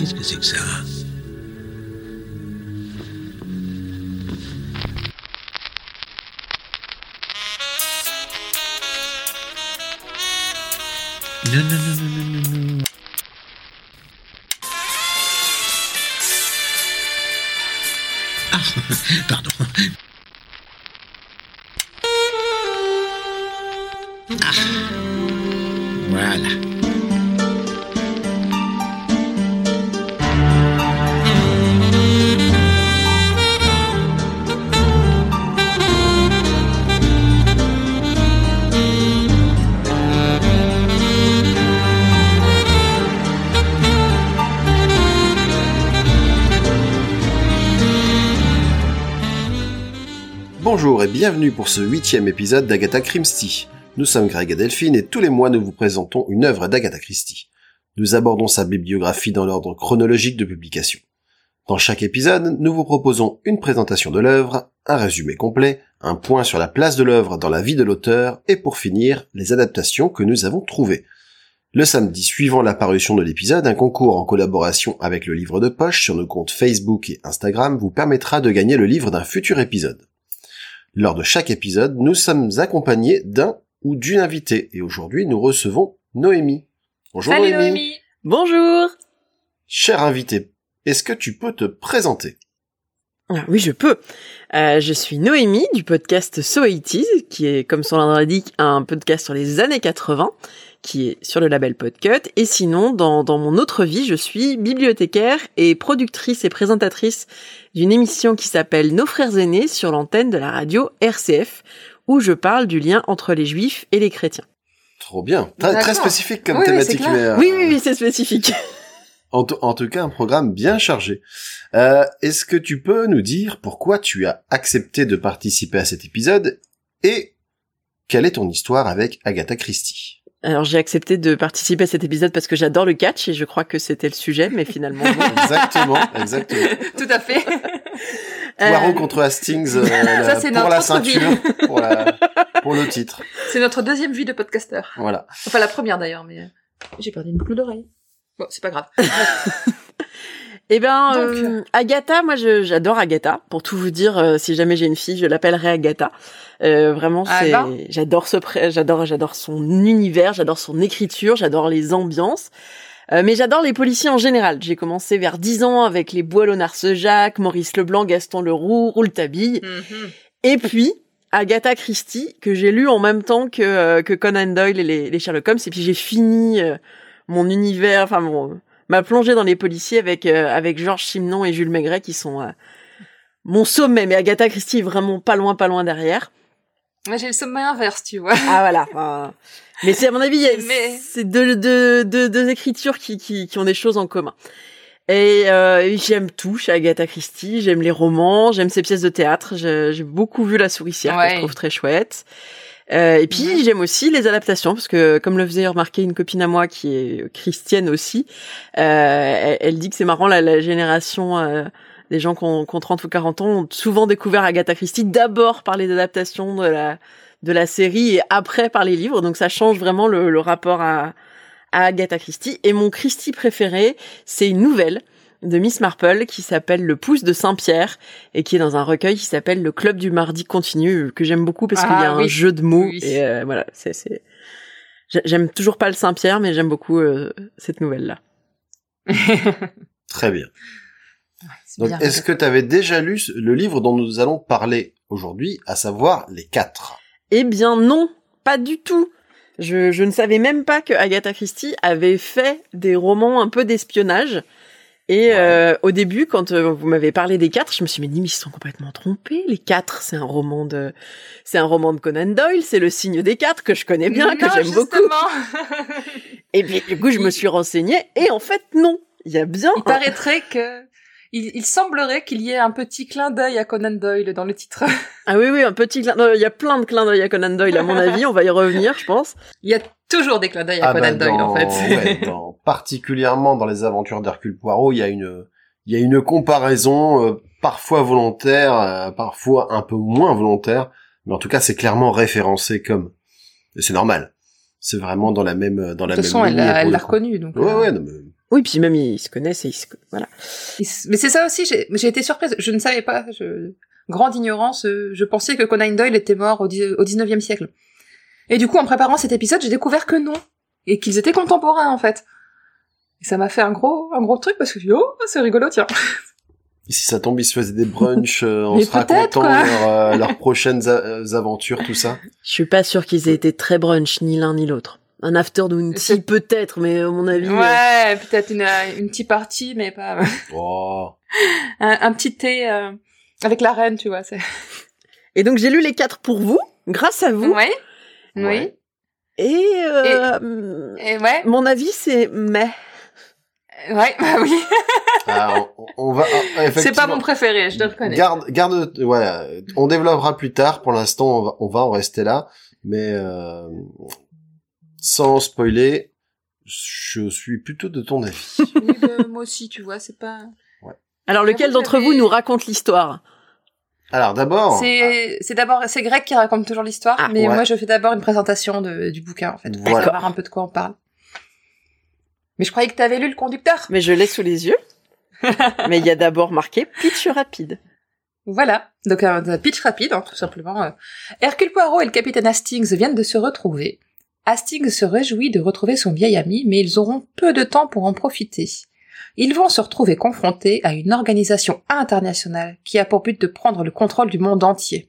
Qu'est-ce que c'est que ça Non, non, non, non, non, non. Ah, pardon. Bienvenue pour ce huitième épisode d'Agatha Christie. Nous sommes Greg et Delphine et tous les mois nous vous présentons une œuvre d'Agatha Christie. Nous abordons sa bibliographie dans l'ordre chronologique de publication. Dans chaque épisode, nous vous proposons une présentation de l'œuvre, un résumé complet, un point sur la place de l'œuvre dans la vie de l'auteur et pour finir, les adaptations que nous avons trouvées. Le samedi suivant la parution de l'épisode, un concours en collaboration avec le livre de poche sur nos comptes Facebook et Instagram vous permettra de gagner le livre d'un futur épisode. Lors de chaque épisode, nous sommes accompagnés d'un ou d'une invitée et aujourd'hui nous recevons Noémie. Bonjour Salut Noémie. Noémie. Bonjour. Cher invité, est-ce que tu peux te présenter? Ah oui, je peux. Euh, je suis Noémie du podcast So 80s, qui est, comme son nom l'indique, un podcast sur les années 80, qui est sur le label Podcut. Et sinon, dans, dans mon autre vie, je suis bibliothécaire et productrice et présentatrice d'une émission qui s'appelle Nos frères aînés sur l'antenne de la radio RCF, où je parle du lien entre les juifs et les chrétiens. Trop bien. Très, très spécifique comme Oui, oui, thématique, mais euh, Oui, oui, oui, c'est spécifique. En, en tout cas un programme bien chargé. Euh, est-ce que tu peux nous dire pourquoi tu as accepté de participer à cet épisode et quelle est ton histoire avec Agatha Christie? Alors j'ai accepté de participer à cet épisode parce que j'adore le catch et je crois que c'était le sujet, mais finalement non. Exactement, exactement. Tout à fait. Poirot Euh, contre Hastings euh, la- pour notre la ceinture, pour, la- pour le titre. C'est notre deuxième vie de podcasteur. Voilà. Enfin, la première d'ailleurs, mais euh, j'ai perdu une boucle d'oreille. Bon, c'est pas grave. Eh ben, Donc, euh, Agatha, moi j'adore Agatha. Pour tout vous dire, euh, si jamais j'ai une fille, je l'appellerai Agatha. Euh, vraiment, Ah c'est, ben. j'adore ce, j'adore, j'adore son univers, j'adore son écriture, j'adore les ambiances. Euh, mais j'adore les policiers en général. J'ai commencé vers 10 ans avec les Boileau Jacques, Maurice Leblanc, Gaston Leroux, Rouletabille. Mhm. Et puis, Agatha Christie, que j'ai lu en même temps que, euh, que Conan Doyle et les, les Sherlock Holmes. Et puis j'ai fini euh, mon univers, enfin mon, ma plongée dans les policiers avec, euh, avec Georges Simenon et Jules Maigret qui sont euh, mon sommet. Mais Agatha Christie est vraiment pas loin, pas loin derrière. Moi, j'ai le sommet inverse, tu vois. Ah voilà. enfin, mais c'est à mon avis, Mais- c'est deux, deux, deux, deux écritures qui, qui, qui ont des choses en commun. Et euh, j'aime tout chez Agatha Christie. J'aime les romans, j'aime ses pièces de théâtre. J'ai beaucoup vu La Souricière que je trouve très chouette. Euh, et puis j'aime aussi les adaptations parce que comme le faisait remarquer une copine à moi qui est christienne aussi, euh, elle, elle dit que c'est marrant la, la génération euh, des gens qui ont, qui ont 30 ou 40 ans ont souvent découvert Agatha Christie d'abord par les adaptations de la de la série et après par les livres. Donc ça change vraiment le, le rapport à, à Agatha Christie. Et mon Christie préféré, c'est une nouvelle de Miss Marple qui s'appelle Le pouce de Saint-Pierre et qui est dans un recueil qui s'appelle Le club du mardi continu que j'aime beaucoup parce qu'il y a Ah, un jeu de mots Oui. et euh, voilà, c'est c'est J'ai- j'aime toujours pas le Saint-Pierre mais j'aime beaucoup euh, cette nouvelle là. Très bien. Donc, bien. est-ce que tu avais déjà lu le livre dont nous allons parler aujourd'hui, à savoir Les Quatre? Eh bien non, pas du tout. Je, je ne savais même pas que Agatha Christie avait fait des romans un peu d'espionnage. Et Ouais. euh, au début, quand euh, vous m'avez parlé des quatre, je me suis dit, mais ils se sont complètement trompés. Les quatre, c'est un roman de, c'est un roman de Conan Doyle, c'est le signe des quatre que je connais bien, que j'aime beaucoup. Et puis du coup, je me suis renseignée et en fait non, il y a bien. Il paraîtrait que il, il semblerait qu'il y ait un petit clin d'œil à Conan Doyle dans le titre. Ah oui oui, un petit clin. d'œil. Il y a plein de clins d'œil à Conan Doyle à mon avis. On va y revenir, je pense. Il y a toujours des clins d'œil à Ah Conan bah, Doyle dans- en fait. ouais, dans- particulièrement dans les aventures d'Hercule Poirot, il y a une, il y a une comparaison euh, parfois volontaire, euh, parfois un peu moins volontaire, mais en tout cas c'est clairement référencé comme. Et c'est normal. C'est vraiment dans la même, dans la de toute même façon, elle l'a reconnu donc. Ouais, euh, ouais, non, mais Oui, puis même ils se connaissent et ils se... voilà. Mais c'est ça aussi, j'ai j'ai été surprise. Je ne savais pas. Je... Grande ignorance. euh, Je pensais que Conan Doyle était mort au, dix- au 19e siècle. Et du coup, en préparant cet épisode, j'ai découvert que non. Et qu'ils étaient contemporains, en fait. Et ça m'a fait un gros, un gros truc parce que je me suis dit, oh, c'est rigolo, tiens. Et si ça tombe, ils se faisaient des brunchs euh, en Mais se racontant leur, euh, leurs prochaines a- euh, aventures, tout ça. Je suis pas sûre qu'ils aient été très brunch, ni l'un ni l'autre. Un afternoon tea C'est- peut-être, mais à mon avis... euh, Ouais, peut-être une, une petite partie, mais pas Oh. un, un petit thé euh, avec la reine, tu vois. Et donc j'ai lu les quatre pour vous, grâce à vous. Ouais. Ouais. Et, euh, Oui. Et ouais. mon avis c'est mais. Ouais, bah oui. Ah, on, on va. ah, C'est pas mon préféré, je le reconnais. Garde, garde, ouais. On développera plus tard. Pour l'instant, on va, on va en rester là, mais euh, sans spoiler, je suis plutôt de ton avis. Oui, bah, moi aussi, tu vois, c'est pas. Alors lequel d'entre vous nous raconte l'histoire? Alors d'abord, C'est c'est d'abord c'est Greg qui raconte toujours l'histoire, Ah, mais ouais. moi je fais d'abord une présentation de, du bouquin en fait, pour Voilà. savoir un peu de quoi on parle. Mais je croyais que t'avais lu le conducteur. Mais je l'ai sous les yeux. mais il y a d'abord marqué pitch rapide. Voilà, donc un, un pitch rapide, hein, tout simplement. euh. Hercule Poirot et le capitaine Hastings viennent de se retrouver. Hastings se réjouit de retrouver son vieil ami, mais ils auront peu de temps pour en profiter. Ils vont se retrouver confrontés à une organisation internationale qui a pour but de prendre le contrôle du monde entier.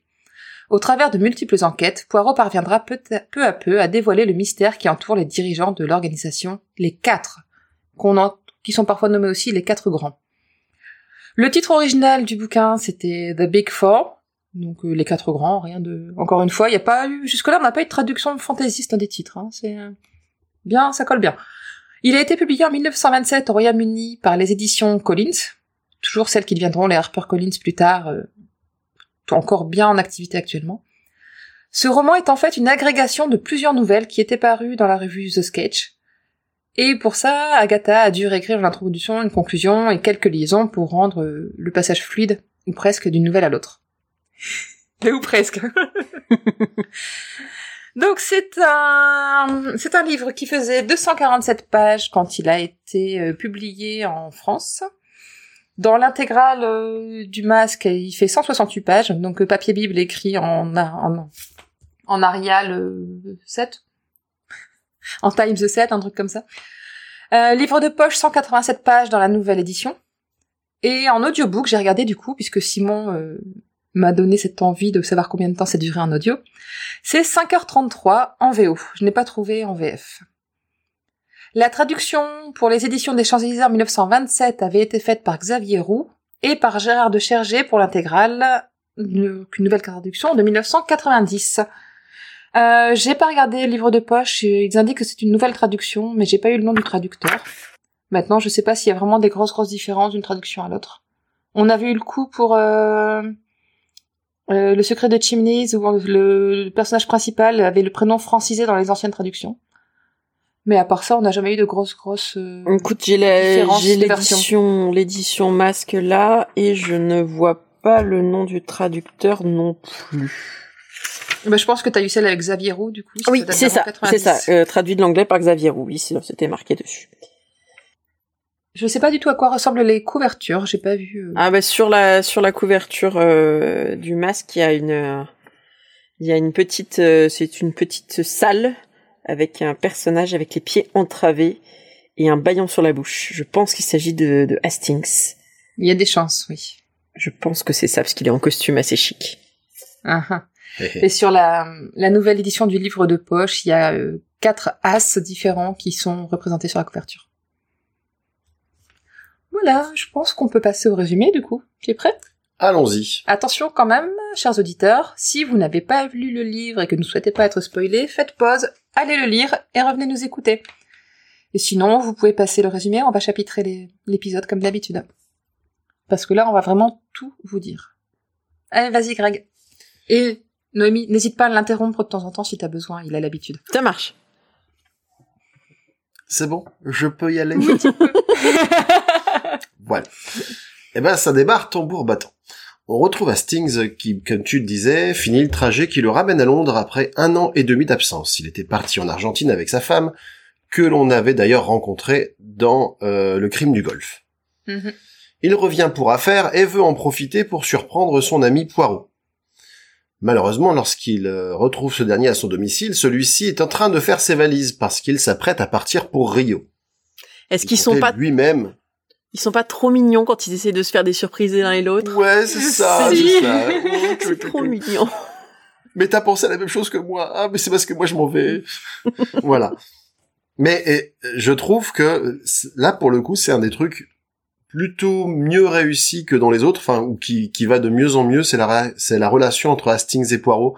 Au travers de multiples enquêtes, Poirot parviendra peu à peu, à dévoiler le mystère qui entoure les dirigeants de l'organisation, les quatre, qui sont parfois nommés aussi les quatre grands. Le titre original du bouquin, c'était The Big Four, donc euh, les quatre grands, rien de... Encore une fois, il y a pas eu... Jusque-là, on n'a pas eu de traduction fantaisiste des titres, hein, c'est... euh, Bien, ça colle bien. Il a été publié en 1927 au Royaume-Uni par les éditions Collins, toujours celles qui deviendront les HarperCollins plus tard, euh, encore bien en activité actuellement. Ce roman est en fait une agrégation de plusieurs nouvelles qui étaient parues dans la revue The Sketch, et pour ça, Agatha a dû réécrire l'introduction, une conclusion et quelques liaisons pour rendre euh, le passage fluide, ou presque, d'une nouvelle à l'autre. ou presque. Donc c'est un c'est un livre qui faisait 247 pages quand il a été euh, publié en France. Dans l'intégrale euh, du masque, il fait 168 pages, donc euh, papier bible écrit en en, en Arial euh, 7 en Times 7, un truc comme ça. Livre de poche, 187 pages dans la nouvelle édition. Et en audiobook, j'ai regardé du coup, puisque Simon m'a donné cette envie de savoir combien de temps ça durait en audio. C'est 5h33 en VO. Je n'ai pas trouvé en VF. La traduction pour les éditions des Champs-Élysées en 1927 avait été faite par Xavier Roux et par Gérard de Chergé pour l'intégrale, une une nouvelle traduction de 1990. Euh, j'ai pas regardé le livre de poche, ils indiquent que c'est une nouvelle traduction, mais j'ai pas eu le nom du traducteur. Maintenant, je sais pas s'il y a vraiment des grosses grosses différences d'une traduction à l'autre. On avait eu le coup pour euh, euh, Le secret de Chimneys, où le, le personnage principal avait le prénom francisé dans les anciennes traductions. Mais à part ça, on n'a jamais eu de grosses grosses... euh, Écoute, j'ai l'édition l'édition masque là et je ne vois pas le nom du traducteur non plus. bah, je pense que t'as eu celle avec Xavier Roux, du coup. Oui, c'est ça, 90. c'est ça, euh, traduit de l'anglais par Xavier Roux, oui, c'était marqué dessus. Je sais pas du tout à quoi ressemblent les couvertures, j'ai pas vu... euh, Ah bah sur la sur la couverture euh, du masque, il y a une euh, il y a une petite euh, c'est une petite salle avec un personnage avec les pieds entravés et un baillon sur la bouche. Je pense qu'il s'agit de, de Hastings. Il y a des chances, oui. Je pense que c'est ça parce qu'il est en costume assez chic. Ah, ah. Et sur la, la nouvelle édition du livre de poche, il y a euh, quatre as différents qui sont représentés sur la couverture. Voilà, je pense qu'on peut passer au résumé du coup. Tu es prêt Allons-y. Attention quand même, chers auditeurs, si vous n'avez pas lu le livre et que vous ne souhaitez pas être spoilé, faites pause, allez le lire et revenez nous écouter. Et sinon, vous pouvez passer le résumé, on va chapitrer l'épisode comme d'habitude. Parce que là, on va vraiment tout vous dire. Allez, vas-y Greg. Et Noémie, n'hésite pas à l'interrompre de temps en temps si t'as besoin, il a l'habitude. Ça marche. C'est bon, je peux y aller. Voilà. Eh ben, ça démarre tambour battant. On retrouve Hastings qui, comme tu le disais, finit le trajet qui le ramène à Londres après un an et demi d'absence. Il était parti en Argentine avec sa femme, que l'on avait d'ailleurs rencontré dans euh, le crime du Golfe. Mhm. Il revient pour affaire et veut en profiter pour surprendre son ami Poirot. Malheureusement, lorsqu'il euh, retrouve ce dernier à son domicile, celui-ci est en train de faire ses valises parce qu'il s'apprête à partir pour Rio. Est-ce Il qu'ils sont pas, lui-même ils sont pas trop mignons quand ils essaient de se faire des surprises l'un et l'autre Ouais, c'est ça, c'est ça. C'est trop mignon. Mais t'as pensé à la même chose que moi. Ah, mais c'est parce que moi je m'en vais. voilà. Mais et, je trouve que là, pour le coup, c'est un des trucs plutôt mieux réussis que dans les autres, enfin, ou qui, qui va de mieux en mieux. C'est la, c'est la relation entre Hastings et Poirot.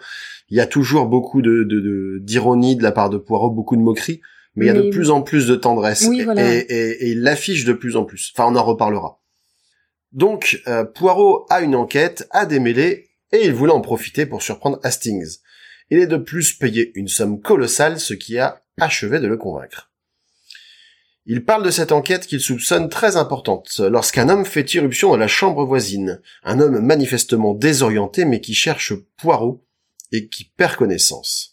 Il y a toujours beaucoup de, de, de- d'ironie de la part de Poirot, beaucoup de moquerie, mais il y a de plus en plus de tendresse. Oui, et, voilà. et, et- et il l'affiche de plus en plus. Enfin, on en reparlera. Donc, euh, Poirot a une enquête à démêler et il voulait en profiter pour surprendre Hastings. Il est de plus payé une somme colossale, ce qui a achevé de le convaincre. Il parle de cette enquête qu'il soupçonne très importante lorsqu'un homme fait irruption dans la chambre voisine, un homme manifestement désorienté mais qui cherche Poirot et qui perd connaissance.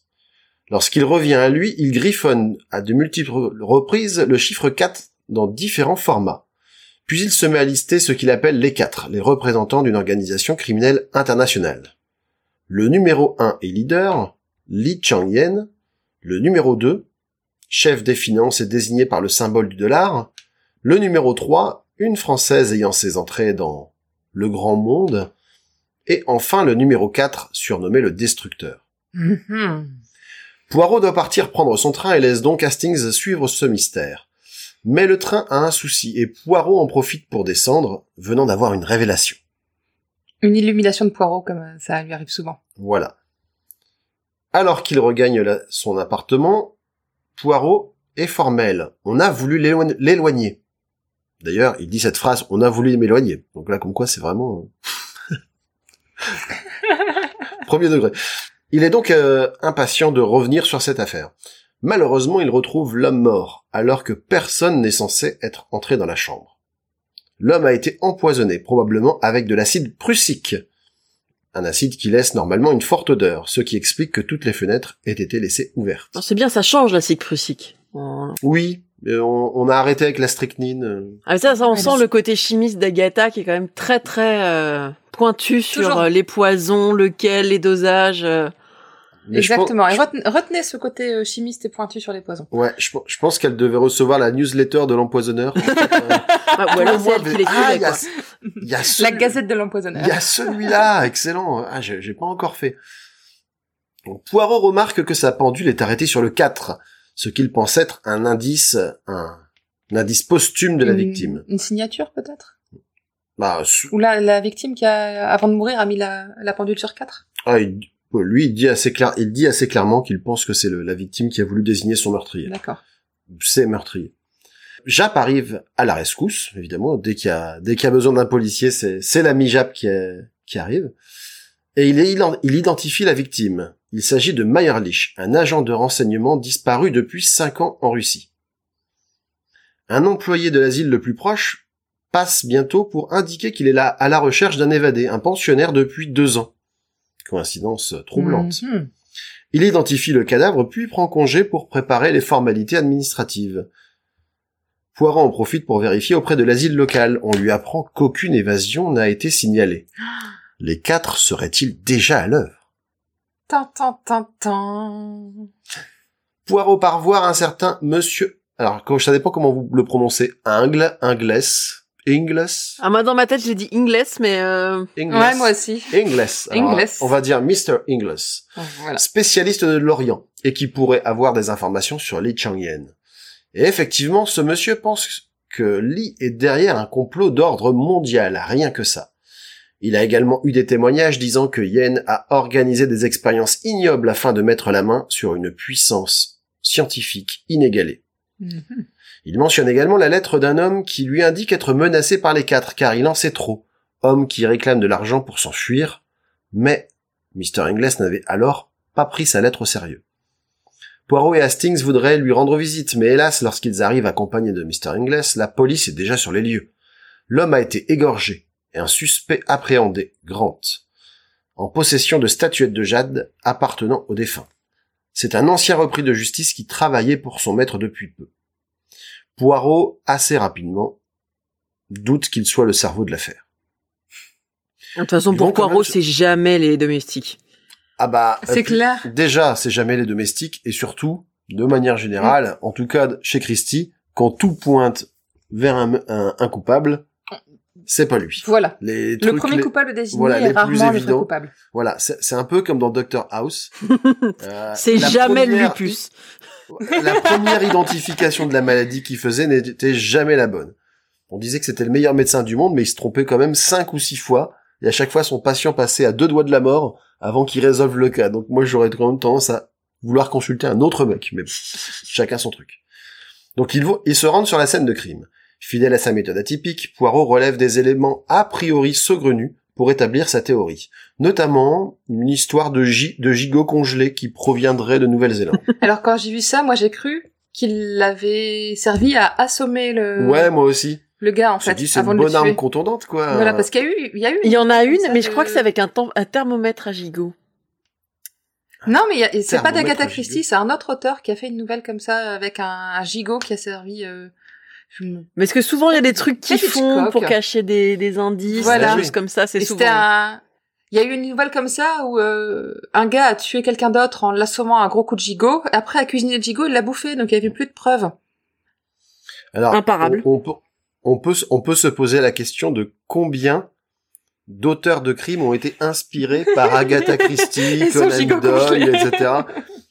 Lorsqu'il revient à lui, il griffonne à de multiples reprises le chiffre 4 dans différents formats. Puis il se met à lister ce qu'il appelle les quatre, les représentants d'une organisation criminelle internationale. Le numéro 1 est leader, Li Changyen. Le numéro 2, chef des finances et désigné par le symbole du dollar. Le numéro 3, une française ayant ses entrées dans le grand monde. Et enfin le numéro 4, surnommé le destructeur. Mhm. Poirot doit partir prendre son train et laisse donc Hastings suivre ce mystère. Mais le train a un souci et Poirot en profite pour descendre, venant d'avoir une révélation. Une illumination de poireaux, comme euh, ça lui arrive souvent. Voilà. Alors qu'il regagne la- son appartement, Poirot est formel. On a voulu l'éloign- l'éloigner. D'ailleurs, il dit cette phrase, on a voulu m'éloigner. Donc là, comme quoi, c'est vraiment... euh, Premier degré. Il est donc euh, impatient de revenir sur cette affaire. Malheureusement, il retrouve l'homme mort, alors que personne n'est censé être entré dans la chambre. L'homme a été empoisonné, probablement avec de l'acide prussique. Un acide qui laisse normalement une forte odeur, ce qui explique que toutes les fenêtres aient été laissées ouvertes. C'est bien, ça change l'acide prussique. Oui, mais on, on a arrêté avec la strychnine. euh. Ah, ça, ça, on sent le- côté chimiste d'Agatha qui est quand même très très euh, pointu sur Toujours. euh, les poisons, lequel, les dosages. euh. Mais Exactement. pense- Et retenez, retenez ce côté euh, chimiste et pointu sur les poisons. Ouais, je, pense- je pense qu'elle devait recevoir la newsletter de l'empoisonneur. Ah, ou alors qui Ah, il y a, quoi. il y a La Gazette de Il l'empoisonneur. y a celui-là, excellent. Ah, j'ai j'ai pas encore fait. Donc, Poirot remarque que sa pendule est arrêtée sur le 4, ce qu'il pense être un indice, un, un indice posthume de la Une- victime. Une signature peut-être? Bah, su- Ou la, la victime qui a, avant de mourir, a mis la, la pendule sur 4 ah, il- lui, il dit assez clair, il dit assez clairement qu'il pense que c'est la victime qui a voulu désigner son meurtrier. D'accord. c'est meurtrier. Jap arrive à la rescousse, évidemment. Dès qu'il y a, dès qu'il y a besoin d'un policier, c'est, l'ami Jap qui, est- qui arrive. Et il, est, il identifie la victime. Il s'agit de Meyerlich, un agent de renseignement disparu depuis cinq ans en Russie. Un employé de l'asile le plus proche passe bientôt pour indiquer qu'il est là à la recherche d'un évadé, un pensionnaire depuis deux ans. Coïncidence troublante. Mhm. Il identifie le cadavre puis prend congé pour préparer les formalités administratives. Poirot en profite pour vérifier auprès de l'asile local. On lui apprend qu'aucune évasion n'a été signalée. Les quatre seraient-ils déjà à l'œuvre? Poirot part voir un certain monsieur... Alors, ça dépend comment vous le prononcez. Ingle, Ingles, Ah, moi, dans ma tête, j'ai dit Ingles, mais euh, Ingles, Ouais, moi aussi. Ingles. Alors, Ingles. On va dire Mr. Ingles. Voilà. spécialiste de l'Orient, et qui pourrait avoir des informations sur Li Changyen. Et effectivement, ce monsieur pense que Li est derrière un complot d'ordre mondial, rien que ça. Il a également eu des témoignages disant que Yen a organisé des expériences ignobles afin de mettre la main sur une puissance scientifique inégalée. Mhm. Il mentionne également la lettre d'un homme qui lui indique être menacé par les quatre car il en sait trop. Homme qui réclame de l'argent pour s'enfuir. Mais Mr. Ingles n'avait alors pas pris sa lettre au sérieux. Poirot et Hastings voudraient lui rendre visite, mais hélas, lorsqu'ils arrivent accompagnés de Mr. Ingles, la police est déjà sur les lieux. L'homme a été égorgé et un suspect appréhendé, Grant, en possession de statuettes de jade appartenant au défunt. C'est un ancien repris de justice qui travaillait pour son maître depuis peu. Poirot, assez rapidement, doute qu'il soit le cerveau de l'affaire. De toute façon, Ils pour Poirot, même- c'est jamais les domestiques. Ah bah, C'est euh, clair. Déjà, c'est jamais les domestiques et surtout, de manière générale, en tout cas chez Christie, quand tout pointe vers un, un- un coupable, c'est pas lui. Voilà. Les Le premier les- coupable désigné voilà, les est plus rarement le coupable. Voilà, c'est c'est un peu comme dans Doctor House. Euh, C'est jamais le lupus. La première identification de la maladie qu'il faisait n'était jamais la bonne. On disait que c'était le meilleur médecin du monde, mais il se trompait quand même cinq ou six fois, et à chaque fois son patient passait à deux doigts de la mort avant qu'il résolve le cas. Donc moi j'aurais quand même tendance à vouloir consulter un autre mec, mais chacun son truc. Donc ils se rendent sur la scène de crime. Fidèle à sa méthode atypique, Poirot relève des éléments a priori saugrenus pour établir sa théorie. Notamment une histoire de, gi- de gigot congelé qui proviendrait de Nouvelle-Zélande. Alors quand j'ai vu ça, moi j'ai cru qu'il avait servi à assommer le, Ouais, moi aussi. le gars en Je me fait, suis dit, c'est avant une bonne arme contondante, quoi. Voilà, parce qu'il y a eu, il y a eu. Il y en a une, mais je crois que c'est avec un, thermomètre à gigot. Non, mais c'est pas d'Agatha Christie, c'est un autre auteur qui a fait une nouvelle comme ça avec un, un gigot qui a servi. Euh... me- Mais est-ce que souvent il y a des trucs qui Peut-être font Hitchcock. pour cacher des, des indices, Voilà. des choses comme ça, c'est souvent. c'était un. Il y a eu une nouvelle comme ça où euh, un gars a tué quelqu'un d'autre en l'assommant un gros coup de gigot. Après, a cuisiné le gigot, il l'a bouffé, donc il y avait plus de preuves. Alors, Imparable. On, on peut, on peut, se- on peut se poser la question de combien d'auteurs de crimes ont été inspirés par Agatha Christie, Conan gigot Doyle, etc.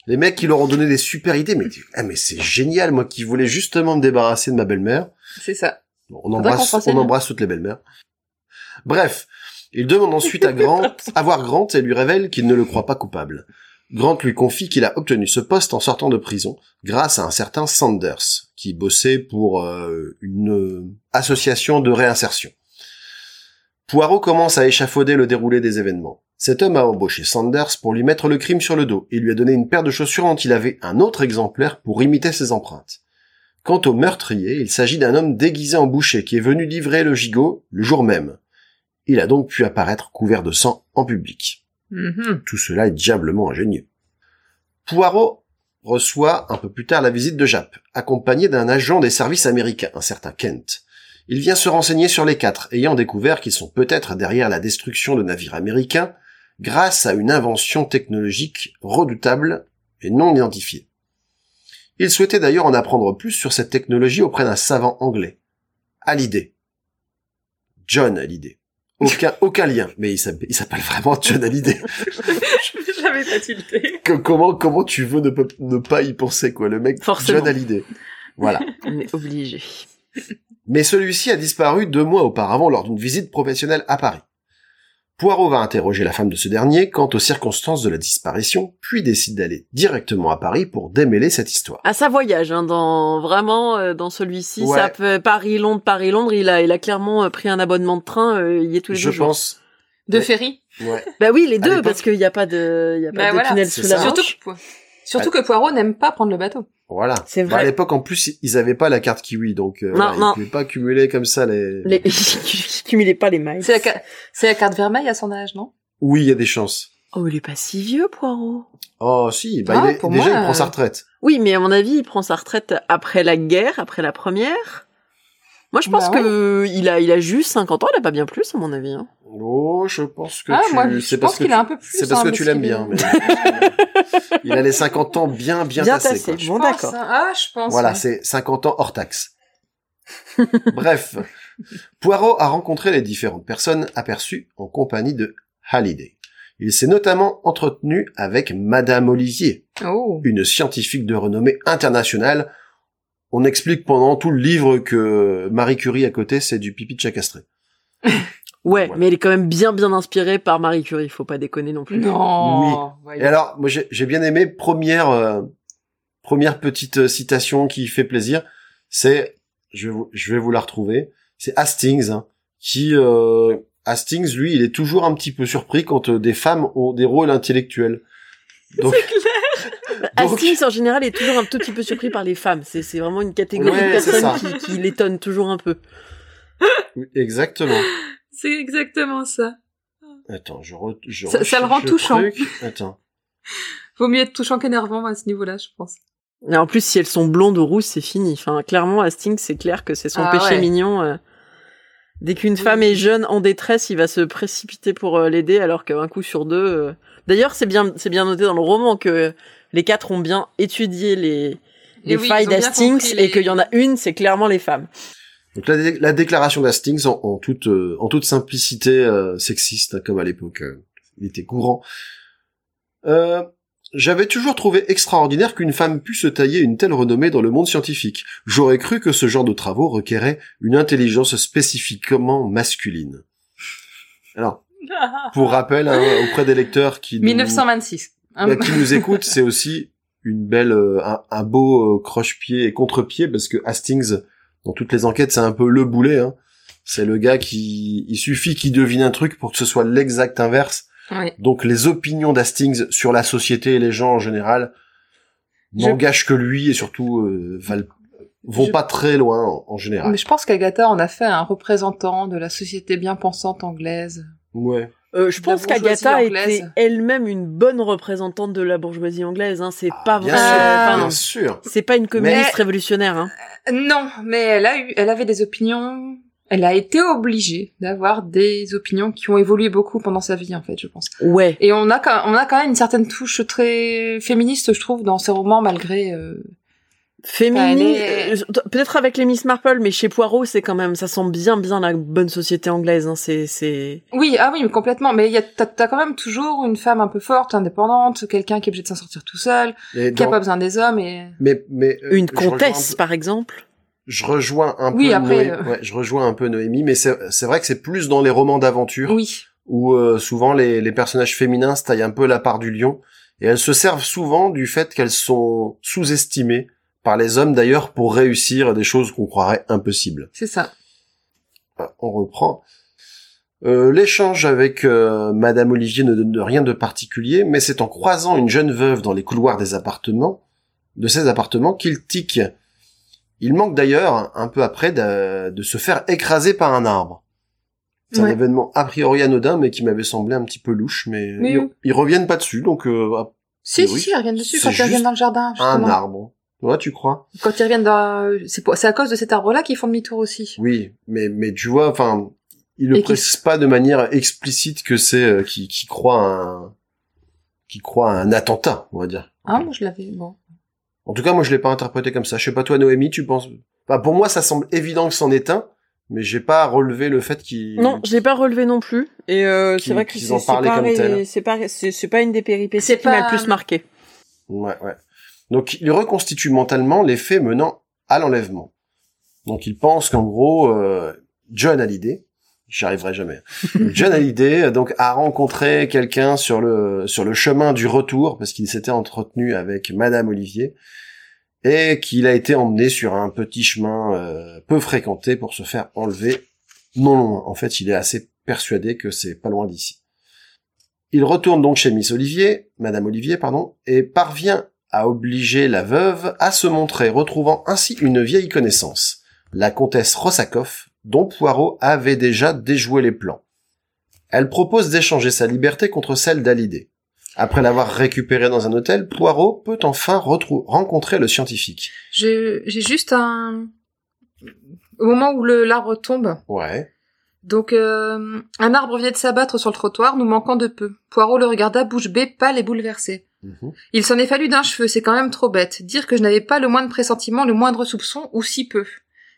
Les mecs qui leur ont donné des super idées, mais, ah, mais c'est génial, moi qui voulais justement me débarrasser de ma belle-mère. C'est ça. Bon, on embrasse, on embrasse toutes les belles-mères. Bref, il demande ensuite à Grant, à voir Grant et lui révèle qu'il ne le croit pas coupable. Grant lui confie qu'il a obtenu ce poste en sortant de prison grâce à un certain Sanders, qui bossait pour euh, une euh, association de réinsertion. Poirot commence à échafauder le déroulé des événements. Cet homme a embauché Sanders pour lui mettre le crime sur le dos et lui a donné une paire de chaussures dont il avait un autre exemplaire pour imiter ses empreintes. Quant au meurtrier, il s'agit d'un homme déguisé en boucher qui est venu livrer le gigot le jour même. Il a donc pu apparaître couvert de sang en public. Mhm. Tout cela est diablement ingénieux. Poirot reçoit un peu plus tard la visite de Jap, accompagné d'un agent des services américains, un certain Kent. Il vient se renseigner sur les quatre, ayant découvert qu'ils sont peut-être derrière la destruction de navires américains grâce à une invention technologique redoutable et non identifiée. Il souhaitait d'ailleurs en apprendre plus sur cette technologie auprès d'un savant anglais, Hallyday. John Hallyday. Aucun, aucun lien, mais il s'appelle vraiment John Hallyday. J'avais pas tilté. Comment comment tu veux ne pas y penser quoi le mec Forcément. John Hallyday voilà On est obligé. mais celui-ci a disparu deux mois auparavant lors d'une visite professionnelle à Paris Poirot va interroger la femme de ce dernier quant aux circonstances de la disparition puis décide d'aller directement à Paris pour démêler cette histoire À sa voyage, hein, dans vraiment euh, dans celui-ci, Ouais. ça peut Paris-Londres, Paris-Londres, il a il a clairement euh, pris un abonnement de train, euh, il y est tous les je deux jours. pense De Ouais. Ferry. ouais Bah oui, les deux parce qu'il n'y a pas de il y a pas Bah de voilà, tunnel sous ça. la Surtout, que, surtout que Poirot n'aime pas prendre le bateau. Voilà C'est Bah, à vrai. l'époque en plus ils avaient pas la carte kiwi donc euh, Non, ils pouvaient pas cumuler comme ça les Les... je cumulais pas les miles. C'est la, ca- c'est la carte vermeille à son âge, non? Oui il y a des chances Oh, il est pas si vieux, Poirot. oh si bah Ah, il est, pour déjà moi, il prend sa euh, retraite Oui, mais à mon avis, il prend sa retraite après la guerre, après la première. Moi, je pense Bah ouais. que il a, il a juste 50 ans, il a pas bien plus, à mon avis. hein. Oh, je pense que Ah, tu... moi, je c'est pense parce que qu'il tu- a un peu plus, C'est parce hein, que tu l'aimes bien. mais- Il a les 50 ans bien, bien, Bien tassés. tassé. Bon, d'accord. hein. Ah, je pense. Voilà, ouais. c'est 50 ans hors taxe. Bref, Poirot a rencontré les différentes personnes aperçues en compagnie de Halliday. Il s'est notamment entretenu avec Madame Olivier, Oh. une scientifique de renommée internationale. On explique pendant tout le livre que Marie Curie à côté, c'est du pipi de chat castré. Ouais, Voilà. mais il est quand même bien, bien inspiré par Marie Curie. Faut pas déconner non plus. Non. Et voyons. alors, moi, j'ai j'ai bien aimé première euh, première petite euh, citation qui fait plaisir. C'est, je vais vous, je vais vous la retrouver. C'est Hastings hein, qui euh, Hastings, lui, il est toujours un petit peu surpris quand euh, des femmes ont des rôles intellectuels. Donc, donc- Hastings, en général, est toujours un tout petit peu surpris par les femmes. C'est, c'est vraiment une catégorie Ouais, de personnes qui, qui l'étonne toujours un peu. exactement. C'est exactement ça. Attends, je, re, je Ça- ça le rend touchant. truc. Attends. Vaut mieux être touchant qu'énervant à ce niveau-là, je pense. Et en plus, si elles sont blondes ou rousses, c'est fini. Enfin, clairement, Hastings, c'est clair que c'est son Ah péché ouais. mignon. euh. Dès qu'une Oui. femme est jeune, en détresse, il va se précipiter pour euh, l'aider, alors qu'un coup sur deux. euh, D'ailleurs, c'est bien, c'est bien noté dans le roman que les quatre ont bien étudié les, les oui, failles d'Hastings les- et qu'il y en a une, c'est clairement les femmes. Donc la, dé- la déclaration d'Hastings en, en toute euh, en toute simplicité euh, sexiste hein, comme à l'époque euh, il était courant. Euh, J'avais toujours trouvé extraordinaire qu'une femme pût se tailler une telle renommée dans le monde scientifique. J'aurais cru que ce genre de travaux requérait une intelligence spécifiquement masculine. Alors, pour rappel hein, auprès des lecteurs qui nous, 1926. Bah, qui nous écoutent, c'est aussi une belle, euh, un, un beau euh, croche-pied et contre-pied parce que Hastings, dans toutes les enquêtes, c'est un peu le boulet. Hein. C'est le gars qui, il suffit qu'il devine un truc pour que ce soit l'exact inverse. Oui. Donc les opinions d'Hastings sur la société et les gens en général Je- n'engagent que lui et surtout euh, valent- vont Je- pas très loin en, en général. Mais je pense qu'Agatha en a fait un représentant de la société bien pensante anglaise. Ouais. Euh, je pense qu'Agatha était elle-même une bonne représentante de la bourgeoisie anglaise. Hein. C'est pas Ah, bien vrai. sûr, enfin, bien sûr. c'est pas une communiste Mais- révolutionnaire. Hein. Euh, Non, mais elle a eu, elle avait des opinions. Elle a été obligée d'avoir des opinions qui ont évolué beaucoup pendant sa vie, en fait, je pense. Ouais. Et on a, quand- on a quand même une certaine touche très féministe, je trouve, dans ses romans, malgré. euh, Est- euh, peut-être avec les Miss Marple, mais chez Poirot, c'est quand même, ça sent bien, bien la bonne société anglaise. Hein. C'est, c'est. Oui, ah oui, mais complètement. Mais il y a, t'as, quand même toujours une femme un peu forte, indépendante, quelqu'un qui est obligé de s'en sortir tout seul, Et qui a dans- pas besoin des hommes et. Mais, mais euh, Une un comtesse, peu- par exemple. Je rejoins un Oui, peu après, Noé- euh. ouais, je rejoins un peu Noémie, mais c'est c'est vrai que c'est plus dans les romans d'aventure Oui. où euh, souvent les, les personnages féminins se taillent un peu la part du lion et elles se servent souvent du fait qu'elles sont sous-estimées par les hommes d'ailleurs pour réussir des choses qu'on croirait impossibles. C'est ça. Ah, On reprend. Euh, L'échange avec euh, Madame Olivier ne donne rien de particulier, mais c'est en croisant une jeune veuve dans les couloirs des appartements, de ces appartements, qu'il tique. Il manque d'ailleurs, un peu après, de, de se faire écraser par un arbre. C'est un événement a priori anodin, mais qui m'avait semblé un petit peu louche, mais Oui, ils, ils reviennent pas dessus, donc euh, Si, si, ils reviennent dessus quand ils reviennent dans le jardin, un arbre. Ouais, tu crois Quand ils reviennent dans, c'est pour- c'est à cause de cet arbre-là qu'ils font demi-tour aussi. Oui, mais mais tu vois, enfin, il ne Et qui- précise pas de manière explicite que c'est euh, qui qui croit à un qui croit à un attentat, on va dire. Ah, moi je l'avais, bon. En tout cas, moi je l'ai pas interprété comme ça. Je sais pas toi, Noémie, tu penses Enfin, pour moi, ça semble évident que c'en est un, mais j'ai pas relevé le fait qu'il. Non, je l'ai pas relevé non plus. Et euh, c'est vrai que c'est pas, c'est pas, c'est pas une des péripéties C'est qui m'a pas- le plus marqué. Ouais, ouais. Donc, il reconstitue mentalement les faits menant à l'enlèvement. Donc, il pense qu'en gros, euh, John Hallyday, j'y arriverai jamais. John Hallyday, euh, donc, a rencontré quelqu'un sur le, sur le chemin du retour, parce qu'il s'était entretenu avec Madame Olivier, et qu'il a été emmené sur un petit chemin euh, peu fréquenté pour se faire enlever non loin. En fait, il est assez persuadé que c'est pas loin d'ici. Il retourne donc chez Miss Olivier, Madame Olivier, pardon, et parvient à obliger la veuve à se montrer, retrouvant ainsi une vieille connaissance, la comtesse Rossakoff, dont Poirot avait déjà déjoué les plans. Elle propose d'échanger sa liberté contre celle d'Hallyday. Après l'avoir récupérée dans un hôtel, Poirot peut enfin rencontrer le scientifique. J'ai, juste un, au moment où le, l'arbre tombe. Ouais. Donc, euh, un arbre venait de s'abattre sur le trottoir, nous manquant de peu. Poirot le regarda bouche bée, pâle et bouleversé. Mhm. Il s'en est fallu d'un cheveu, c'est quand même trop bête. Dire que je n'avais pas le moindre pressentiment, le moindre soupçon, ou si peu.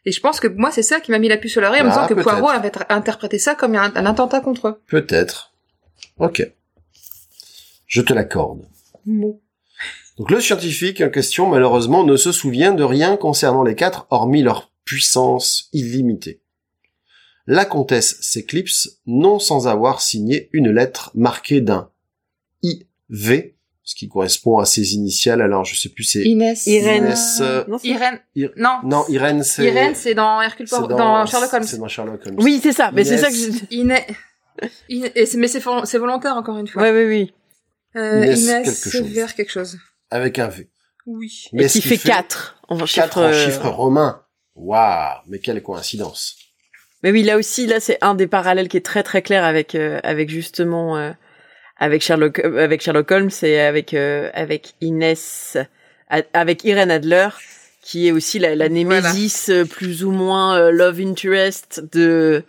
Et je pense que moi, c'est ça qui m'a mis la puce à l'oreille en me Ah, disant que. Poirot avait interprété ça comme un, un attentat contre eux. Peut-être. Ok. Je te l'accorde. Donc le scientifique en question, malheureusement, ne se souvient de rien concernant les quatre, hormis leur puissance illimitée. La comtesse s'éclipse, non sans avoir signé une lettre marquée d'un IV, ce qui correspond à ses initiales, alors je sais plus, c'est... Inès. Irène. Inès, euh, Non, c'est- Irène. Ir- Non. Non, Irène, c'est... Irène, c'est dans Hercule Poirot, dans, Sherlock Holmes. C'est dans Sherlock Holmes. Oui, c'est ça. Mais c'est Inès. ça que je... Inès. C'est- mais c'est, c'est volontaire encore une fois. Oui, oui. Euh, Inès Inès, quelque chose. vers quelque chose. Avec un V. Oui. Mais Et ce qui fait 4 en 4 chiffre. en euh, chiffre romain. Waouh, mais quelle coïncidence. Mais oui, là aussi, là, c'est un des parallèles qui est très très clair avec euh, avec justement euh, avec Sherlock euh, avec Sherlock Holmes et avec euh, avec Inès avec Irene Adler qui est aussi la, la némésis euh, plus ou moins euh, love interest de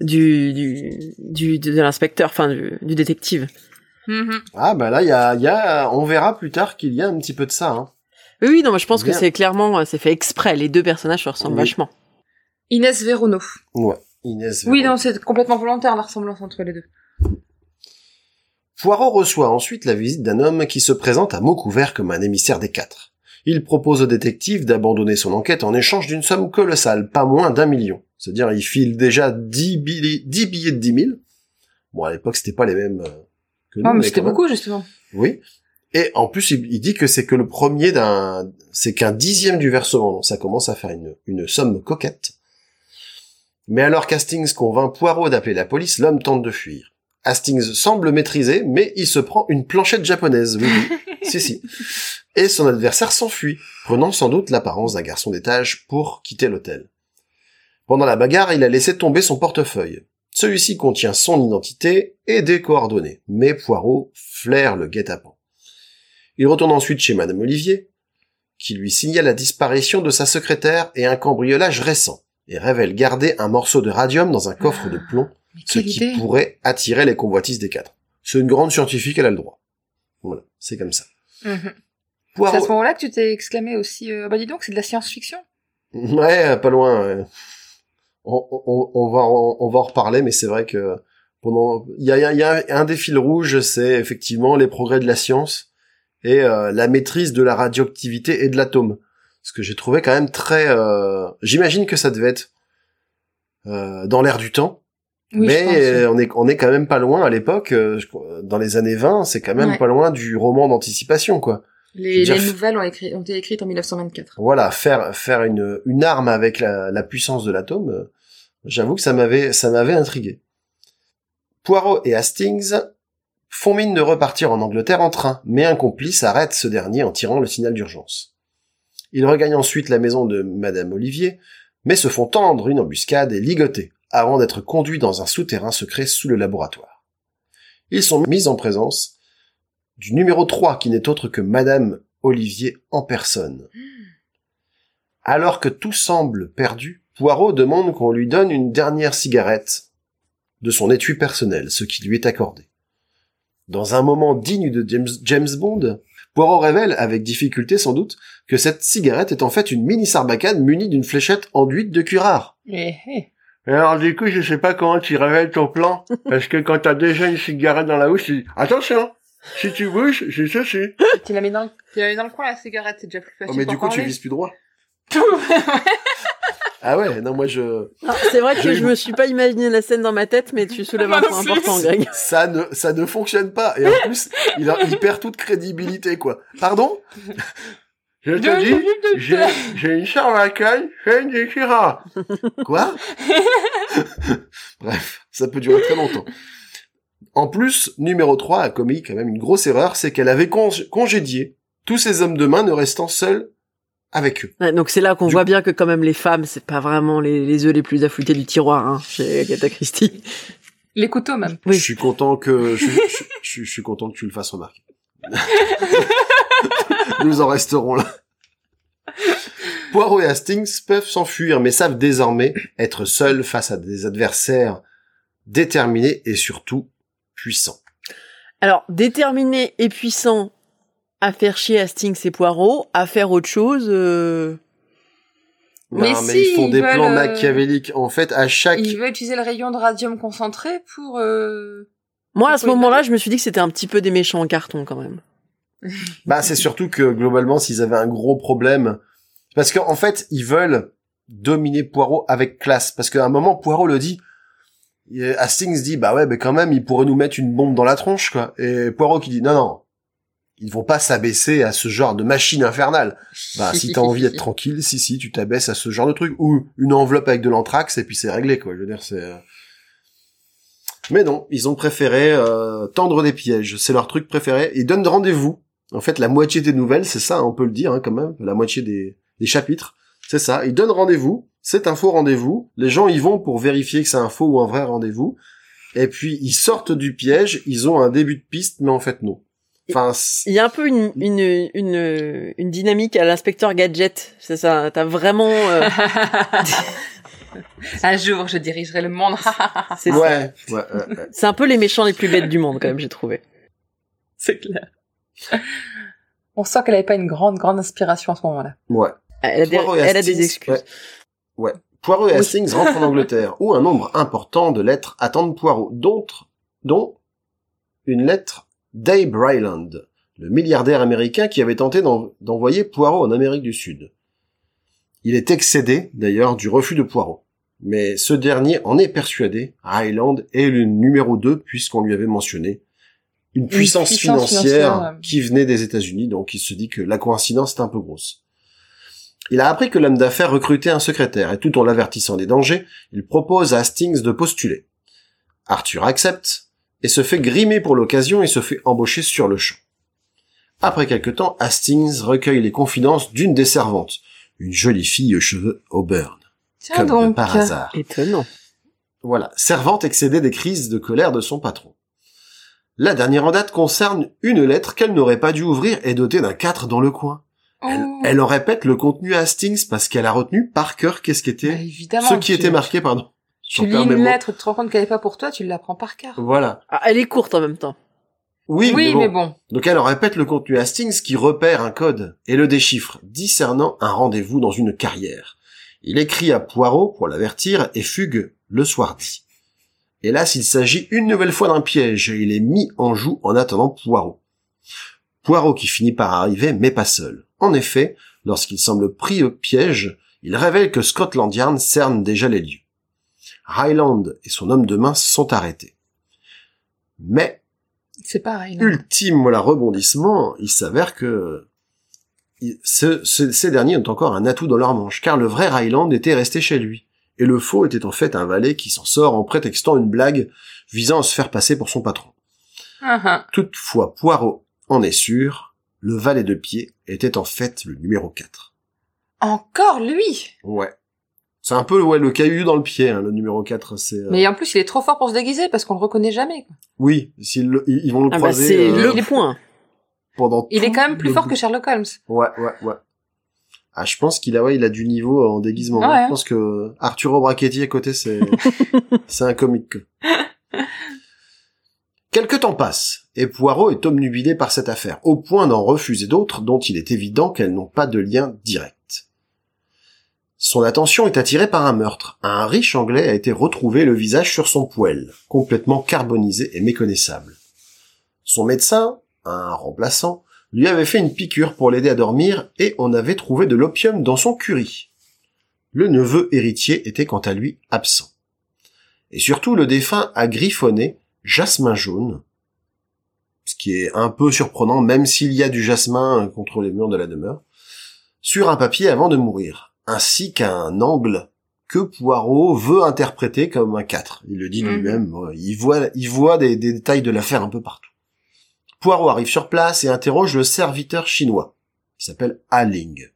du du, du de, de l'inspecteur enfin du, du détective. Mhm. Ah bah là, il y a, il y a, on verra plus tard qu'il y a un petit peu de ça. Hein. Oui oui non je pense Bien. que c'est clairement c'est fait exprès les deux personnages se ressemblent Oui. vachement. Inès. Ouais. Inès. Oui, non, c'est complètement volontaire la ressemblance entre les deux. Poirot reçoit ensuite la visite d'un homme qui se présente à mots couverts comme un émissaire des quatre. Il propose au détective d'abandonner son enquête en échange d'une somme colossale, pas moins d'un million. C'est-à-dire, il file déjà 10, billets, 10 billets de 10 000. Bon, à l'époque, c'était pas les mêmes euh, que nous. Non, mais c'était beaucoup, justement. Oui. Et en plus, il, dit que c'est que le premier d'un, c'est qu'un dixième du versement, donc ça commence à faire une, une somme coquette. Mais alors qu'Hastings convainc Poirot d'appeler la police, l'homme tente de fuir. Hastings semble maîtriser, mais il se prend une planchette japonaise, oui, oui. si, si. Et son adversaire s'enfuit, prenant sans doute l'apparence d'un garçon d'étage pour quitter l'hôtel. Pendant la bagarre, il a laissé tomber son portefeuille. Celui-ci contient son identité et des coordonnées, mais Poirot flaire le guet-apens. Il retourne ensuite chez Madame Olivier, qui lui signale la disparition de sa secrétaire et un cambriolage récent, et révèle garder un morceau de radium dans un coffre de plomb, ce qui idée pourrait attirer les convoitises des quatre. C'est une grande scientifique, elle a le droit. Voilà, c'est comme ça. Mhm. C'est à ce moment-là que tu t'es exclamé aussi, euh, bah dis donc, c'est de la science-fiction. Ouais, pas loin. ouais. On, on, on va on va en reparler, mais c'est vrai que pendant il y a, il y a un des fils rouges, c'est effectivement les progrès de la science et euh, la maîtrise de la radioactivité et de l'atome. Ce que j'ai trouvé quand même très. euh, J'imagine que ça devait être euh, dans l'air du temps, Oui, mais pense. euh, on est on est quand même pas loin à l'époque. euh, dans les années 20, c'est quand même Ouais. pas loin du roman d'anticipation, quoi. Les, nouvelles ont, écrit, ont été écrites en 1924. voilà, faire faire une une arme avec la, la puissance de l'atome, euh, j'avoue que ça m'avait ça m'avait intrigué. Poirot et Hastings font mine de repartir en Angleterre en train, mais un complice arrête ce dernier en tirant le signal d'urgence. Ils regagnent ensuite la maison de Madame Olivier, mais se font tendre une embuscade et ligoter, avant d'être conduits dans un souterrain secret sous le laboratoire. Ils sont mis en présence du numéro 3 qui n'est autre que Madame Olivier en personne. Alors que tout semble perdu, Poirot demande qu'on lui donne une dernière cigarette de son étui personnel, ce qui lui est accordé. Dans un moment digne de James, James Bond, Poirot révèle, avec difficulté sans doute, que cette cigarette est en fait une mini sarbacane munie d'une fléchette enduite de curare. Eh, eh. Alors du coup, je sais pas comment tu révèles ton plan, parce que quand t'as déjà une cigarette dans la bouche, tu dis attention, si tu bouges, j'ai ceci. Tu la mets dans, le- tu la mets dans le coin, la cigarette, c'est déjà plus facile Oh mais pour du coup tu vises plus droit. Ah ouais, non moi je... C'est vrai que je me suis pas imaginé la scène dans ma tête, mais tu soulèves un point important, Greg. Ça ne, ça ne fonctionne pas. Et en plus, il, a- il perd toute crédibilité quoi. Pardon? Je te dis, j'ai, j'ai une charlatane, fait une déchira. Quoi Bref, ça peut durer très longtemps. En plus, numéro 3 a commis quand même une grosse erreur, c'est qu'elle avait cong- congédié tous ces hommes de main ne restant seuls avec eux. Ouais, donc c'est là qu'on Du- voit bien que quand même les femmes, c'est pas vraiment les, les œufs les plus affûtés du tiroir, hein, chez Agatha Christie. Les couteaux, même. Oui. Je suis content que je, je- je- je suis content que tu le fasses remarquer. Nous en resterons là. Poirot et Hastings peuvent s'enfuir, mais savent désormais être seuls face à des adversaires déterminés et surtout puissants. Alors, déterminé et puissant à faire chier Hastings et Poirot, à faire autre chose, euh... Mais non, mais si, ils font ils des veulent, plans euh, machiavéliques. En fait, à chaque... Il veut utiliser le rayon de radium concentré pour... Euh... moi à ce moment-là, je me suis dit que c'était un petit peu des méchants en carton quand même. Bah, c'est surtout que globalement, s'ils avaient un gros problème, parce qu'en fait, ils veulent dominer Poirot avec classe. Parce qu'à un moment, Poirot le dit. Hastings dit, bah ouais, mais quand même, ils pourraient nous mettre une bombe dans la tronche, quoi. Et Poirot qui dit, non, non, ils vont pas s'abaisser à ce genre de machine infernale. Bah, si t'as envie d'être tranquille, si, si, tu t'abaisses à ce genre de truc. Ou une enveloppe avec de l'anthrax, et puis c'est réglé, quoi. Je veux dire, c'est... Mais non, ils ont préféré euh, tendre des pièges. C'est leur truc préféré. Ils donnent rendez-vous. En fait, la moitié des nouvelles, c'est ça, on peut le dire, hein, quand même. La moitié des, des chapitres, c'est ça. Ils donnent rendez-vous. C'est un faux rendez-vous. Les gens y vont pour vérifier que c'est un faux ou un vrai rendez-vous. Et puis ils sortent du piège, ils ont un début de piste, mais en fait non. Enfin, c'est- Il y a un peu une, une, une, une dynamique à l'inspecteur Gadget. C'est ça. T'as vraiment. euh, Un jour, je dirigerai le monde. c'est ça. ouais, ouais, ouais, ouais. C'est un peu les méchants les plus bêtes du monde, quand même, j'ai trouvé. C'est clair. On sent qu'elle avait pas une grande, grande inspiration à ce moment-là. ouais. Elle a des, Poirot et elle a des Hastings, excuses. ouais. Ouais. Poirot et Oui. Hastings rentrent en Angleterre, où un nombre important de lettres attendent Poirot, dont, dont une lettre d'Abe Ryland, le milliardaire américain qui avait tenté d'en- d'envoyer Poirot en Amérique du Sud. Il est excédé, d'ailleurs, du refus de Poirot. Mais ce dernier en est persuadé, Ryland est le numéro 2 puisqu'on lui avait mentionné une puissance, puissance financière, qui venait des États-Unis, donc il se dit que la coïncidence est un peu grosse. Il a appris que l'homme d'affaires recrutait un secrétaire et tout en l'avertissant des dangers, il propose à Hastings de postuler. Arthur accepte et se fait grimer pour l'occasion et se fait embaucher sur le champ. Après quelque temps, Hastings recueille les confidences d'une des servantes, une jolie fille aux cheveux auburn, Tiens comme de donc. par hasard. Étonnant. Voilà, servante excédée des crises de colère de son patron. La dernière en date concerne une lettre qu'elle n'aurait pas dû ouvrir et dotée d'un 4 dans le coin. Elle, Oh. elle en répète le contenu à Hastings parce qu'elle a retenu par cœur qu'est-ce qui Bah, était, évidemment. ce qui tu- était marqué, pardon. Tu lis une mots. lettre, tu te rends compte qu'elle n'est pas pour toi, tu l'apprends par cœur. Voilà. Ah, elle est courte en même temps. Oui, Oui, mais, bon. bon. Donc elle en répète le contenu à Hastings qui repère un code et le déchiffre, discernant un rendez-vous dans une carrière. Il écrit à Poirot pour l'avertir et fugue le soir dit. Hélas, il s'agit une nouvelle fois d'un piège et il est mis en joue en attendant Poirot. Poirot qui finit par arriver, mais pas seul. En effet, lorsqu'il semble pris au piège, il révèle que Scotland Yard cerne déjà les lieux. Highland et son homme de main sont arrêtés. Mais C'est pareil. ultime voilà rebondissement, il s'avère que ce- ce- ces derniers ont encore un atout dans leur manche, car le vrai Ryland était resté chez lui, et le faux était en fait un valet qui s'en sort en prétextant une blague visant à se faire passer pour son patron. Ah. Toutefois, Poirot en est sûr, le valet de pied était en fait le numéro 4. Encore lui? Ouais. C'est un peu ouais, le caillou dans le pied, hein, le numéro 4. C'est, euh, Mais en plus, il est trop fort pour se déguiser parce qu'on le reconnaît jamais. quoi. Oui, ils ils vont le Ah bah croiser c'est euh, le point. Pendant Il est quand même plus fort que Sherlock Holmes. Ouais, ouais, ouais. Ah, je pense qu'il a, ouais, il a du niveau en déguisement. Ouais, Je pense que Arturo Brachetti à côté, c'est, c'est un comique. Quelque temps passe, et Poirot est obnubilé par cette affaire, au point d'en refuser d'autres dont il est évident qu'elles n'ont pas de lien direct. Son attention est attirée par un meurtre. Un riche anglais a été retrouvé le visage sur son poêle, complètement carbonisé et méconnaissable. Son médecin, un remplaçant, lui avait fait une piqûre pour l'aider à dormir et on avait trouvé de l'opium dans son curry. Le neveu héritier était quant à lui absent. Et surtout, le défunt a griffonné jasmin jaune, ce qui est un peu surprenant même s'il y a du jasmin contre les murs de la demeure, sur un papier avant de mourir, ainsi qu'un angle que Poirot veut interpréter comme un 4. Il le dit Mhm. lui-même, ouais, il voit, il voit des, des détails de l'affaire un peu partout. Poirot arrive sur place et interroge le serviteur chinois, qui s'appelle Ah Ling,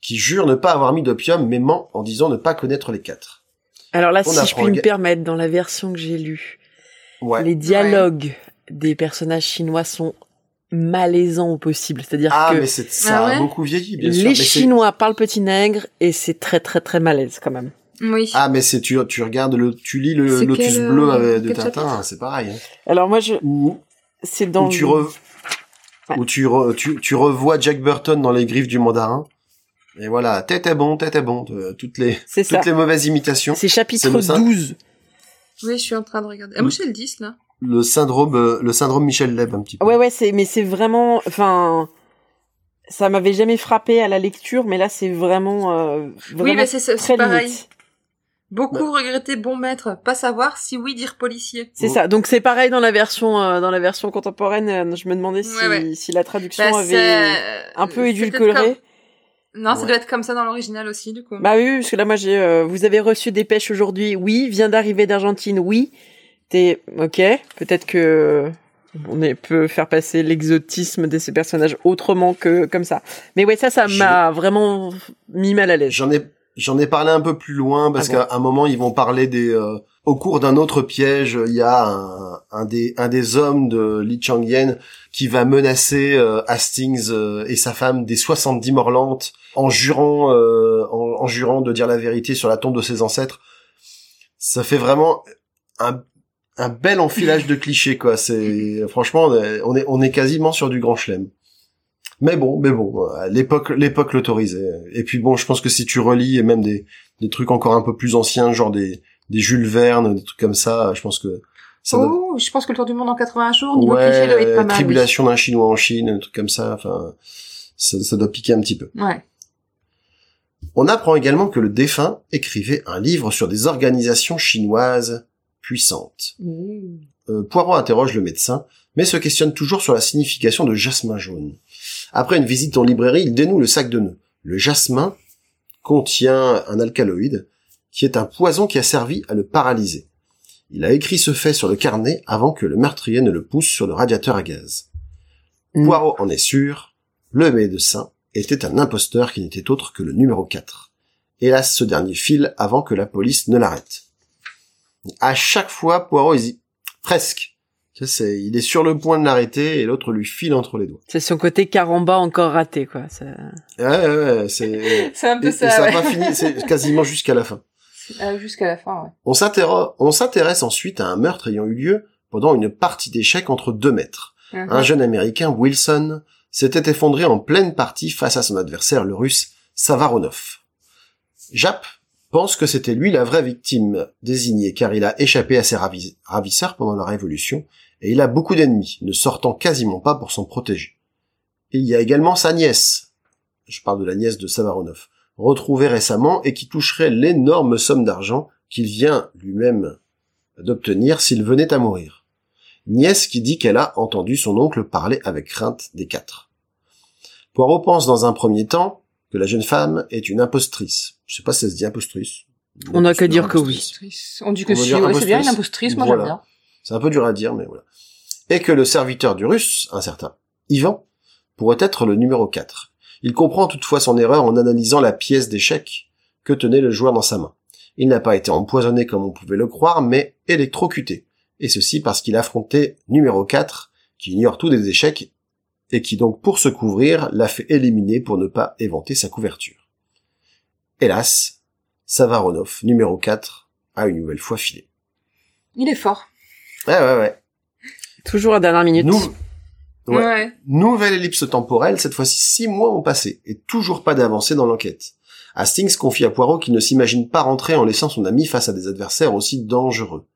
qui jure ne pas avoir mis d'opium mais ment en disant ne pas connaître les quatre. Alors là, On si je puis le me permettre, dans la version que j'ai lue, Ouais. les dialogues des personnages chinois sont malaisants au possible. C'est-à-dire Ah, que mais ça Ah a beaucoup vieilli, bien sûr. les mais Chinois parlent petit nègre et c'est très très très malaise quand même. Oui. Ah, mais c'est, tu, tu regardes le, tu lis le Lotus quel, bleu euh, euh, de Tintin, c'est pareil. Hein. Alors moi, je Ou, c'est dans où tu, re- Ouais. où tu, re- tu, tu revois Jack Burton dans les griffes du mandarin. Et voilà, t'étais bon, t'étais bon, euh, toutes les, c'est ça. toutes les mauvaises imitations. C'est chapitre C'est le ça 12. Oui, je suis en train de regarder. Ah, moi, j'ai le 10, là. Le syndrome, euh, le syndrome Michel Leb, un petit peu. Ouais ouais, c'est mais c'est vraiment enfin ça m'avait jamais frappé à la lecture mais là c'est vraiment euh, vraiment Oui, mais c'est c'est très pareil. limite. Beaucoup regretter bon maître, pas savoir si oui dire policier. C'est Oh. ça. Donc c'est pareil dans la version euh, dans la version contemporaine. euh, je me demandais si Ouais, ouais. si la traduction Bah, avait c'est- un peu c'est édulcoré. comme- Non, ça doit être comme ça dans l'original aussi, du coup. Bah oui, parce que là moi j'ai euh, vous avez reçu des pêches aujourd'hui. Oui, vient d'arriver d'Argentine. Oui. T'es OK, peut-être que on est- peut faire passer l'exotisme de ces personnages autrement que comme ça. Mais ouais, ça ça Je- m'a vraiment mis mal à l'aise. J'en ai, J'en ai parlé un peu plus loin parce Ah bon qu'à un moment ils vont parler des. euh, au cours d'un autre piège, il y a un, un des un des hommes de Li Changyen qui va menacer euh, Hastings euh, et sa femme des 70 morts lentes en jurant euh, en, en jurant de dire la vérité sur la tombe de ses ancêtres. Ça fait vraiment un un bel enfilage de clichés quoi. C'est franchement on est on est quasiment sur du grand chelem. Mais bon, mais bon, l'époque, l'époque l'autorisait. Et puis bon, je pense que si tu relis et même des, des trucs encore un peu plus anciens, genre des, des Jules Verne, des trucs comme ça, je pense que ça doit- Oh, je pense que le tour du monde en 80 jours, niveau cliché, doit être pas mal. oui. Tribulation d'un Chinois en Chine, un truc comme ça. Enfin, ça, ça doit piquer un petit peu. Ouais. On apprend également que le défunt écrivait un livre sur des organisations chinoises puissantes. Euh, Poirot interroge le médecin, mais se questionne toujours sur la signification de jasmin jaune. Après une visite en librairie, il dénoue le sac de nœuds. Le jasmin contient un alcaloïde, qui est un poison qui a servi à le paralyser. Il a écrit ce fait sur le carnet avant que le meurtrier ne le pousse sur le radiateur à gaz. Mm. Poirot en est sûr, le médecin était un imposteur qui n'était autre que le numéro 4. Hélas, ce dernier file avant que la police ne l'arrête. À chaque fois, Poirot hésite. Presque. Tu sais, c'est- il est sur le point de l'arrêter et l'autre lui file entre les doigts. C'est son côté caramba encore raté, quoi. Ça- Ouais, ouais, ouais, c'est... C'est un peu et ça, ça ouais. n'a pas fini, c'est quasiment jusqu'à la fin. Ah, Jusqu'à la fin, ouais. On s'interro- on s'intéresse ensuite à un meurtre ayant eu lieu pendant une partie d'échecs entre deux maîtres. Mhm. Un jeune américain, Wilson, s'était effondré en pleine partie face à son adversaire, le russe Savaronov. Jap pense que c'était lui la vraie victime désignée car il a échappé à ses ravi- ravisseurs pendant la révolution et il a beaucoup d'ennemis, ne sortant quasiment pas pour s'en protéger. Et il y a également sa nièce, je parle de la nièce de Savaronov, retrouvée récemment et qui toucherait l'énorme somme d'argent qu'il vient lui-même d'obtenir s'il venait à mourir. Nièce qui dit qu'elle a entendu son oncle parler avec crainte des quatre. Poirot pense dans un premier temps que la jeune femme est une impostrice. Je sais pas si ça se dit impostrice. On n'a qu'à dire que oui. On dit que On va si, dire ouais, c'est bien une impostrice, moi Voilà. j'aime bien. C'est un peu dur à dire, mais voilà. Et que le serviteur du russe, un certain Ivan, pourrait être le numéro 4. Il comprend toutefois son erreur en analysant la pièce d'échec que tenait le joueur dans sa main. Il n'a pas été empoisonné comme on pouvait le croire, mais électrocuté. Et ceci parce qu'il affrontait numéro 4, qui ignore tous des échecs, et qui donc, pour se couvrir, l'a fait éliminer pour ne pas éventer sa couverture. Hélas, Savaronov, numéro 4, a une nouvelle fois filé. Il est fort. Ouais, ouais, ouais. Toujours à dernière minute. Nous, Ouais. Ouais. Nouvelle ellipse temporelle, cette fois-ci six mois ont passé, et toujours pas d'avancée dans l'enquête. Hastings confie à Poirot qu'il ne s'imagine pas rentrer en laissant son ami face à des adversaires aussi dangereux.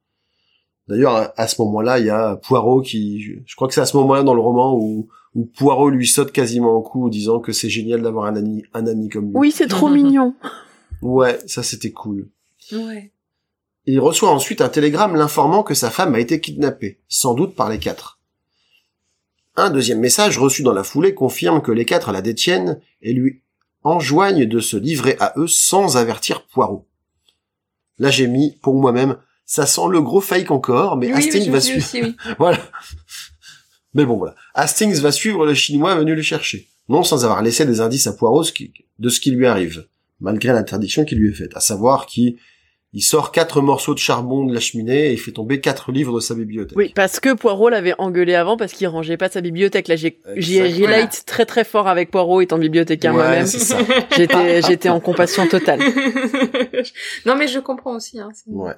D'ailleurs, à- ce moment-là, il y a Poirot qui, je- crois que c'est à ce moment-là dans le roman où, où Poirot lui saute quasiment au cou, disant que c'est génial d'avoir un ami, un ami comme lui. Oui, c'est trop mignon. Ouais, ça c'était cool. Ouais. Il reçoit ensuite un télégramme l'informant que sa femme a été kidnappée, sans doute par les quatre. Un deuxième message reçu dans la foulée confirme que les quatre la détiennent et lui enjoignent de se livrer à eux sans avertir Poirot. Là j'ai mis, pour moi-même, ça sent le gros fake encore, mais oui, Hastings va suivre. oui. Voilà. Mais bon voilà. Hastings va suivre le chinois venu le chercher. Non sans avoir laissé des indices à Poirot qui- de ce qui lui arrive, malgré l'interdiction qui lui est faite, à savoir qu'il il sort quatre morceaux de charbon de la cheminée et il fait tomber quatre livres de sa bibliothèque. Oui, parce que Poirot l'avait engueulé avant parce qu'il rangeait pas sa bibliothèque. Là, j'ai j'ai Exactement. relate très très fort avec Poirot étant bibliothécaire Ouais, moi-même. c'est ça. J'étais j'étais en compassion totale. non, mais je comprends aussi. Hein. Ouais.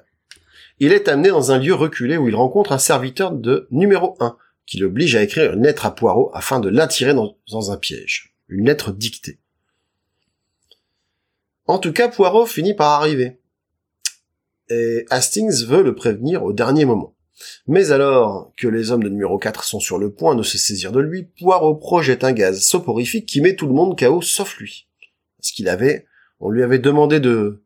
Il est amené dans un lieu reculé où il rencontre un serviteur de numéro 1 qui l'oblige à écrire une lettre à Poirot afin de l'attirer dans, dans un piège. Une lettre dictée. En tout cas, Poirot finit par arriver. Et Hastings veut le prévenir au dernier moment. Mais alors que les hommes de numéro 4 sont sur le point de se saisir de lui, Poirot projette un gaz soporifique qui met tout le monde KO sauf lui. Parce qu'il avait, on lui avait demandé de,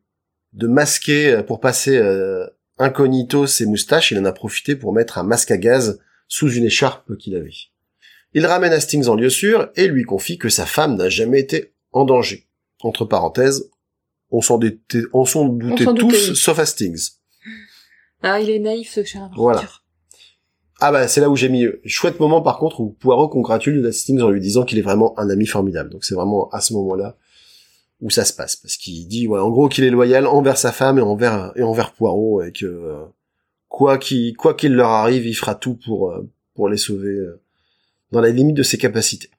de masquer euh, pour passer euh, incognito ses moustaches, il en a profité pour mettre un masque à gaz sous une écharpe qu'il avait. Il ramène Hastings en lieu sûr et lui confie que sa femme n'a jamais été en danger. Entre parenthèses, on s'en doutait, on s'en doutait tous, doutait, sauf Hastings. Ah, il est naïf, ce cher. Voilà. Ah bah c'est là où j'ai mis chouette moment par contre où Poirot congratule Hastings en lui disant qu'il est vraiment un ami formidable. Donc c'est vraiment à ce moment-là où ça se passe, parce qu'il dit, ouais, en gros, qu'il est loyal envers sa femme et envers et envers Poirot, et que euh, quoi qu'il quoi qu'il leur arrive, il fera tout pour euh, pour les sauver euh, dans la limite de ses capacités.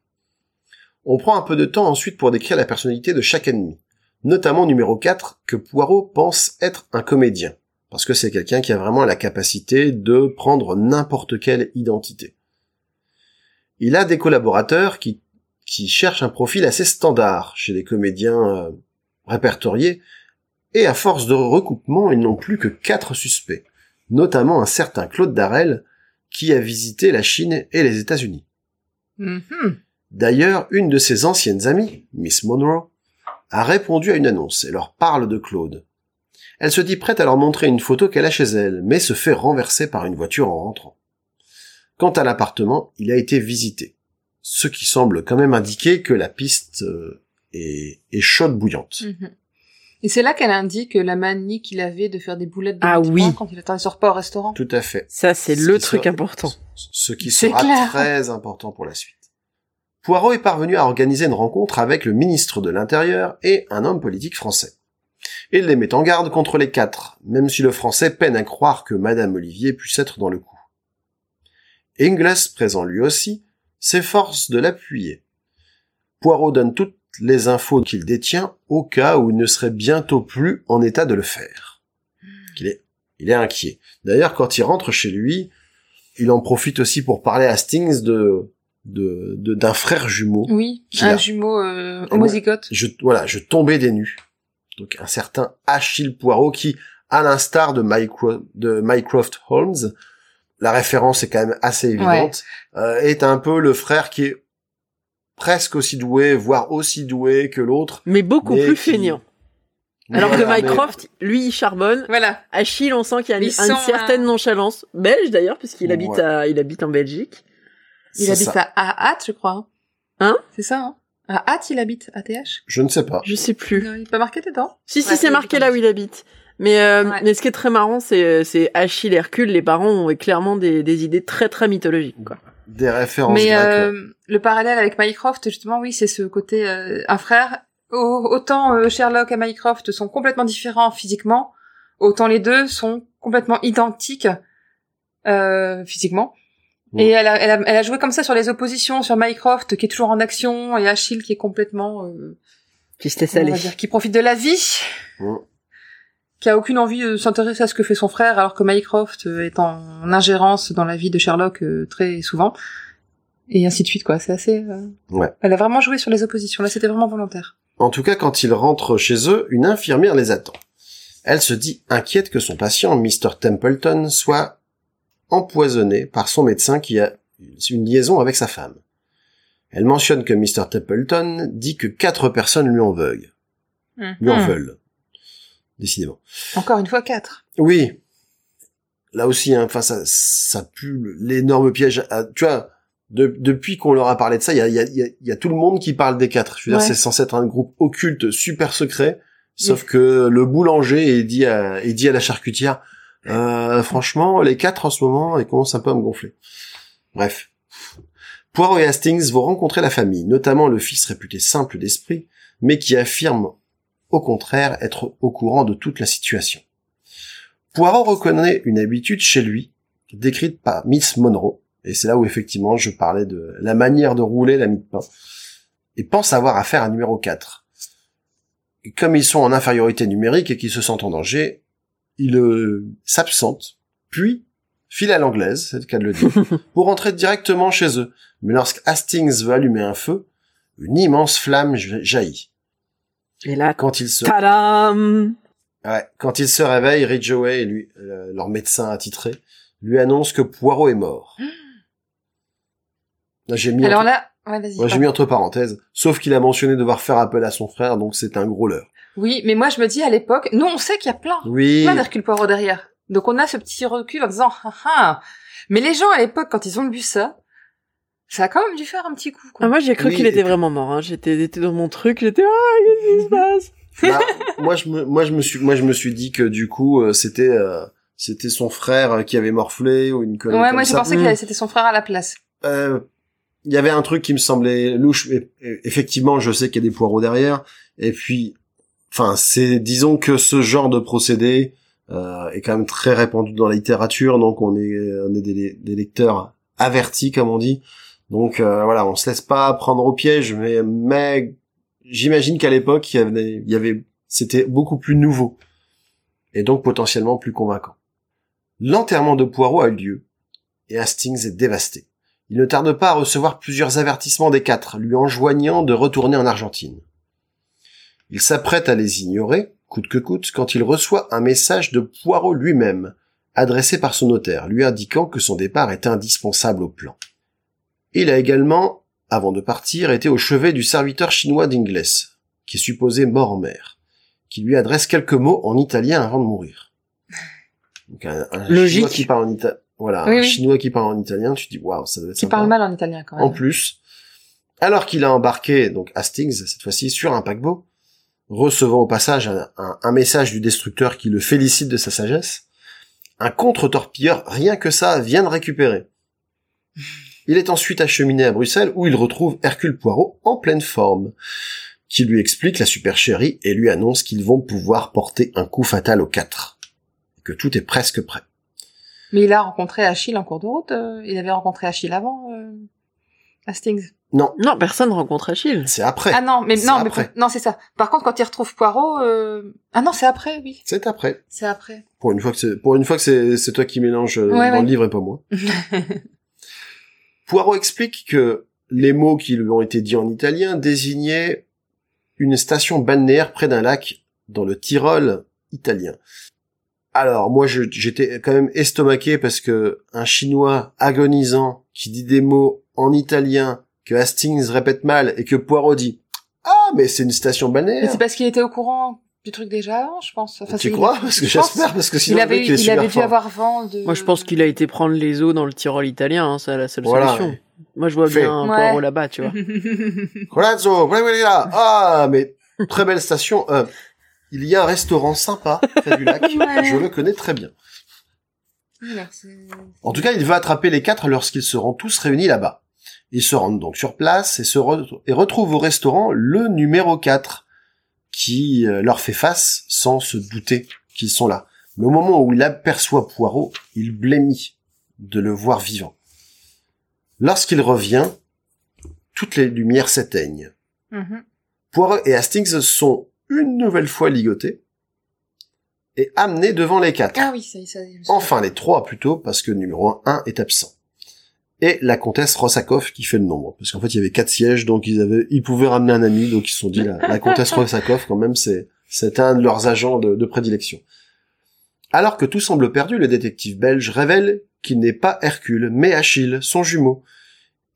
On prend un peu de temps ensuite pour décrire la personnalité de chaque ennemi, notamment numéro 4, que Poirot pense être un comédien, parce que c'est quelqu'un qui a vraiment la capacité de prendre n'importe quelle identité. Il a des collaborateurs qui qui cherchent un profil assez standard chez les comédiens euh, répertoriés, et à force de recoupement, ils n'ont plus que quatre suspects, notamment un certain Claude Darel, qui a visité la Chine et les États-Unis. Mhm. D'ailleurs, une de ses anciennes amies, Miss Monroe, a répondu à une annonce et leur parle de Claude. Elle se dit prête à leur montrer une photo qu'elle a chez elle, mais se fait renverser par une voiture en rentrant. Quant à l'appartement, il a été visité, ce qui semble quand même indiquer que la piste euh, est, est chaude bouillante. Mhm. Et c'est là qu'elle indique la manie qu'il avait de faire des boulettes de Ah oui. pain quand il attendait son repas au restaurant. Tout à fait. Ça, c'est Ce le truc sera- important. Ce qui sera clair. très important pour la suite. Poirot est parvenu à organiser une rencontre avec le ministre de l'Intérieur et un homme politique français. Il les met en garde contre les quatre, même si le français peine à croire que Madame Olivier puisse être dans le coup. Ingles, présent lui aussi, s'efforce de l'appuyer. Poirot donne toutes les infos qu'il détient au cas où il ne serait bientôt plus en état de le faire. Il est, il est inquiet. D'ailleurs, quand il rentre chez lui, il en profite aussi pour parler à Stings de de de- d'un frère jumeau. Oui, un a. jumeau euh, homozygote. Je voilà, je tombais des nues. Donc un certain Achille Poirot qui, à l'instar de, Mycro- de Mycroft Holmes, la référence est quand même assez évidente, euh, est un peu le frère qui est presque aussi doué, voire aussi doué que l'autre. Mais beaucoup Mais plus qui- feignant. Alors que Voilà, mais- Mycroft, lui, il charbonne. Voilà. Achille, on sent qu'il y a une, certaine euh, nonchalance. Belge, d'ailleurs, puisqu'il habite à, il habite en Belgique. Il habite ça. à Hâte, je crois. Hein? C'est ça, hein? À Hâte, il habite. ATH Je ne sais pas. Je sais plus. Non, Il est pas marqué dedans? Si, si, Ouais, c'est marqué là où il habite. Mais, euh, Ouais. mais ce qui est très marrant, c'est, c'est Achille et Hercule. Les parents ont clairement des, des idées très, très mythologiques, quoi. Des références Mais euh, le parallèle avec Mycroft, justement, oui, c'est ce côté euh, un frère. Au- autant euh, Sherlock et Mycroft sont complètement différents physiquement, autant les deux sont complètement identiques euh, physiquement. Mm. Et elle a, elle, a, elle a joué comme ça sur les oppositions, sur Mycroft qui est toujours en action et Achille qui est complètement, euh, Qui se laisse aller. dire, qui profite de la vie, Mm. qui a aucune envie de s'intéresser à ce que fait son frère, alors que Mycroft euh, est en ingérence dans la vie de Sherlock euh, très souvent, et ainsi de suite quoi. C'est assez. euh, Ouais. Elle a vraiment joué sur les oppositions. Là, c'était vraiment volontaire. En tout cas, quand ils rentrent chez eux, une infirmière les attend. Elle se dit inquiète que son patient, Mr. Templeton, soit empoisonné par son médecin qui a une liaison avec sa femme. Elle mentionne que Mr. Templeton dit que quatre personnes lui en veulent. Lui en veulent. Décidément. Encore une fois, quatre. Oui. Là aussi, hein, ça, ça pue l'énorme piège. à- tu vois, de- depuis qu'on leur a parlé de ça, il y a, il y, a, il y a- il y a tout le monde qui parle des quatre. Je veux dire, Ouais. c'est censé être un groupe occulte super secret, sauf que le boulanger est dit à, est dit à la charcutière, euh, franchement, les quatre en ce moment, ils commencent un peu à me gonfler. Bref. Poirot et Hastings vont rencontrer la famille, notamment le fils réputé simple d'esprit, mais qui affirme au contraire être au courant de toute la situation. Poirot reconnaît une habitude chez lui, décrite par Miss Monroe, et c'est là où effectivement je parlais de la manière de rouler la mie de pain, et pense avoir affaire à numéro 4. Et comme ils sont en infériorité numérique et qu'ils se sentent en danger, il euh, s'absente, puis file à l'anglaise, c'est le cas de le dire, pour rentrer directement chez eux. Mais lorsque Hastings veut allumer un feu, une immense flamme jaillit. Et là, Quand il se tadam! Ouais, quand il se réveille, Ridgeway, lui, euh, leur médecin attitré, lui annonce que Poirot est mort. Là, J'ai mis, Alors entre... là, ouais, vas-y. ouais, j'ai mis entre parenthèses, sauf qu'il a mentionné devoir faire appel à son frère, donc c'est un gros leurre. Oui, mais moi je me dis à l'époque, nous on sait qu'il y a plein, Oui, plein d'Hercule Poirot derrière. Donc on a ce petit recul en disant, ah ah. Mais les gens à l'époque, quand ils ont vu ça, ça a quand même dû faire un petit coup. Quoi. Ah, moi, j'ai cru Oui, qu'il et était vraiment mort. Hein. J'étais, j'étais dans mon truc. J'étais ah qu'est-ce qui se passe? Bah, moi je me, moi je me suis, moi je me suis dit que du coup euh, c'était, euh, c'était son frère euh, qui avait morflé ou une connerie ouais, comme moi j'ai ça. pensé Mm. que c'était son frère à la place. Euh, il y avait un truc qui me semblait louche. mais, euh, effectivement, je sais qu'il y a des poireaux derrière. Et puis, enfin, c'est, disons que ce genre de procédé euh, est quand même très répandu dans la littérature, donc on est, on est des, lecteurs avertis, comme on dit. Donc euh, voilà, on se laisse pas prendre au piège, mais, mais j'imagine qu'à l'époque, il y avait, avait, c'était beaucoup plus nouveau et donc potentiellement plus convaincant. L'enterrement de Poirot a eu lieu et Hastings est dévasté. Il ne tarde pas à recevoir plusieurs avertissements des quatre, lui enjoignant de retourner en Argentine. Il s'apprête à les ignorer, coûte que coûte, quand il reçoit un message de Poirot lui-même, adressé par son notaire, lui indiquant que son départ est indispensable au plan. Il a également, avant de partir, été au chevet du serviteur chinois d'Ingles, qui est supposé mort en mer, qui lui adresse quelques mots en italien avant de mourir. Donc un, un Logique. chinois qui parle en italien, voilà, Oui, un oui. chinois qui parle en italien, tu dis waouh, ça doit être Qui sympa. parle mal en italien quand même. En plus, alors qu'il a embarqué, donc Hastings, cette fois-ci, sur un paquebot, recevant au passage un, message du destructeur qui le félicite de sa sagesse, un contre-torpilleur, rien que ça, vient de récupérer. Il est ensuite acheminé à Bruxelles où il retrouve Hercule Poirot en pleine forme, qui lui explique la supercherie et lui annonce qu'ils vont pouvoir porter un coup fatal aux quatre. Que tout est presque prêt. Mais il a rencontré Achille en cours de route. euh, il avait rencontré Achille avant euh, Hastings. Non, Non, personne rencontre Achille. c'est après. Ah non, mais non, mais après. non, c'est ça. Par contre, quand il retrouve Poirot, euh... ah non, c'est après, oui, C'est après. c'est après. Pour une fois que c'est, pour une fois que c'est, c'est toi qui mélange euh, Ouais, dans ouais. le livre et pas moi. Poirot explique que les mots qui lui ont été dits en italien désignaient une station balnéaire près d'un lac dans le Tyrol italien. Alors, moi, je- j'étais quand même estomaqué parce que un chinois agonisant qui dit des mots en italien que Hastings répète mal et que Poirot dit Ah, mais c'est une station mais balnéaire. c'est parce qu'il était au courant du truc déjà avant, je pense. Enfin, tu crois Parce que je pense. j'espère, parce que sinon Il le avait, mec, il avait dû fort. avoir vent de. Moi, je pense qu'il a été prendre les eaux dans le Tyrol italien, hein, c'est la seule Voilà, solution. ouais. Moi, je vois Fait. bien un Ouais. Poirot là-bas, tu vois. Corazzo, voilà, voilà, là. Ah, mais très belle station. Euh, il y a un restaurant sympa près du lac. Ouais. Je le connais très bien. Alors, En tout cas, il va attraper les quatre lorsqu'ils seront tous réunis là-bas. Ils se rendent donc sur place et, se re- et retrouvent au restaurant le numéro 4 qui euh, leur fait face sans se douter qu'ils sont là. Mais au moment où il aperçoit Poirot, il blêmit de le voir vivant. Lorsqu'il revient, toutes les lumières s'éteignent. Mhm. Poirot et Hastings sont une nouvelle fois ligotés et amenés devant les quatre. Ah oui, ça y est, ça y est. je me Enfin les trois plutôt, parce que numéro 1 est absent. Et la comtesse Rosakov qui fait le nombre. Parce qu'en fait, il y avait quatre sièges, donc ils avaient, ils pouvaient ramener un ami, donc ils se sont dit, la, la comtesse Rosakov, quand même, c'est, c'est un de leurs agents de, de prédilection. Alors que tout semble perdu, le détective belge révèle qu'il n'est pas Hercule, mais Achille, son jumeau,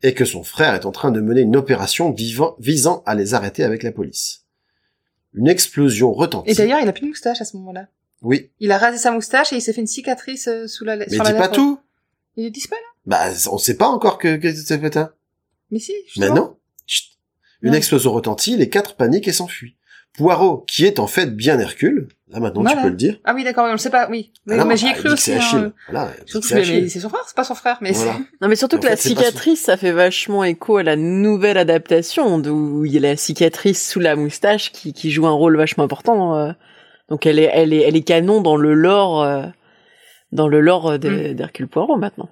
et que son frère est en train de mener une opération vivant- visant à les arrêter avec la police. Une explosion retentit. Et d'ailleurs, il a plus de moustache à ce moment-là. oui, Il a rasé sa moustache et il s'est fait une cicatrice euh, sous la mais sur la dis pas tout. Il est disparu là? Bah, on sait pas encore que, que c'est fait, hein. Mais si, Mais justement. non. Chut. Une explosion retentit, les quatre paniquent et s'enfuient. Poirot, qui est en fait bien Hercule, là maintenant Voilà. tu peux le dire. Ah oui, d'accord, on le sait pas, oui. Ah non, mais j'y ai bah, cru aussi. c'est Achille. hein. Voilà, Surtout c'est son frère, c'est pas son frère, mais Voilà. Non, mais surtout En que la fait, son- cicatrice, ça fait vachement écho à la nouvelle adaptation, d'où il y a la cicatrice sous la moustache qui, qui joue un rôle vachement important. euh. Donc elle est, elle est, elle est canon dans le lore, euh, dans le lore de- d'Hercule Poirot maintenant.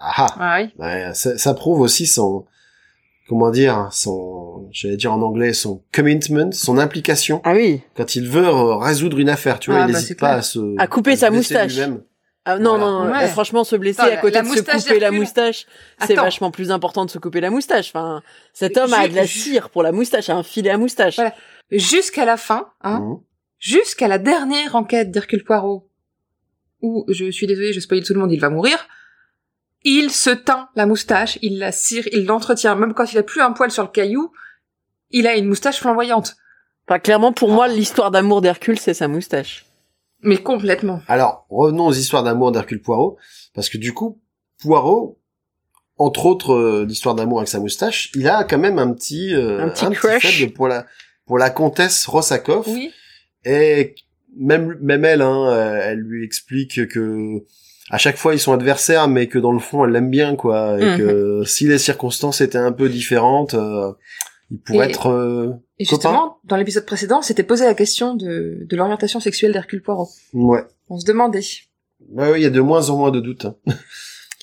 Ah ah. Ah oui. Ouais, ça, ça prouve aussi son, comment dire, son, j'allais dire en anglais, son commitment, son implication Ah oui. quand il veut résoudre une affaire. Tu vois, Ah, il bah, n'hésite pas clair. à se, À couper à sa moustache. Ah non, Voilà. non, Ouais. franchement, se blesser Attends, à côté la- de la se moustache couper la moustache, c'est vachement plus important de se couper la moustache. Enfin, cet homme a de la cire pour la moustache, un filet à moustache. Voilà. Jusqu'à la fin, hein, Mhm. jusqu'à la dernière enquête d'Hercule Poirot, où, je suis désolée, je spoil tout le monde, il va mourir, il se teint la moustache, il la cire, il l'entretient, même quand il a plus un poil sur le caillou, il a une moustache flamboyante. Enfin, clairement, pour moi, l'histoire d'amour d'Hercule, c'est sa moustache. Mais complètement. Alors, revenons aux histoires d'amour d'Hercule Poirot, parce que du coup, Poirot, entre autres euh, l'histoire d'amour avec sa moustache, il a quand même un petit, euh, Un petit crush. faible pour la pour la comtesse Rosakov, Oui. et même même elle, hein, euh, elle lui explique que à chaque fois ils sont adversaires, mais que dans le fond elle l'aime bien, quoi, et Mhm. que si les circonstances étaient un peu différentes, euh, il pourrait Et- être euh, Et justement, dans l'épisode précédent, c'était posé la question de, de l'orientation sexuelle d'Hercule Poirot. Ouais. On se demandait. Ouais, ouais, il y a de moins en moins de doutes. hein.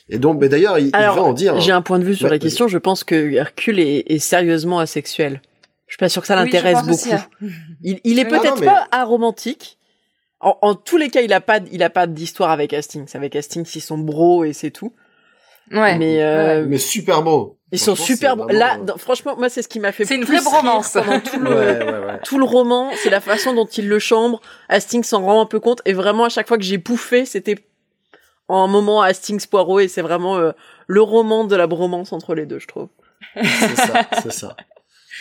Et donc, mais d'ailleurs, il, va en dire. J'ai un point de vue sur Ouais, la question. Je pense que Hercule est, est sérieusement asexuel. Je suis pas sûre que ça Oui, l'intéresse beaucoup. aussi, hein. Il, il est Ah peut-être mais- pas aromantique. En, en tous les cas, il a pas, il a pas d'histoire avec Hastings. Avec Hastings, ils sont bros et c'est tout. Ouais. Mais euh, Mais super beau. ils sont Franchement, super vraiment, Là, dans- franchement, moi, c'est ce qui m'a fait. C'est une plus vraie bromance. pendant tout le, Ouais, ouais, ouais. tout le roman. C'est la façon dont il le chambre. Hastings s'en rend un peu compte. Et vraiment, à chaque fois que j'ai pouffé, c'était en un moment Hastings Poirot. Et c'est vraiment euh, le roman de la bromance entre les deux, je trouve. C'est ça, c'est ça.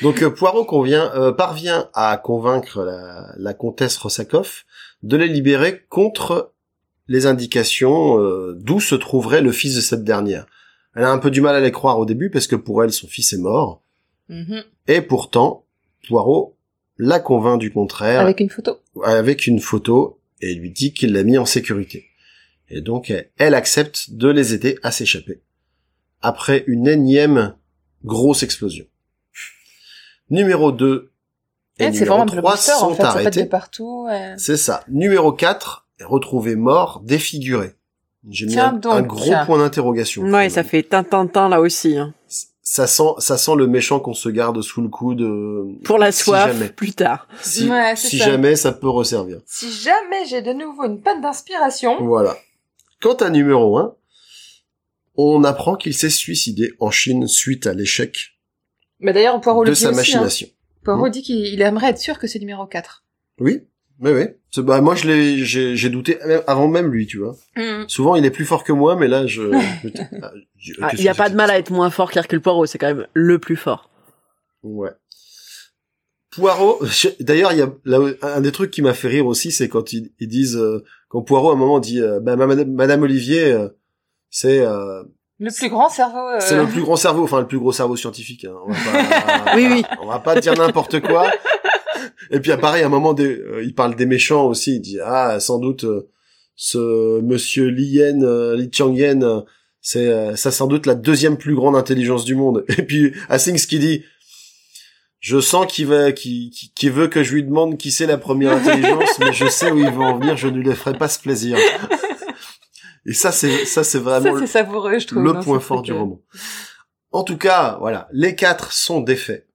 Donc euh, Poirot convient, euh, parvient à convaincre la, la comtesse Rossakoff de les libérer contre les indications euh, d'où se trouverait le fils de cette dernière. Elle a un peu du mal à les croire au début parce que pour elle son fils est mort. Mhm. Et pourtant, Poirot la convainc du contraire Avec une photo. avec une photo et lui dit qu'il l'a mis en sécurité. Et donc elle accepte de les aider à s'échapper après une énième grosse explosion. Numéro 2 et Elle, c'est numéro vraiment un 3 blockbuster, en sont fait. De arrêtés. partout. ouais. C'est ça. Numéro 4 est retrouvé mort, défiguré. J'ai mis Tiens un, donc. un gros point d'interrogation. Ouais, ça fait tintintin là aussi. Hein. Ça sent, ça sent le méchant qu'on se garde sous le coude. euh, Pour la Si soif, jamais. plus tard. Si, Ouais, c'est si ça. jamais ça peut resservir. Si jamais j'ai de nouveau une panne d'inspiration. Voilà. Quant à numéro 1, on apprend qu'il s'est suicidé en Chine suite à l'échec Mais d'ailleurs, Poirot de le dit sa aussi. Hein. machination. Poirot dit qu'il il aimerait être sûr que c'est numéro 4. Oui, mais oui. C'est- Bah, moi, je l'ai, j'ai, j'ai douté avant même lui, tu vois. Souvent, il est plus fort que moi, mais là, je. je- ah, je- Ah, Il y a pas de mal à être moins fort qu'Hercule Poirot, c'est quand même le plus fort. Ouais. Poirot. je- D'ailleurs, il y a là, un des trucs qui m'a fait rire aussi, c'est quand ils, ils disent euh, quand Poirot à un moment dit, euh, bah, Madame, Madame Olivier, euh, c'est euh, Le plus grand cerveau. euh, C'est le plus grand cerveau, enfin le plus gros cerveau scientifique. Hein. On va pas, Oui, oui. On va pas dire n'importe quoi. Et puis à pareil, à un moment, des, euh, il parle des méchants aussi. Il dit ah sans doute euh, ce Monsieur Li Yen, euh, Li Changyen, c'est euh, ça sans doute la deuxième plus grande intelligence du monde. Et puis Hastings qui dit je sens qu'il qu'il veut que je lui demande qui c'est la première intelligence, mais je sais où il veut en venir. Je ne lui ferai pas ce plaisir. Et ça, c'est ça, c'est vraiment Ça, c'est savoureux, je trouve. le point fort du roman. En tout cas, voilà, les quatre sont défaits.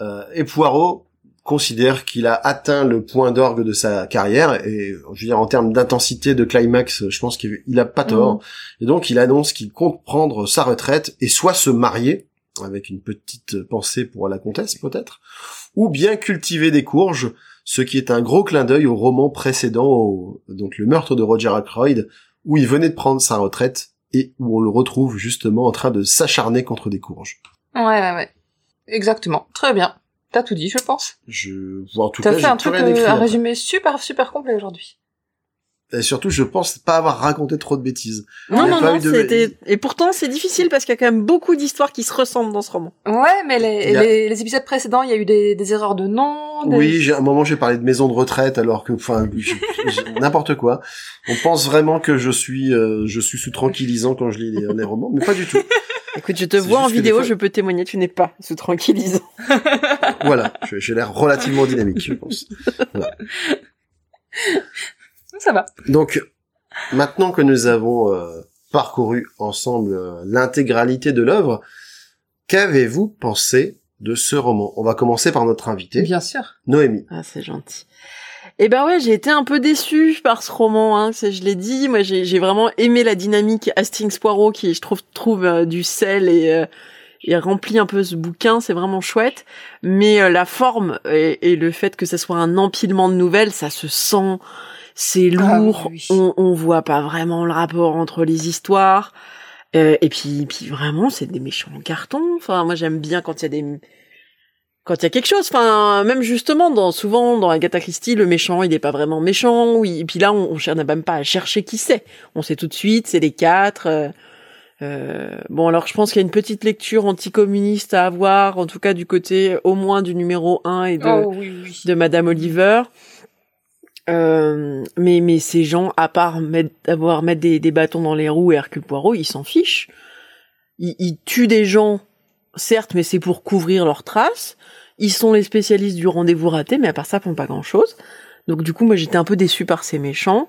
Euh, et Poirot considère qu'il a atteint le point d'orgue de sa carrière et je veux dire en termes d'intensité de climax, je pense qu'il il a pas tort. Et donc il annonce qu'il compte prendre sa retraite et soit se marier avec une petite pensée pour la comtesse peut-être, ou bien cultiver des courges, ce qui est un gros clin d'œil au roman précédent, au- donc le meurtre de Roger Ackroyd, où il venait de prendre sa retraite et où on le retrouve justement en train de s'acharner contre des courges. Ouais, ouais, ouais. Exactement. Très bien. T'as tout dit, je pense. Je vois en tout T'as cas, fait j'ai un truc, euh, un résumé super, super complet aujourd'hui. Et surtout, je pense pas avoir raconté trop de bêtises. Non, non, non, de- c'était... Et pourtant, c'est difficile parce qu'il y a quand même beaucoup d'histoires qui se ressemblent dans ce roman. Ouais, mais les, a- les, les épisodes précédents, il y a eu des, des erreurs de nom. des- Oui, j'ai à un moment j'ai parlé de maison de retraite alors que enfin n'importe quoi. On pense vraiment que je suis euh, je suis sous tranquillisant quand je lis les, les romans, mais pas du tout. Écoute, je te vois en vidéo, fois- je peux témoigner, tu n'es pas sous tranquillisant. Voilà, j'ai l'air relativement dynamique, je pense. Ça va. Donc maintenant que nous avons euh, parcouru ensemble euh, l'intégralité de l'œuvre, qu'avez-vous pensé de ce roman? On va commencer par notre invité, Bien sûr. Noémie. Ah, c'est gentil. Eh ben ouais, j'ai été un peu déçue par ce roman, hein, c'est- je l'ai dit. Moi, j'ai j'ai vraiment aimé la dynamique Hastings Poirot qui, je trouve, trouve euh, du sel et, euh, et remplit un peu ce bouquin. C'est vraiment chouette. Mais euh, la forme et, et le fait que ça soit un empilement de nouvelles, ça se sent. C'est Ah oui, lourd. On, on voit pas vraiment le rapport entre les histoires. Euh, et puis, puis vraiment, c'est des méchants en carton. Enfin, moi, j'aime bien quand il y a des quand il y a quelque chose, enfin même justement dans souvent dans Agatha Christie le méchant il est pas vraiment méchant, oui. Et puis là on, on cherche même pas à chercher qui c'est, on sait tout de suite c'est les quatre. euh, euh, bon alors je pense qu'il y a une petite lecture anticommuniste à avoir, en tout cas du côté au moins du numéro 1 et de Oh oui, oui. de Madame Oliver. Euh, mais mais ces gens, à part mettre, avoir mettre des, des bâtons dans les roues et Hercule Poirot, ils s'en fichent. Ils, ils tuent des gens, certes, mais c'est pour couvrir leurs traces. ils sont les spécialistes du rendez-vous raté, mais à part ça, ils font pas grand-chose. Donc du coup, moi, j'étais un peu déçue par ces méchants.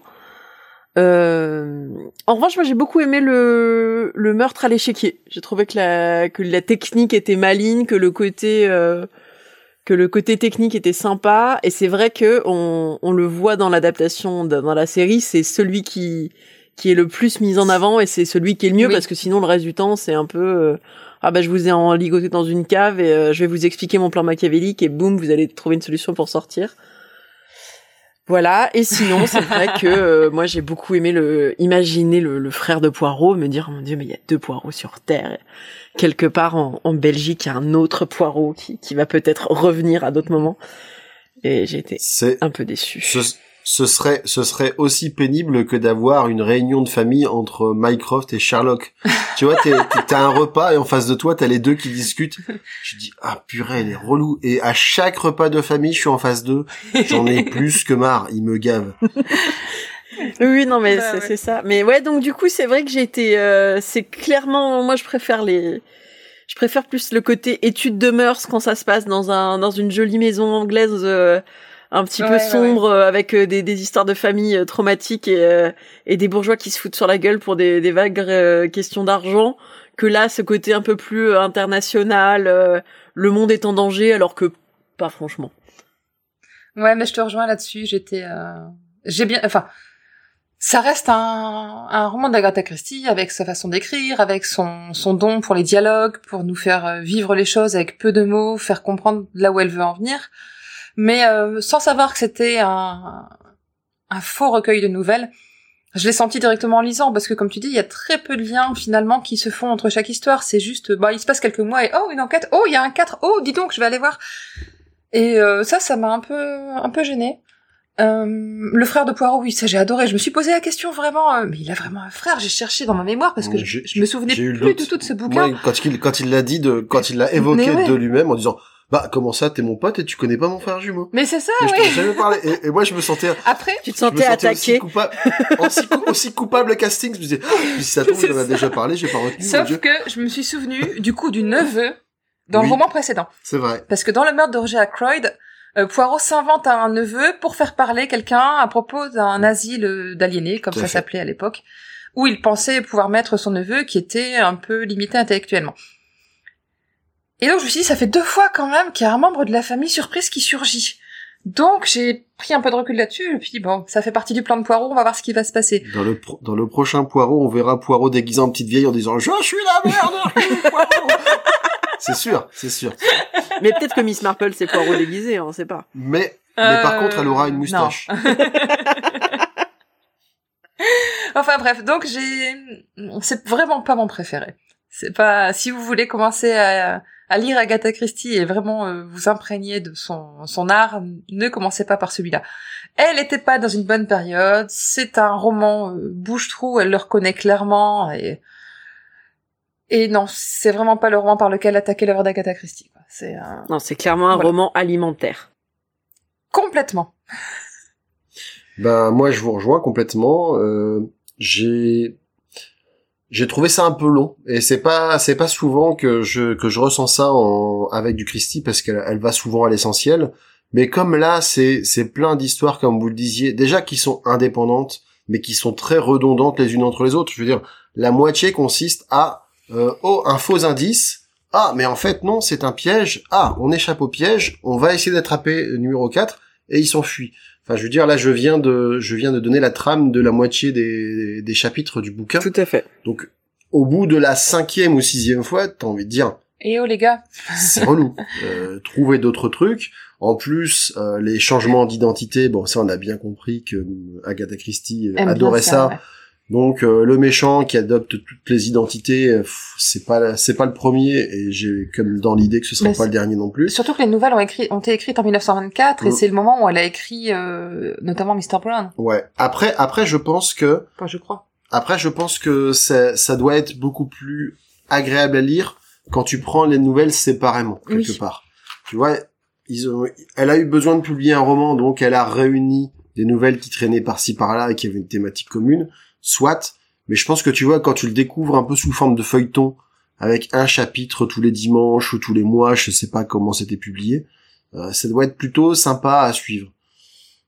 Euh... En revanche, moi, j'ai beaucoup aimé le, le meurtre à l'échiquier. J'ai trouvé que la, que la technique était maligne, que le côté, euh, que le côté technique était sympa. Et c'est vrai que on, on le voit dans l'adaptation, dans la série, c'est celui qui, qui est le plus mis en avant et c'est celui qui est le mieux Oui. parce que sinon le reste du temps c'est un peu euh, ah bah je vous ai enligoté dans une cave et euh, je vais vous expliquer mon plan machiavélique et boum vous allez trouver une solution pour sortir. Voilà et sinon c'est vrai que euh, moi j'ai beaucoup aimé le imaginer le, le frère de Poirot me dire oh mon dieu mais il y a deux Poirots sur terre quelque part en, en Belgique il y a un autre Poirot qui, qui va peut-être revenir à d'autres moments et j'ai été C'est un peu déçue. ce, ce serait ce serait aussi pénible que d'avoir une réunion de famille entre Mycroft et Sherlock. tu vois, t'es- t'es- t'as un repas et en face de toi, t'as les deux qui discutent. Je dis ah purée, elle est relou. Et à chaque repas de famille, je suis en face d'eux. J'en ai plus que marre. Ils me gavent. Oui, non, mais Ouais, c'est ouais. c'est ça. Mais ouais, donc du coup, c'est vrai que j'ai été. euh, c'est clairement, moi, je préfère les. Je préfère plus le côté étude de mœurs quand ça se passe dans un dans une jolie maison anglaise euh, un petit Ouais, peu ouais, sombre euh, avec euh, des, des histoires de famille euh, traumatiques et et des bourgeois qui se foutent sur la gueule pour des des vagues questions d'argent. Que là, ce côté un peu plus international, le monde est en danger, alors que pas franchement. Ouais, mais je te rejoins là-dessus. J'étais, euh, j'ai bien, enfin, ça reste un, un roman d'Agatha Christie avec sa façon d'écrire, avec son, son don pour les dialogues, pour nous faire vivre les choses avec peu de mots, faire comprendre là où elle veut en venir, mais euh, sans savoir que c'était un, un faux recueil de nouvelles. Je l'ai senti directement en lisant parce que comme tu dis, il y a très peu de liens finalement qui se font entre chaque histoire. C'est juste, bah, il se passe quelques mois et oh une enquête, oh il y a un 4, oh dis donc je vais aller voir. Et euh, ça, ça m'a un peu, un peu gêné. Euh, le frère de Poirot, oui, ça j'ai adoré. Je me suis posé la question vraiment, euh, mais il a vraiment un frère. J'ai cherché dans ma mémoire parce que je, me souvenais plus du tout de ce bouquin. Quand il quand il l'a dit de quand il l'a évoqué ouais. de lui-même en disant bah comment ça t'es mon pote et tu connais pas mon frère jumeau. Mais c'est ça, Mais je oui. ai jamais parlé. Et, et moi je me sentais Après, Tu te je me sentais sentais aussi attaqué. coupable aussi, cou- aussi coupable casting. Je me disais ah, si ça tombe C'est il en a ça. déjà parlé j'ai pas retenu. mon sauf Dieu. que je me suis souvenu du coup du neveu dans Oui. le roman précédent. C'est vrai. Parce que dans le meurtre de Roger Ackroyd, euh, Poirot s'invente un neveu pour faire parler quelqu'un à propos d'un asile euh, d'aliénés, comme Tout à ça s'appelait à l'époque, où il pensait pouvoir mettre son neveu qui était un peu limité intellectuellement. Et donc je me suis dit, ça fait deux fois quand même qu'il y a un membre de la famille surprise qui surgit. Donc j'ai pris un peu de recul là-dessus, et puis bon, ça fait partie du plan de Poirot, on va voir ce qui va se passer. Dans le pro- dans le prochain Poirot on verra Poirot déguisé en petite vieille en disant je suis la merde. je suis Poirot. c'est sûr c'est sûr. Mais peut-être que Miss Marple c'est Poirot déguisé, on sait pas. Mais mais par Euh, contre elle aura une moustache. Enfin bref, donc j'ai, c'est vraiment pas mon préféré. C'est pas, si vous voulez commencer à, à lire Agatha Christie et vraiment euh, vous imprégner de son, son art, ne commencez pas par celui-là. Elle était pas dans une bonne période, c'est un roman euh, bouche-trou, elle le reconnaît clairement et, et non, c'est vraiment pas le roman par lequel attaquer l'œuvre d'Agatha Christie, quoi. C'est un... Non, c'est clairement un Voilà. roman alimentaire. complètement. Ben moi je vous rejoins complètement. Euh, j'ai j'ai trouvé ça un peu long et c'est pas c'est pas souvent que je que je ressens ça en, avec du Christie parce qu'elle elle va souvent à l'essentiel. Mais comme là c'est c'est plein d'histoires comme vous le disiez déjà qui sont indépendantes mais qui sont très redondantes les unes entre les autres. Je veux dire la moitié consiste à euh, oh un faux indice. Ah, mais en fait, non, c'est un piège. Ah, on échappe au piège. On va essayer d'attraper numéro 4 et il s'enfuit. Enfin, je veux dire, là, je viens de, je viens de donner la trame de la moitié des, des chapitres du bouquin. Tout à fait. Donc, au bout de la cinquième ou sixième fois, t'as envie de dire, Et oh les gars, c'est relou. Euh, trouver d'autres trucs. En plus, euh, les changements d'identité, bon, ça, on a bien compris que Agatha Christie euh, aime adorait ça. ouais. Donc, euh, le méchant qui adopte toutes les identités, euh, c'est pas, c'est pas le premier, et j'ai comme dans l'idée que ce sera Mais pas le dernier non plus. Surtout que les nouvelles ont, écrit, ont été écrites en 1924 et Mm. c'est le moment où elle a écrit euh, notamment Mr. Brown. Ouais. Après, après, je pense que Enfin, je crois. Après, je pense que ça, ça doit être beaucoup plus agréable à lire quand tu prends les nouvelles séparément, quelque Oui. part. Tu vois, ils ont, elle a eu besoin de publier un roman, donc elle a réuni des nouvelles qui traînaient par-ci par-là et qui avaient une thématique commune, soit. Mais je pense que tu vois, quand tu le découvres un peu sous forme de feuilleton, avec un chapitre tous les dimanches ou tous les mois, je sais pas comment c'était publié. Euh, ça doit être plutôt sympa à suivre.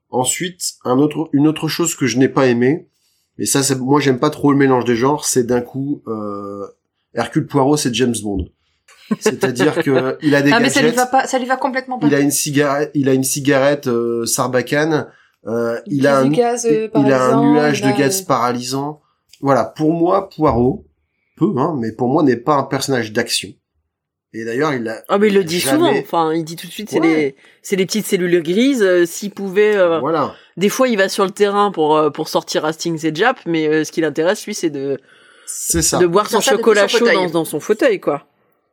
Ensuite, un autre, une autre chose que je n'ai pas aimé, mais ça, c'est- moi j'aime pas trop le mélange des genres, c'est d'un coup euh, Hercule Poirot, c'est James Bond. C'est-à-dire que il a des Ah mais ça lui gadgets, va pas, ça lui va complètement pas. il a une cigarette, il a une cigarette euh, Sarbacane, euh, il a un, gaz, euh, il a un paralysant, nuage de gaz paralysant. Voilà, pour moi, Poirot, peu, hein, mais pour moi n'est pas un personnage d'action. Et d'ailleurs, il a. Ah mais il le dit jamais- souvent. Enfin, il dit tout de suite, c'est Ouais. les, c'est les petites cellules grises. euh, S'il pouvait, euh, Voilà. des fois, il va sur le terrain pour euh, pour sortir Hastings et Jap, mais euh, ce qui l'intéresse, lui, c'est de C'est ça. de boire son ça chocolat chaud dans, dans son fauteuil, quoi.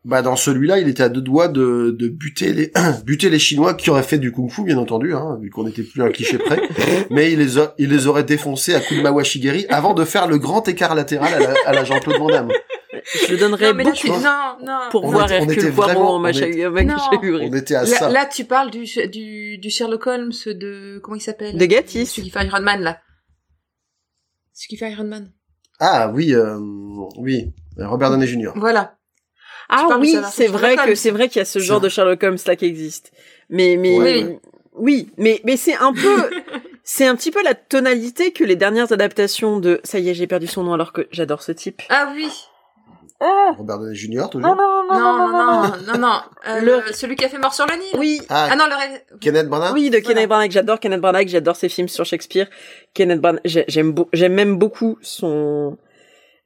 Bah dans celui-là, il était à deux doigts de, de buter les buter les Chinois qui auraient fait du kung-fu, bien entendu, hein, vu qu'on n'était plus à un cliché près. Mais il les a, il les aurait défoncés à coups de mawashigiri avant de faire le grand écart latéral à la, à la Jean-Claude Van Damme. Je le donnerais Non mais là beaucoup tu, non non. pour On voir on Hercule était Poirot vraiment- en on chahuré. On était à Là, ça. là, tu parles du, du, du Sherlock Holmes de comment il s'appelle? De Gatiss. Celui qui fait Iron Man là. Celui qui fait Iron Man. Ah oui, euh, oui, Robert Downey Jr. Voilà. Ah oui, c'est vrai que c'est vrai qu'il y a ce genre de Sherlock Holmes là qui existe. Mais mais Ouais. oui, mais mais c'est un peu c'est un petit peu la tonalité que les dernières adaptations de ça y est, j'ai perdu son nom alors que j'adore ce type. Ah oui. Robert Downey Jr. toujours. Non non Non non non non non. Euh, Le- Celui qui a fait Mort sur le Nil. Oui, Ah, Ah non le Kenneth Branagh. oui, de Kenneth Voilà. Branagh, j'adore Kenneth Branagh, j'adore ses films sur Shakespeare. Kenneth Branagh, j'ai- j'aime beau- j'aime même beaucoup son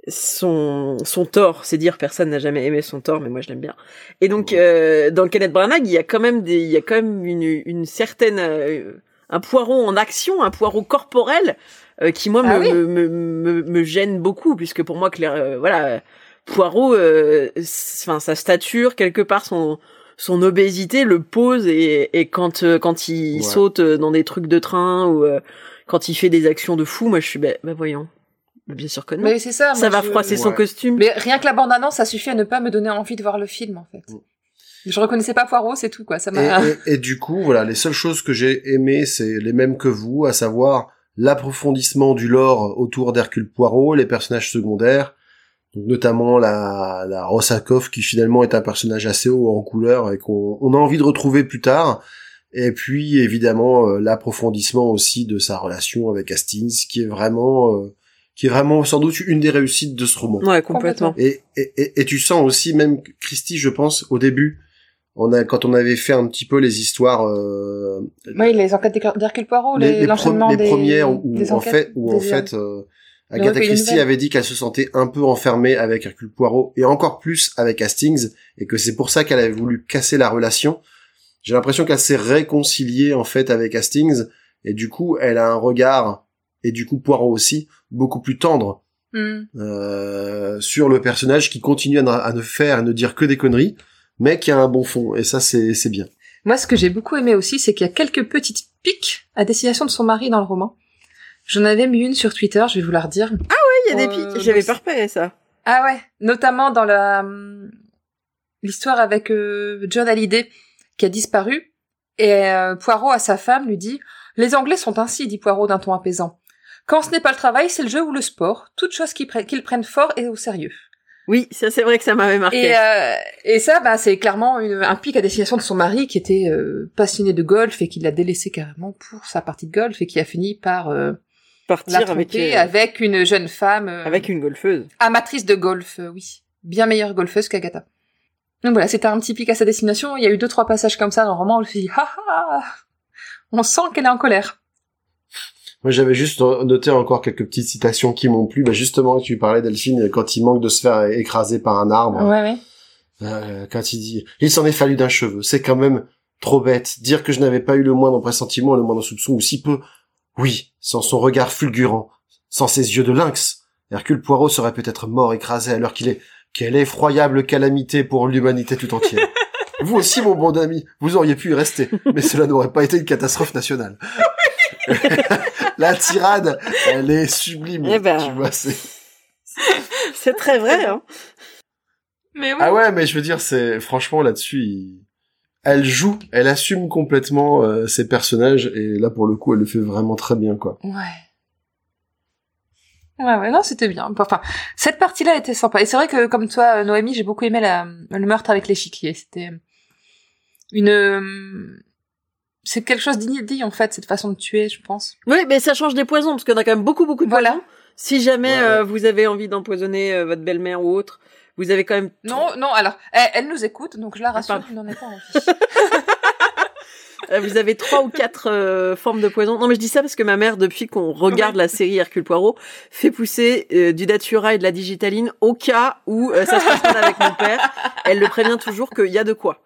son son tort, c'est dire personne n'a jamais aimé son tort mais moi je l'aime bien. Et donc euh, dans le Kenneth Branagh, il y a quand même des il y a quand même une une certaine euh, un poireau en action, un poireau corporel euh, qui moi me, Ah oui. me, me, me me gêne beaucoup puisque pour moi Claire euh, voilà Poirot euh, enfin sa stature quelque part son son obésité le pose et, et quand euh, quand il Ouais. saute dans des trucs de train ou euh, quand il fait des actions de fou, moi je suis bah, bah voyons. Bien sûr que non. Mais c'est ça. ça va je- froisser son costume. Mais rien que la bande annonce, ça suffit à ne pas me donner envie de voir le film en fait. Mm. Je reconnaissais pas Poirot, c'est tout quoi. Ça m'a. Et, et- et du coup, voilà, les seules choses que j'ai aimées, c'est les mêmes que vous, à savoir l'approfondissement du lore autour d'Hercule Poirot, les personnages secondaires, donc notamment la, la Rosakov, qui finalement est un personnage assez haut en couleur et qu'on on a envie de retrouver plus tard. Et puis évidemment euh, l'approfondissement aussi de sa relation avec Hastings, qui est vraiment, euh, qui est vraiment sans doute une des réussites de ce roman. Ouais, complètement. Et, et, et, et tu sens aussi, même Christy, je pense, au début, on a, quand on avait fait un petit peu les histoires, euh, Oui, les enquêtes d'Hercule- Poirot, les, les, les, des, premières où, des en fait, où en fait, euh, Agatha Christie avait dit qu'elle se sentait un peu enfermée avec Hercule Poirot et encore plus avec Hastings et que c'est pour ça qu'elle avait voulu casser la relation. J'ai l'impression qu'elle s'est réconciliée en fait avec Hastings et du coup elle a un regard et du coup Poirot aussi beaucoup plus tendre Hmm. euh, sur le personnage qui continue à, ne- à ne faire et ne dire que des conneries, mais qui a un bon fond. Et ça, c'est c'est bien. Moi, ce que j'ai beaucoup aimé aussi, c'est qu'il y a quelques petites piques à destination de son mari dans le roman. J'en avais mis une sur Twitter, je vais vous la redire. Il y a des Euh, pics, j'avais pas repéré ça. Ah ouais, notamment dans la hum, l'histoire avec euh, John Hallyday qui a disparu et euh, Poirot à sa femme lui dit "Les Anglais sont ainsi", dit Poirot d'un ton apaisant. Quand ce n'est pas le travail, c'est le jeu ou le sport, toute chose qu'ils pre- qu'ils prennent fort et au sérieux. Oui, ça c'est vrai que ça m'avait marqué. Et, euh, et ça, bah, c'est clairement une- un pic à destination de son mari qui était euh, passionné de golf et qui l'a délaissé carrément pour sa partie de golf et qui a fini par euh, Partir avec euh, avec une jeune femme euh, avec une golfeuse. amatrice de golf, oui. Bien meilleure golfeuse qu'Agatha. Donc voilà, c'était un petit pic à sa destination. Il y a eu deux, trois passages comme ça dans le roman où je me suis dit, ah ah, on sent qu'elle est en colère. Moi, j'avais juste noté encore quelques petites citations qui m'ont plu. Bah, justement, tu parlais Delphine quand il manque de se faire écraser par un arbre. Ouais, ouais. Euh, quand il dit « Il s'en est fallu d'un cheveu. C'est quand même trop bête. Dire que je n'avais pas eu le moindre pressentiment, le moindre soupçon, ou si peu. Oui, sans son regard fulgurant, sans ses yeux de lynx, Hercule Poirot serait peut-être mort écrasé à l'heure qu'il est. Quelle effroyable calamité pour l'humanité tout entière. Vous aussi, mon bon ami, vous auriez pu y rester, mais cela n'aurait pas été une catastrophe nationale. La tirade, elle est sublime. Eh ben. Tu vois, c'est... C'est très vrai, hein. Mais oui. Ah ouais, mais je veux dire, c'est franchement là-dessus, il- elle joue, elle assume complètement euh, ses personnages et là pour le coup, elle le fait vraiment très bien quoi. Ouais. Ouais, ouais, non, c'était bien. Enfin, cette partie-là était sympa. Et c'est vrai que, comme toi, Noémie, j'ai beaucoup aimé la, le meurtre avec l'échiquier. C'était une... C'est quelque chose d'inédit, en fait, cette façon de tuer, je pense. Oui, mais ça change des poisons, parce qu'on a quand même beaucoup, beaucoup de Voilà. poisons. Si jamais Ouais, euh, vous avez envie d'empoisonner euh, votre belle-mère ou autre, vous avez quand même... Non, non, alors, elle, elle nous écoute, donc je la rassure, pardon. il n'en est pas envie. Euh, vous avez trois ou quatre euh, formes de poison. Non, mais je dis ça parce que ma mère, depuis qu'on regarde la série Hercule Poirot, fait pousser euh, du datura et de la digitaline au cas où euh, ça se passe mal avec mon père. Elle le prévient toujours qu'il y a de quoi.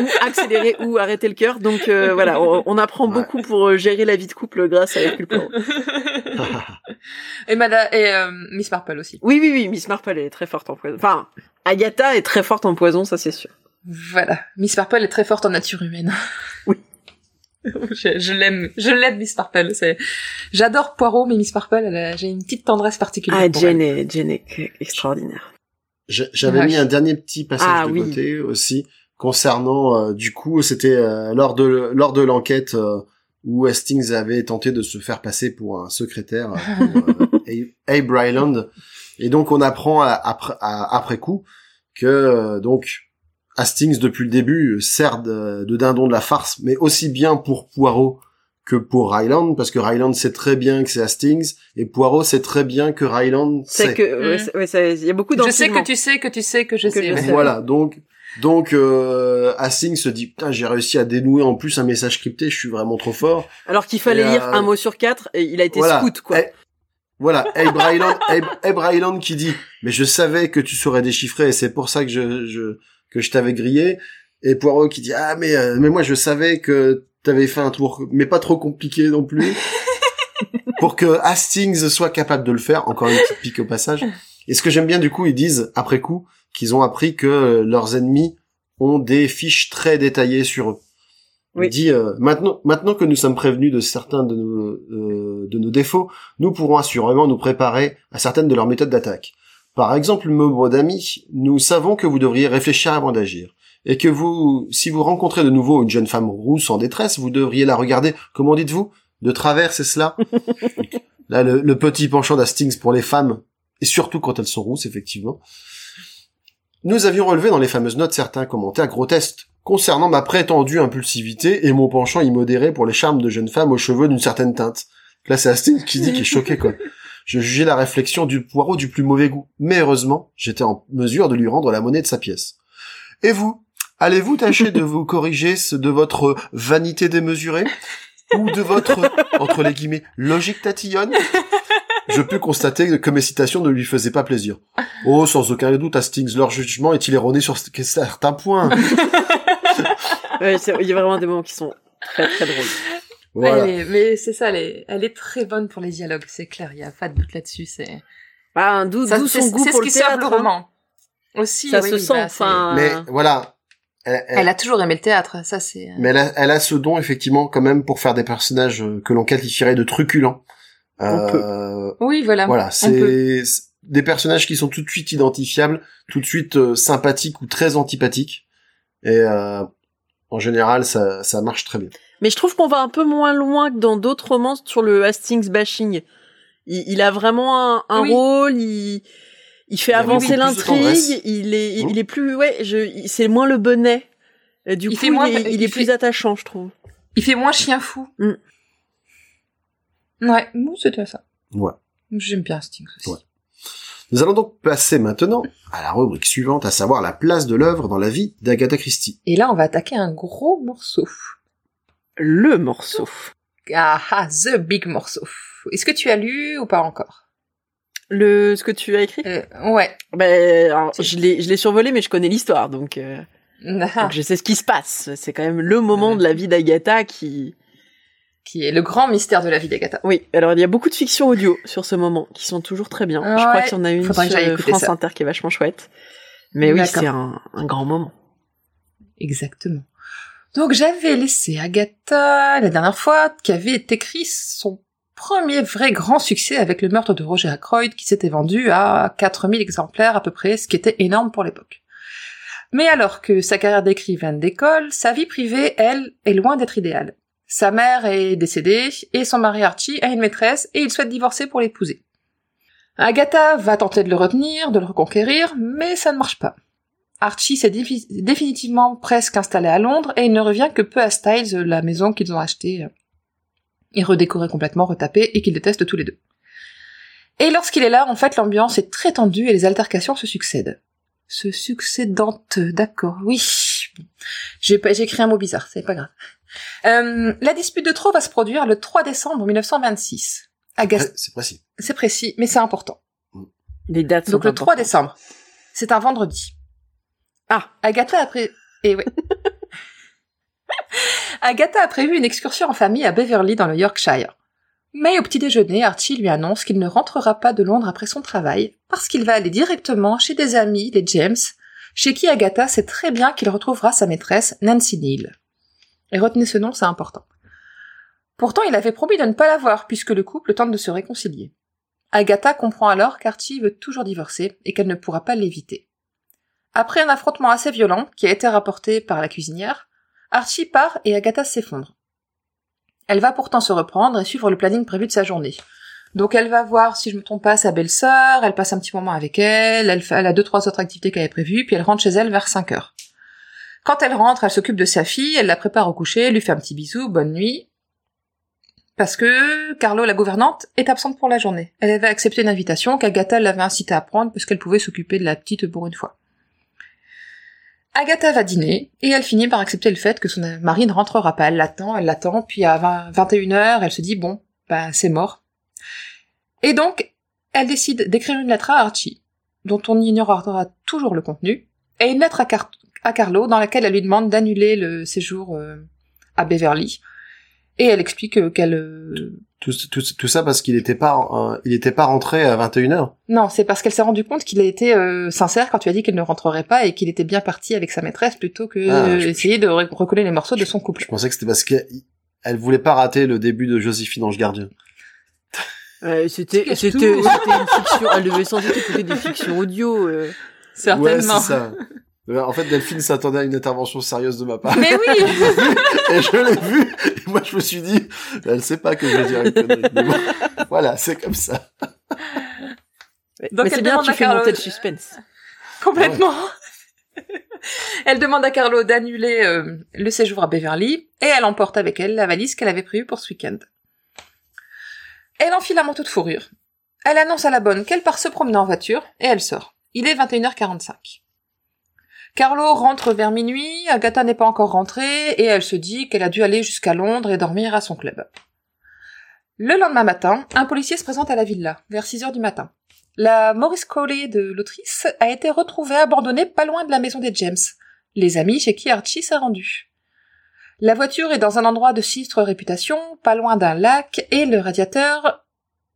Ou accélérer ou arrêter le cœur. Donc euh, voilà, on, on apprend Ouais. beaucoup pour euh, gérer la vie de couple grâce à Hercule Poirot. et Madame, et euh, Miss Marple aussi. Oui, oui, oui, Miss Marple elle est très forte en poison. Enfin, Agatha est très forte en poison, ça c'est sûr. Voilà. Miss Marple est très forte en nature humaine. Oui. je je l'aime, je l'aime Miss Marple. C'est, j'adore Poirot, mais Miss Marple, elle a- j'ai une petite tendresse particulière. Ah, pour Jane est, Jane est extraordinaire. J'avais Ouais. mis un dernier petit passage Ah, de oui. côté aussi concernant euh, du coup c'était euh, lors de lors de l'enquête euh, où Hastings avait tenté de se faire passer pour un secrétaire euh, pour, Abe Ryland et donc on apprend à- après à- après coup que euh, donc Hastings depuis le début sert de, de dindon de la farce mais aussi bien pour Poirot que pour Ryland parce que Ryland sait très bien que c'est Hastings et Poirot sait très bien que Ryland C'est sait. que, ouais, Mm. c'est- ouais, ça- il y a beaucoup. Je sais que tu sais que tu sais que je Que sais. je ouais. sais. Voilà, donc donc euh, Hastings se dit putain j'ai réussi à dénouer en plus un message crypté, je suis vraiment trop fort. Alors qu'il fallait Et, lire euh, un mot sur quatre, et il a été voilà. scout, quoi. Eh, voilà, Abe Ryland, Abe, Abe Ryland qui dit mais je savais que tu saurais déchiffrer et c'est pour ça que je, je que je t'avais grillé. Et Poirot qui dit ah mais euh, mais moi je savais que t'avais fait un tour mais pas trop compliqué non plus pour que Hastings soit capable de le faire. Encore une petite pique au passage. Et ce que j'aime bien du coup ils disent après coup qu'ils ont appris que euh, leurs ennemis ont des fiches très détaillées sur eux. Oui. Il dit euh, maintenant, maintenant que nous sommes prévenus de certains de nos, euh, de nos défauts, nous pourrons assurément nous préparer à certaines de leurs méthodes d'attaque. Par exemple, membre d'amis, nous savons que vous devriez réfléchir avant d'agir. Et que vous, si vous rencontrez de nouveau une jeune femme rousse en détresse, vous devriez la regarder, comment dites-vous De travers, c'est cela? Là, le, le petit penchant d'Hastings pour les femmes, et surtout quand elles sont rousses, effectivement. Nous avions relevé dans les fameuses notes certains commentaires grotesques concernant ma prétendue impulsivité et mon penchant immodéré pour les charmes de jeunes femmes aux cheveux d'une certaine teinte. Là, c'est Hastings qui dit qu'il est choqué, quoi. Je jugeais la réflexion du poireau du plus mauvais goût. Mais heureusement, j'étais en mesure de lui rendre la monnaie de sa pièce. Et vous? Allez-vous tâcher de vous corriger de votre vanité démesurée? Ou de votre, entre les guillemets, logique tatillonne? Je peux constater que mes citations ne lui faisaient pas plaisir. Oh, sans aucun doute, Hastings, leur jugement est-il erroné sur certains points? Ouais, il y a vraiment des moments qui sont très très drôles. Voilà. Elle est- mais c'est ça, elle est, elle est très bonne pour les dialogues, c'est clair, il y a pas de doute là-dessus, c'est, Ah, d'où son goût pour ce le qui sauve le théâtre. hein. roman. Aussi, Ça oui, se sent, bah, enfin. Mais voilà. Elle, elle- Elle a toujours aimé le théâtre, ça c'est, mais elle a, elle a ce don, effectivement, quand même, pour faire des personnages euh, que l'on qualifierait de truculents. On peut. Euh, oui, voilà. voilà, c'est des personnages qui sont tout de suite identifiables, tout de suite euh, sympathiques ou très antipathiques. Et euh, en général, ça, ça marche très bien. Mais je trouve qu'on va un peu moins loin que dans d'autres romans sur le Hastings bashing. Il, il a vraiment un, un Oui. rôle, il, il fait Il avancer l'intrigue, il est, Mmh. il est plus, ouais, je, c'est moins le bonnet. Euh, Du Il coup, fait moins- il est, il il est fait- plus attachant, je trouve. Il fait moins chien fou. Mm. Ouais, bon, c'était ça. Ouais. J'aime bien Stings aussi. Ouais. Nous allons donc passer maintenant à la rubrique suivante, à savoir la place de l'œuvre dans la vie d'Agatha Christie. Et là, on va attaquer un gros morceau. Le morceau. Ah, ah, the big morceau. Est-ce que tu as lu ou pas encore? Le, ce que tu as écrit? euh, Ouais. Ben, alors, je l'ai, je l'ai survolé, mais je connais l'histoire, donc, euh, Ah, donc je sais ce qui se passe. C'est quand même le moment de la vie d'Agatha qui, qui est le grand mystère de la vie d'Agatha. Oui, alors il y a beaucoup de fictions audio sur ce moment qui sont toujours très bien. Je crois qu'il y en a une sur France ça. Inter qui est vachement chouette. Mais oui, c'est un, un grand moment. Exactement. Donc j'avais laissé Agatha la dernière fois qui avait écrit son premier vrai grand succès avec le meurtre de Roger Ackroyd qui s'était vendu à 4000 exemplaires à peu près, ce qui était énorme pour l'époque. Mais alors que sa carrière d'écrivaine décolle, sa vie privée, elle, est loin d'être idéale. Sa mère est décédée et son mari Archie a une maîtresse et il souhaite divorcer pour l'épouser. Agatha va tenter de le retenir, de le reconquérir, mais ça ne marche pas. Archie s'est défi- définitivement presque installé à Londres et il ne revient que peu à Styles, la maison qu'ils ont achetée et redécorée complètement, retapée et qu'ils détestent tous les deux. Et lorsqu'il est là, en fait, l'ambiance est très tendue et les altercations se succèdent. Se succédante, d'accord, oui. J'ai écrit un mot bizarre, c'est pas grave. Euh, la dispute de trop va se produire le 3 décembre 1926. Agatha, Ouais, C'est précis. c'est précis, mais c'est important. Les dates sont Donc le 3 importantes. décembre. C'est un vendredi. Ah. Agatha a pré... Et ouais. Agatha a prévu une excursion en famille à Beverly dans le Yorkshire. Mais au petit déjeuner, Archie lui annonce qu'il ne rentrera pas de Londres après son travail parce qu'il va aller directement chez des amis, les James, chez qui Agatha sait très bien qu'il retrouvera sa maîtresse, Nancy Neal. Et retenez ce nom, c'est important. Pourtant, il avait promis de ne pas la voir puisque le couple tente de se réconcilier. Agatha comprend alors qu'Archie veut toujours divorcer et qu'elle ne pourra pas l'éviter. Après un affrontement assez violent, qui a été rapporté par la cuisinière, Archie part et Agatha s'effondre. Elle va pourtant se reprendre et suivre le planning prévu de sa journée. Donc elle va voir, si je me trompe pas, sa belle-sœur, elle passe un petit moment avec elle, elle, a deux, trois autres activités qu'elle avait prévues, puis elle rentre chez elle vers 5 heures. Quand elle rentre, elle s'occupe de sa fille, elle la prépare au coucher, lui fait un petit bisou, bonne nuit, parce que Carlo, la gouvernante, est absente pour la journée. Elle avait accepté une invitation qu'Agatha l'avait incité à prendre parce qu'elle pouvait s'occuper de la petite pour une fois. Agatha va dîner, et elle finit par accepter le fait que son mari ne rentrera pas. Elle l'attend, elle l'attend, puis à 20, 21h, elle se dit, bon, bah, c'est mort. Et donc, elle décide d'écrire une lettre à Archie, dont on ignorera toujours le contenu, et une lettre à, Car- à Carlo dans laquelle elle lui demande d'annuler le séjour euh, à Beverly. Et elle explique euh, qu'elle... euh, Tout, tout, tout ça parce qu'il était pas, il était pas rentré à 21h. Non, c'est parce qu'elle s'est rendue compte qu'il a été sincère quand tu as dit qu'il ne rentrerait pas et qu'il était bien parti avec sa maîtresse plutôt que Ah, euh, je- essayer de re- recoller les morceaux de son Je couple. pensais que c'était parce qu'elle elle voulait pas rater le début de Joséphine Ange Gardien. Euh, c'était, c'était, une fiction. Elle devait sans doute écouter des fictions audio. euh. Ouais, Certainement. c'est ça. Euh, En fait, Delphine s'attendait à une intervention sérieuse de ma part. Mais oui et je l'ai vu. Et moi, je me suis dit, elle sait pas que je vais dire une connerie. Bon, voilà, c'est comme ça. Donc, Mais c'est elle bien, tu fais Carlo- monter le suspense. Complètement. elle demande à Carlo d'annuler euh, le séjour à Beverly et elle emporte avec elle la valise qu'elle avait prévue pour ce week-end. Elle enfile un manteau de fourrure. Elle annonce à la bonne qu'elle part se promener en voiture et elle sort. Il est 21h45. Carlo rentre vers minuit, Agatha n'est pas encore rentrée et elle se dit qu'elle a dû aller jusqu'à Londres et dormir à son club. Le lendemain matin, un policier se présente à la villa, vers 6 heures du matin. La Maurice Cowley de l'autrice a été retrouvée abandonnée pas loin de la maison des James, les amis chez qui Archie s'est rendu. La voiture est dans un endroit de sinistre réputation, pas loin d'un lac, et le radiateur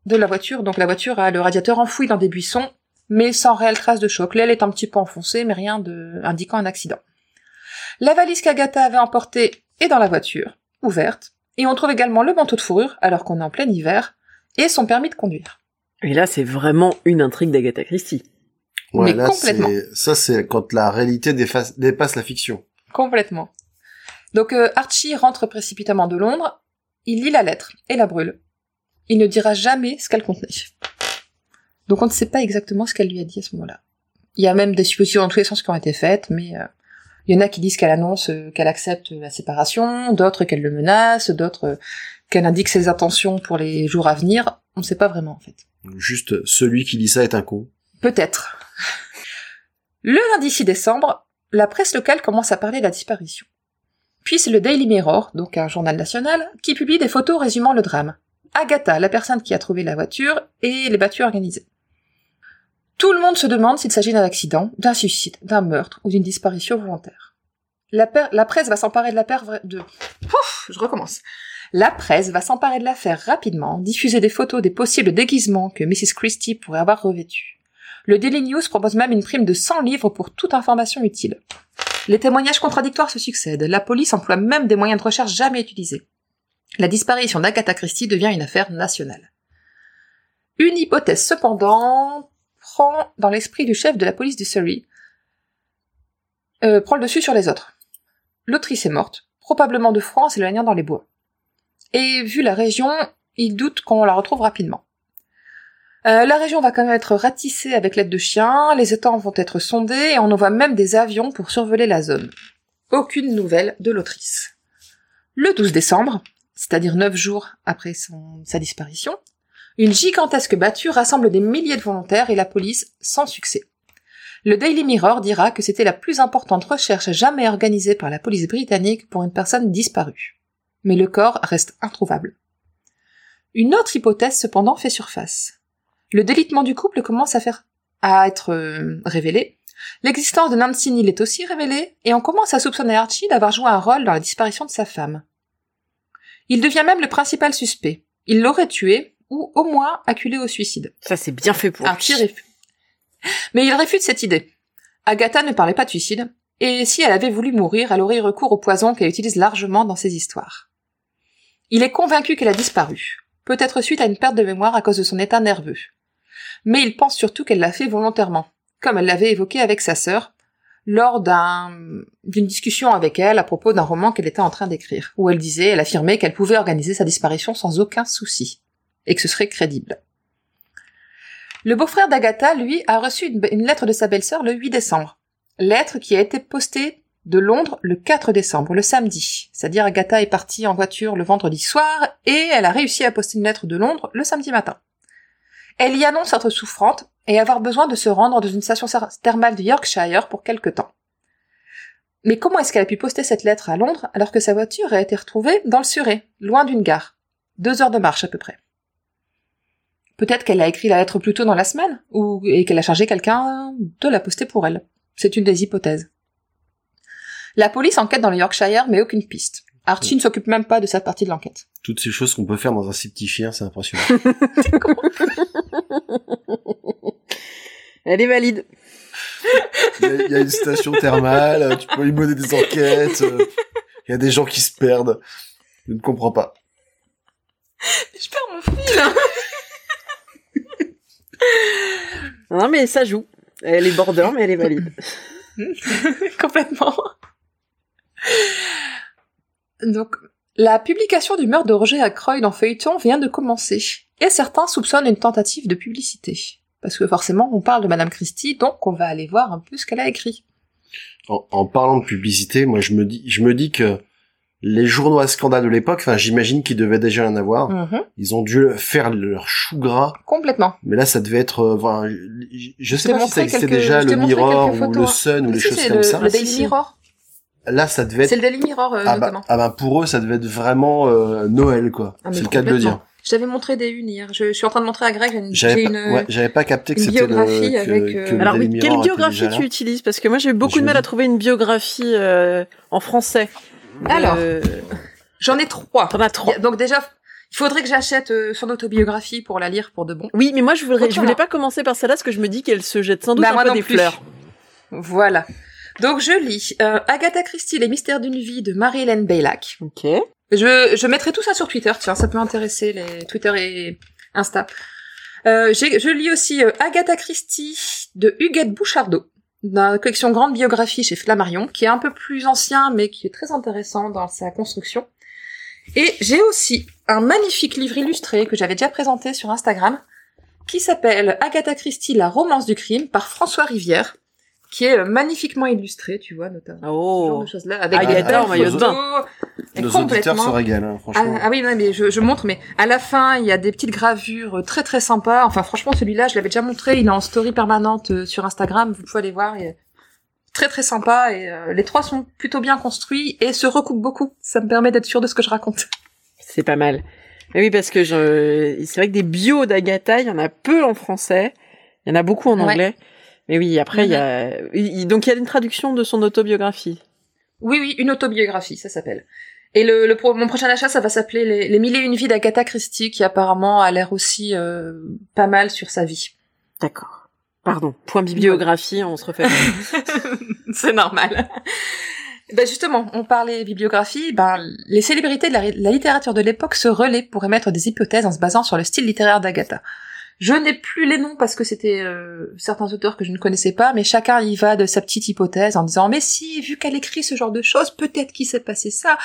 de la voiture, donc la voiture a le radiateur enfoui dans des buissons, mais sans réelle trace de choc. L'aile est un petit peu enfoncée, mais rien de indiquant un accident. La valise qu'Agatha avait emportée est dans la voiture, ouverte, et on trouve également le manteau de fourrure, alors qu'on est en plein hiver, et son permis de conduire. Et là, c'est vraiment une intrigue d'Agatha Christie. Ouais, Mais là, complètement. c'est- Ça, c'est quand la réalité dépasse la fiction. Complètement. Donc euh, Archie rentre précipitamment de Londres, il lit la lettre et la brûle. Il ne dira jamais ce qu'elle contenait. Donc on ne sait pas exactement ce qu'elle lui a dit à ce moment-là. Il y a même des suppositions dans tous les sens qui ont été faites, mais euh, il y en a qui disent qu'elle annonce euh, qu'elle accepte la séparation, d'autres qu'elle le menace, d'autres euh, qu'elle indique ses intentions pour les jours à venir. On ne sait pas vraiment en fait. Juste, celui qui lit ça est un con. Peut-être. Le lundi 6 décembre, la presse locale commence à parler de la disparition. Puis c'est le Daily Mirror, donc un journal national, qui publie des photos résumant le drame. Agatha, la personne qui a trouvé la voiture, et les battues organisées. Tout le monde se demande s'il s'agit d'un accident, d'un suicide, d'un meurtre ou d'une disparition volontaire. La, presse va s'emparer de la de... Ouf, je recommence. La presse va s'emparer de l'affaire rapidement, diffuser des photos des possibles déguisements que Mrs. Christie pourrait avoir revêtus. Le Daily News propose même une prime de 100 livres pour toute information utile. Les témoignages contradictoires se succèdent, la police emploie même des moyens de recherche jamais utilisés. La disparition d'Agatha Christie devient une affaire nationale. Une hypothèse cependant prend dans l'esprit du chef de la police du Surrey, euh, prend le dessus sur les autres. L'autrice est morte, probablement de froid en s'éloignant dans les bois. Et vu la région, il doute qu'on la retrouve rapidement. Euh, la région va quand même être ratissée avec l'aide de chiens, les étangs vont être sondés et on envoie même des avions pour survoler la zone. Aucune nouvelle de l'autrice. Le 12 décembre, c'est-à-dire neuf jours après sa disparition, une gigantesque battue rassemble des milliers de volontaires et la police sans succès. Le Daily Mirror dira que c'était la plus importante recherche jamais organisée par la police britannique pour une personne disparue. Mais le corps reste introuvable. Une autre hypothèse cependant fait surface. Le délitement du couple commence à faire à être euh, révélé. L'existence de Nancy Neal est aussi révélée, et on commence à soupçonner Archie d'avoir joué un rôle dans la disparition de sa femme. Il devient même le principal suspect. Il l'aurait tué, ou au moins acculé au suicide. Ça, c'est bien fait pour Archie. Mais il réfute cette idée. Agatha ne parlait pas de suicide, et si elle avait voulu mourir, elle aurait eu recours au poison qu'elle utilise largement dans ses histoires. Il est convaincu qu'elle a disparu, peut-être suite à une perte de mémoire à cause de son état nerveux. Mais il pense surtout qu'elle l'a fait volontairement, comme elle l'avait évoqué avec sa sœur, lors d'un, d'une discussion avec elle à propos d'un roman qu'elle était en train d'écrire, où elle disait, elle affirmait qu'elle pouvait organiser sa disparition sans aucun souci, et que ce serait crédible. Le beau-frère d'Agatha, lui, a reçu une, une lettre de sa belle-sœur le 8 décembre. Lettre qui a été postée de Londres le 4 décembre, le samedi. C'est-à-dire Agatha est partie en voiture le vendredi soir et elle a réussi à poster une lettre de Londres le samedi matin. Elle y annonce être souffrante et avoir besoin de se rendre dans une station thermale de Yorkshire pour quelque temps. Mais comment est-ce qu'elle a pu poster cette lettre à Londres alors que sa voiture a été retrouvée dans le Surrey, loin d'une gare? Deux heures de marche à peu près. Peut-être qu'elle a écrit la lettre plus tôt dans la semaine, ou et qu'elle a chargé quelqu'un de la poster pour elle. C'est une des hypothèses. La police enquête dans le Yorkshire, mais aucune piste. Archie ne s'occupe même pas de cette partie de l'enquête. Toutes ces choses qu'on peut faire dans un site petit chien, c'est impressionnant. Elle est valide. Il y, a, il y a une station thermale, euh, tu peux y mener des enquêtes, euh, il y a des gens qui se perdent. Je ne comprends pas. Je perds mon fil Non, mais ça joue. Elle est border, mais elle est valide. Complètement. Donc, la publication du meurtre de Roger Ackroyd en feuilleton vient de commencer. Et certains soupçonnent une tentative de publicité. Parce que forcément, on parle de Madame Christie, donc on va aller voir un peu ce qu'elle a écrit. En, en parlant de publicité, moi je me dis, je me dis que les journaux à scandale de l'époque, enfin j'imagine qu'ils devaient déjà en avoir. Mhm. Ils ont dû faire leur chou gras, Complètement. mais là ça devait être, euh, je, sais pas si ça existait quelques- déjà le Mirror ou le. Sun ou des Si, choses comme le, ça. le Daily. Mirror. Là ça devait C'est être, le Daily Mirror, euh, ah bah, notamment. ah bah, pour eux ça devait être vraiment euh, Noël quoi. Ah, c'est le cas de le dire. Je t'avais montré des unes hier. Je, je suis en train de montrer à Greg. une- J'avais J'ai pas, une. ouais, j'avais pas capté que une c'était le, biographie avec, que euh, Alors Daily oui, quelle biographie tu utilises? Parce que moi j'ai eu beaucoup Je de mal à trouver une biographie euh, en français. Alors. Euh, J'en ai trois. T'en as trois. Donc déjà, il faudrait que j'achète euh, son autobiographie pour la lire pour de bon. Oui, mais moi je voudrais, je voulais pas commencer par celle-là parce que je me dis qu'elle se jette sans doute Bah, un moi peu non des plus. fleurs. Voilà. Donc je lis euh, Agatha Christie, Les mystères d'une vie de Marie-Hélène Baylac. Ok. Je, je mettrai tout ça sur Twitter, tiens, ça peut intéresser les Twitter et Insta. Euh, je lis aussi euh, Agatha Christie de Huguette Bouchardot, dans la collection Grande Biographie chez Flammarion, qui est un peu plus ancien, mais qui est très intéressant dans sa construction. Et j'ai aussi un magnifique livre illustré que j'avais déjà présenté sur Instagram, qui s'appelle Agatha Christie, la romance du crime, par François Rivière, qui est euh, magnifiquement illustré, tu vois, notamment. Ce genre Oh. de choses-là, avec Agatha des en maillot de bain. et Nos auditeurs se régalent, hein, Ah, franchement. ah oui, non, mais je, je montre, mais à la fin, il y a des petites gravures euh, très très sympas. Enfin, franchement, celui-là, je l'avais déjà montré, il est en story permanente euh, sur Instagram, vous pouvez aller voir. il est très très sympa et euh, les trois sont plutôt bien construits et se recoupent beaucoup. Ça me permet d'être sûr de ce que je raconte. C'est pas mal. Mais oui, parce que je... c'est vrai que des bios d'Agatha, il y en a peu en français. Il y en a beaucoup en Ouais. Mais oui, après, il y a... il- Donc il y a une traduction de son autobiographie. Oui, oui, une autobiographie, ça s'appelle. Et le, le pro- mon prochain achat, ça va s'appeler les, les mille et une vies d'Agatha Christie, qui apparemment a l'air aussi euh, pas mal sur sa vie. D'accord. Pardon. Point bibliographie, on se refait. C'est normal. Ben justement, on parlait bibliographie, ben, les célébrités de la, la littérature de l'époque se relaient pour émettre des hypothèses en se basant sur le style littéraire d'Agatha. Je n'ai plus les noms parce que c'était euh, certains auteurs que je ne connaissais pas, mais chacun y va de sa petite hypothèse en disant mais si, vu qu'elle écrit ce genre de choses, peut-être qu'il s'est passé ça.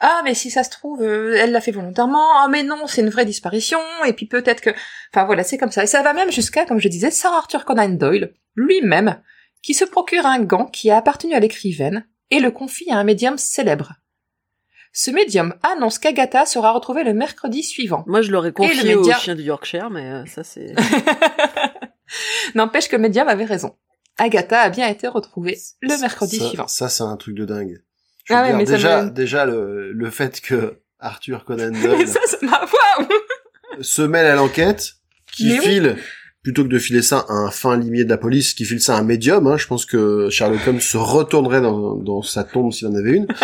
ah mais si ça se trouve euh, elle l'a fait volontairement ah mais non c'est une vraie disparition et puis peut-être que enfin voilà c'est comme ça et ça va même jusqu'à comme je disais Sir Arthur Conan Doyle lui-même qui se procure un gant qui a appartenu à l'écrivaine et le confie à un médium célèbre. Ce médium annonce qu'Agatha sera retrouvée le mercredi suivant. Moi, je l'aurais confié le au média- chien du Yorkshire, mais euh, ça, c'est... N'empêche que le médium avait raison. Agatha a bien été retrouvée le mercredi ça, suivant. Ça, c'est un truc de dingue. Je veux Ah ouais, mais déjà, me- déjà le, le fait que Arthur Conan Doyle ça, c'est ma voix. se mêle à l'enquête, qui Mais oui. file, plutôt que de filer ça à un fin limier de la police, qui file ça à un médium, hein, je pense que Sherlock Holmes se retournerait dans, dans sa tombe s'il en avait une.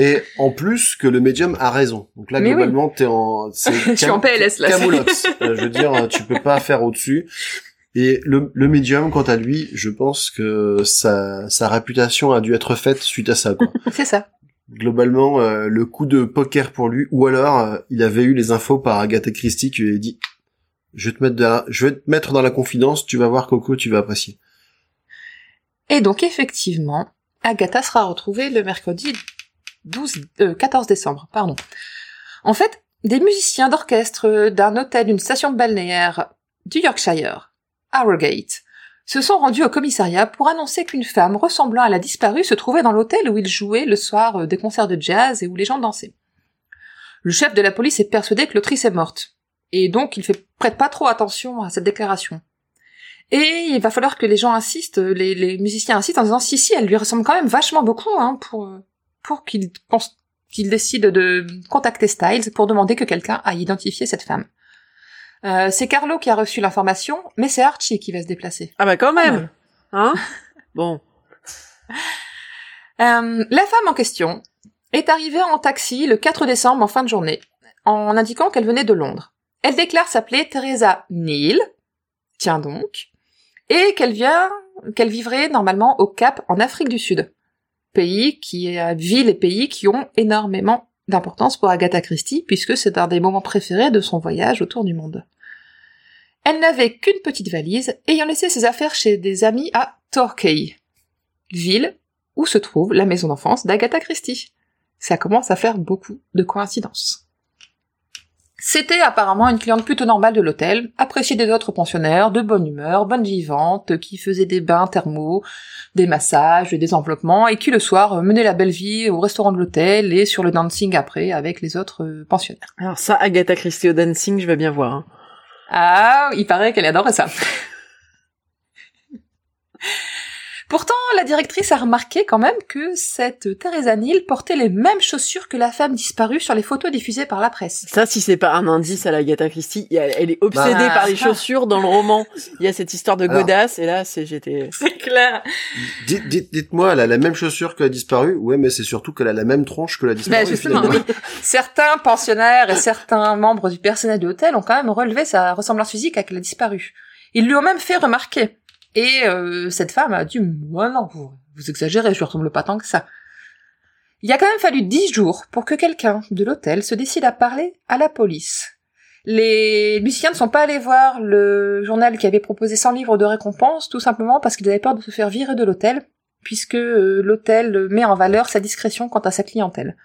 Et en plus que le médium a raison. Donc là, Mais oui. globalement, t'es en... Je suis en PLS, là. Camoulox. Euh, je veux dire, tu peux pas faire au-dessus. Et le, le médium, quant à lui, je pense que sa, sa réputation a dû être faite suite à ça. C'est ça. Globalement, euh, le coup de poker pour lui, ou alors euh, il avait eu les infos par Agatha Christie qui lui a dit je vais te mettre la- je vais te mettre dans la confidence, tu vas voir Coco, tu vas apprécier. Et donc effectivement, Agatha sera retrouvée le mercredi 12, euh, 14 décembre, pardon. En fait, des musiciens d'orchestre d'un hôtel d'une station balnéaire du Yorkshire, Harrogate, se sont rendus au commissariat pour annoncer qu'une femme ressemblant à la disparue se trouvait dans l'hôtel où ils jouaient le soir euh, des concerts de jazz et où les gens dansaient. Le chef de la police est persuadé que l'autrice est morte, et donc il fait prête pas trop attention à cette déclaration. Et il va falloir que les gens insistent, les, les musiciens insistent en disant si si, elle lui ressemble quand même vachement beaucoup, hein, pour euh, pour qu'il décide de contacter Styles pour demander que quelqu'un aille identifier cette femme. Euh, c'est Carlo qui a reçu l'information, mais c'est Archie qui va se déplacer. Ah bah quand même Hein Bon. Euh, la femme en question est arrivée en taxi le 4 décembre en fin de journée, en indiquant qu'elle venait de Londres. Elle déclare s'appeler Teresa Neal, tiens donc, et qu'elle vient, qu'elle vivrait normalement au Cap en Afrique du Sud, pays qui est ville et pays qui ont énormément d'importance pour Agatha Christie puisque c'est un des moments préférés de son voyage autour du monde. Elle n'avait qu'une petite valise, ayant laissé ses affaires chez des amis à Torquay, ville où se trouve la maison d'enfance d'Agatha Christie. Ça commence à faire beaucoup de coïncidences. C'était apparemment une cliente plutôt normale de l'hôtel, appréciée des autres pensionnaires, de bonne humeur, bonne vivante, qui faisait des bains thermaux, des massages, des enveloppements, et qui le soir menait la belle vie au restaurant de l'hôtel et sur le dancing après avec les autres euh, pensionnaires. Alors ça, Agatha Christie au dancing, je vais bien voir. hein. Ah, il paraît qu'elle adorait ça. Pourtant, la directrice a remarqué quand même que cette Teresa Neal portait les mêmes chaussures que la femme disparue sur les photos diffusées par la presse. Ça, si c'est pas un indice à la Agatha Christie, elle est obsédée Bah, par les ça. chaussures dans le roman. Il y a cette histoire de Alors. godasse, et là, c'est j'étais... C'est clair. Dites, dites, dites-moi, elle a la même chaussure que la disparue? Ouais, mais c'est surtout qu'elle a la même tronche que la disparue. Ben justement, finalement. oui. Certains pensionnaires et certains membres du personnel de l'hôtel ont quand même relevé sa ressemblance physique avec la disparue. Ils lui ont même fait remarquer. Et euh, cette femme a dit moi non, vous, vous exagérez, je lui ressemble pas tant que ça. Il a quand même fallu dix jours pour que quelqu'un de l'hôtel se décide à parler à la police. Les musiciens ne sont pas allés voir le journal qui avait proposé 100 livres de récompense, tout simplement parce qu'ils avaient peur de se faire virer de l'hôtel, puisque euh, l'hôtel met en valeur sa discrétion quant à sa clientèle.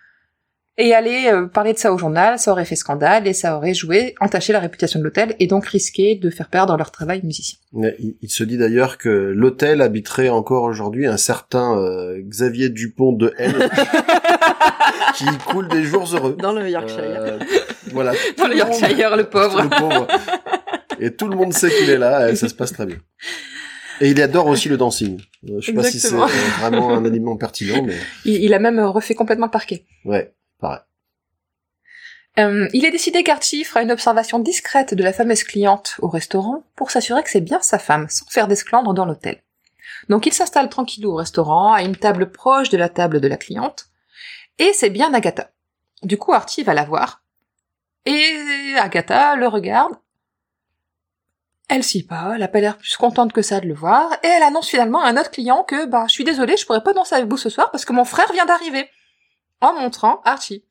Et aller euh, parler de ça au journal, ça aurait fait scandale et ça aurait joué, entaché la réputation de l'hôtel et donc risqué de faire perdre leur travail musicien. Il, il se dit d'ailleurs que l'hôtel habiterait encore aujourd'hui un certain euh, Xavier Dupont de L qui coule des jours heureux. Dans le Yorkshire. Euh, voilà. Dans le monde- Yorkshire, le pauvre. le pauvre. Et tout le monde sait qu'il est là, et ça se passe très bien. Et il adore aussi le dancing. Euh, je sais pas si c'est vraiment un élément pertinent, mais Il, il a même refait complètement le parquet. ouais, Euh, il est décidé qu'Archie fera une observation discrète de la fameuse cliente au restaurant pour s'assurer que c'est bien sa femme, sans faire d'esclandre dans l'hôtel. Donc il s'installe tranquillou au restaurant, à une table proche de la table de la cliente, et c'est bien Agatha. Du coup, Archie va la voir, et Agatha le regarde. Elle s'y pas, elle a pas l'air plus contente que ça de le voir, et elle annonce finalement à un autre client que, bah, je suis désolée, je pourrais pas danser avec vous ce soir parce que mon frère vient d'arriver. En montrant Archie.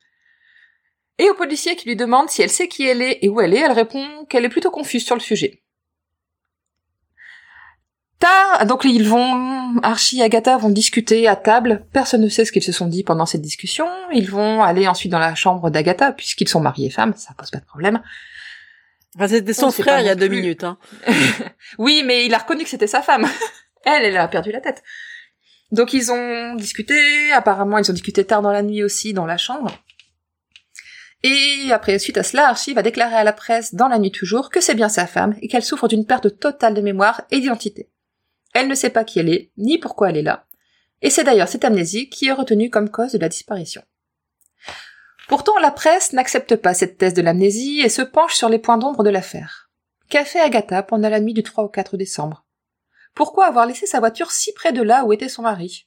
Et au policier qui lui demande si elle sait qui elle est et où elle est, elle répond qu'elle est plutôt confuse sur le sujet. Tard, donc ils vont, Archie et Agatha vont discuter à table. Personne ne sait ce qu'ils se sont dit pendant cette discussion. Ils vont aller ensuite dans la chambre d'Agatha, puisqu'ils sont mariés et femmes, ça pose pas de problème. Enfin, c'était son On frère il y a deux minutes. Hein. Oui, mais il a reconnu que c'était sa femme. elle, elle a perdu la tête. Donc ils ont discuté, apparemment ils ont discuté tard dans la nuit aussi dans la chambre. Et après, suite à cela, Archie va déclarer à la presse, dans la nuit toujours, que c'est bien sa femme et qu'elle souffre d'une perte totale de mémoire et d'identité. Elle ne sait pas qui elle est, ni pourquoi elle est là. Et c'est d'ailleurs cette amnésie qui est retenue comme cause de la disparition. Pourtant, la presse n'accepte pas cette thèse de l'amnésie et se penche sur les points d'ombre de l'affaire. Qu'a fait Agatha pendant la nuit du 3 au 4 décembre? Pourquoi avoir laissé sa voiture si près de là où était son mari?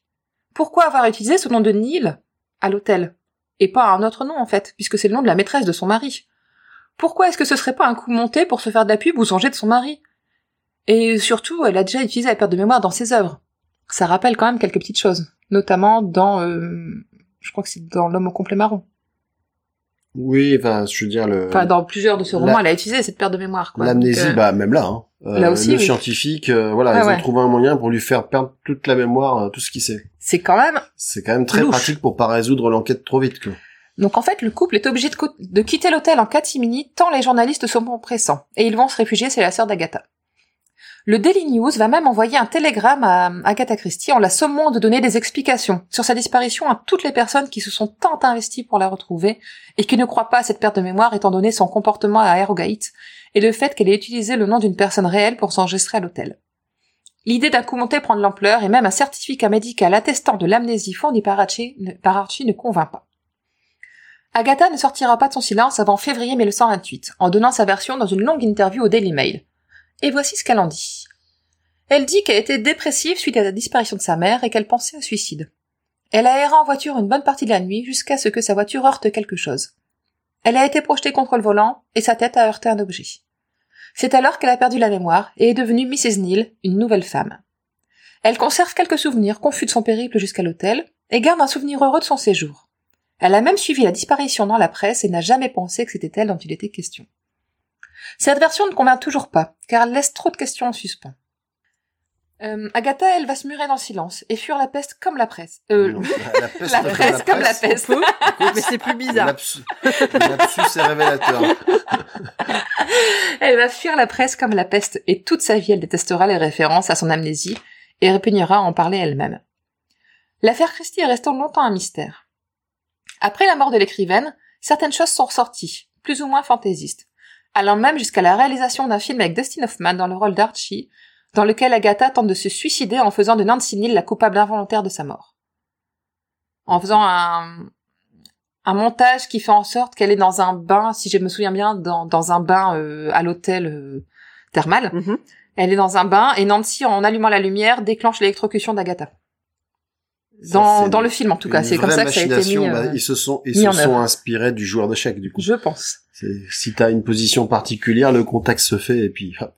Pourquoi avoir utilisé ce nom de Neil à l'hôtel? Et pas un autre nom en fait, puisque c'est le nom de la maîtresse de son mari. Pourquoi est-ce que ce serait pas un coup monté pour se faire de la pub ou songer de son mari? Et surtout, elle a déjà utilisé la perte de mémoire dans ses œuvres. Ça rappelle quand même quelques petites choses, notamment dans, euh, je crois que c'est dans L'homme au complet marron. Oui, enfin, je veux dire le. Enfin, dans plusieurs de ses romans, la- elle a utilisé cette perte de mémoire. quoi. L'amnésie, euh, bah même là, hein. Euh, là aussi, le oui. scientifique, euh, voilà, ils ont trouvé un moyen pour lui faire perdre toute la mémoire, tout ce qu'il sait. c'est quand même C'est quand même très Louche. pratique pour pas résoudre l'enquête trop vite, quoi. Donc en fait, le couple est obligé de quitter l'hôtel en catimini tant les journalistes sont pressants, et ils vont se réfugier chez la sœur d'Agatha. Le Daily News va même envoyer un télégramme à Agatha Christie en la sommant de donner des explications sur sa disparition à toutes les personnes qui se sont tant investies pour la retrouver et qui ne croient pas à cette perte de mémoire étant donné son comportement à Harrogate et le fait qu'elle ait utilisé le nom d'une personne réelle pour s'enregistrer à l'hôtel. L'idée d'un coup monté prend de l'ampleur et même un certificat médical attestant de l'amnésie fourni par Archie, ne- par Archie ne convainc pas. Agatha ne sortira pas de son silence avant février 1928, en donnant sa version dans une longue interview au Daily Mail. Et voici ce qu'elle en dit. Elle dit qu'elle était dépressive suite à la disparition de sa mère et qu'elle pensait au suicide. Elle a erré en voiture une bonne partie de la nuit jusqu'à ce que sa voiture heurte quelque chose. Elle a été projetée contre le volant et sa tête a heurté un objet. C'est alors qu'elle a perdu la mémoire et est devenue Mrs. Neal, une nouvelle femme. Elle conserve quelques souvenirs confus de son périple jusqu'à l'hôtel et garde un souvenir heureux de son séjour. Elle a même suivi la disparition dans la presse et n'a jamais pensé que c'était elle dont il était question. Cette version ne convainc toujours pas, car elle laisse trop de questions en suspens. Euh, Agatha, elle va se murer dans le silence et fuir la peste comme la presse. Euh, la peste, la presse comme la peste. Mais c'est plus bizarre. Est révélateur. Elle va fuir la presse comme la peste et toute sa vie elle détestera les références à son amnésie et répugnera à en parler elle-même. L'affaire Christie est restée longtemps un mystère. Après la mort de l'écrivaine, certaines choses sont ressorties, plus ou moins fantaisistes, allant même jusqu'à la réalisation d'un film avec Dustin Hoffman dans le rôle d'Archie, dans lequel Agatha tente de se suicider en faisant de Nancy Neal la coupable involontaire de sa mort. En faisant un, un montage qui fait en sorte qu'elle est dans un bain, si je me souviens bien, dans, dans un bain euh, à l'hôtel euh, thermal. Mhm. Elle est dans un bain et Nancy, en allumant la lumière, déclenche l'électrocution d'Agatha. Dans, le film, en tout cas, c'est comme ça que ça a été mis. machination, euh, bah, ils se sont, ils se sont inspirés du joueur d'échecs, du coup. Je pense. Si t'as une position particulière, le contact se fait et puis hop.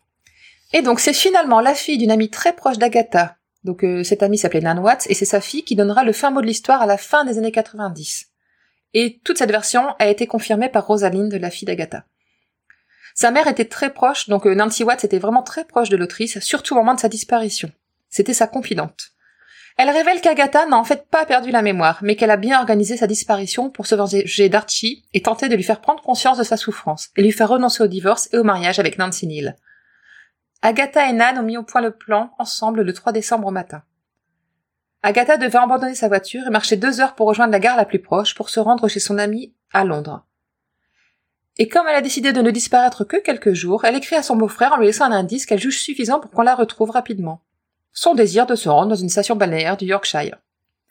Et donc c'est finalement la fille d'une amie très proche d'Agatha. Donc euh, cette amie s'appelait Nan Watts et c'est sa fille qui donnera le fin mot de l'histoire à la fin des années 90. Et toute cette version a été confirmée par Rosalind, la fille d'Agatha. Sa mère était très proche, donc euh, Nancy Watts était vraiment très proche de l'autrice, surtout au moment de sa disparition. C'était sa confidente. Elle révèle qu'Agatha n'a en fait pas perdu la mémoire, mais qu'elle a bien organisé sa disparition pour se venger d'Archie et tenter de lui faire prendre conscience de sa souffrance, et lui faire renoncer au divorce et au mariage avec Nancy Neal. Agatha et Nan ont mis au point le plan ensemble le 3 décembre au matin. Agatha devait abandonner sa voiture et marcher deux heures pour rejoindre la gare la plus proche pour se rendre chez son amie à Londres. Et comme elle a décidé de ne disparaître que quelques jours, elle écrit à son beau-frère en lui laissant un indice qu'elle juge suffisant pour qu'on la retrouve rapidement. Son désir de se rendre dans une station balnéaire du Yorkshire.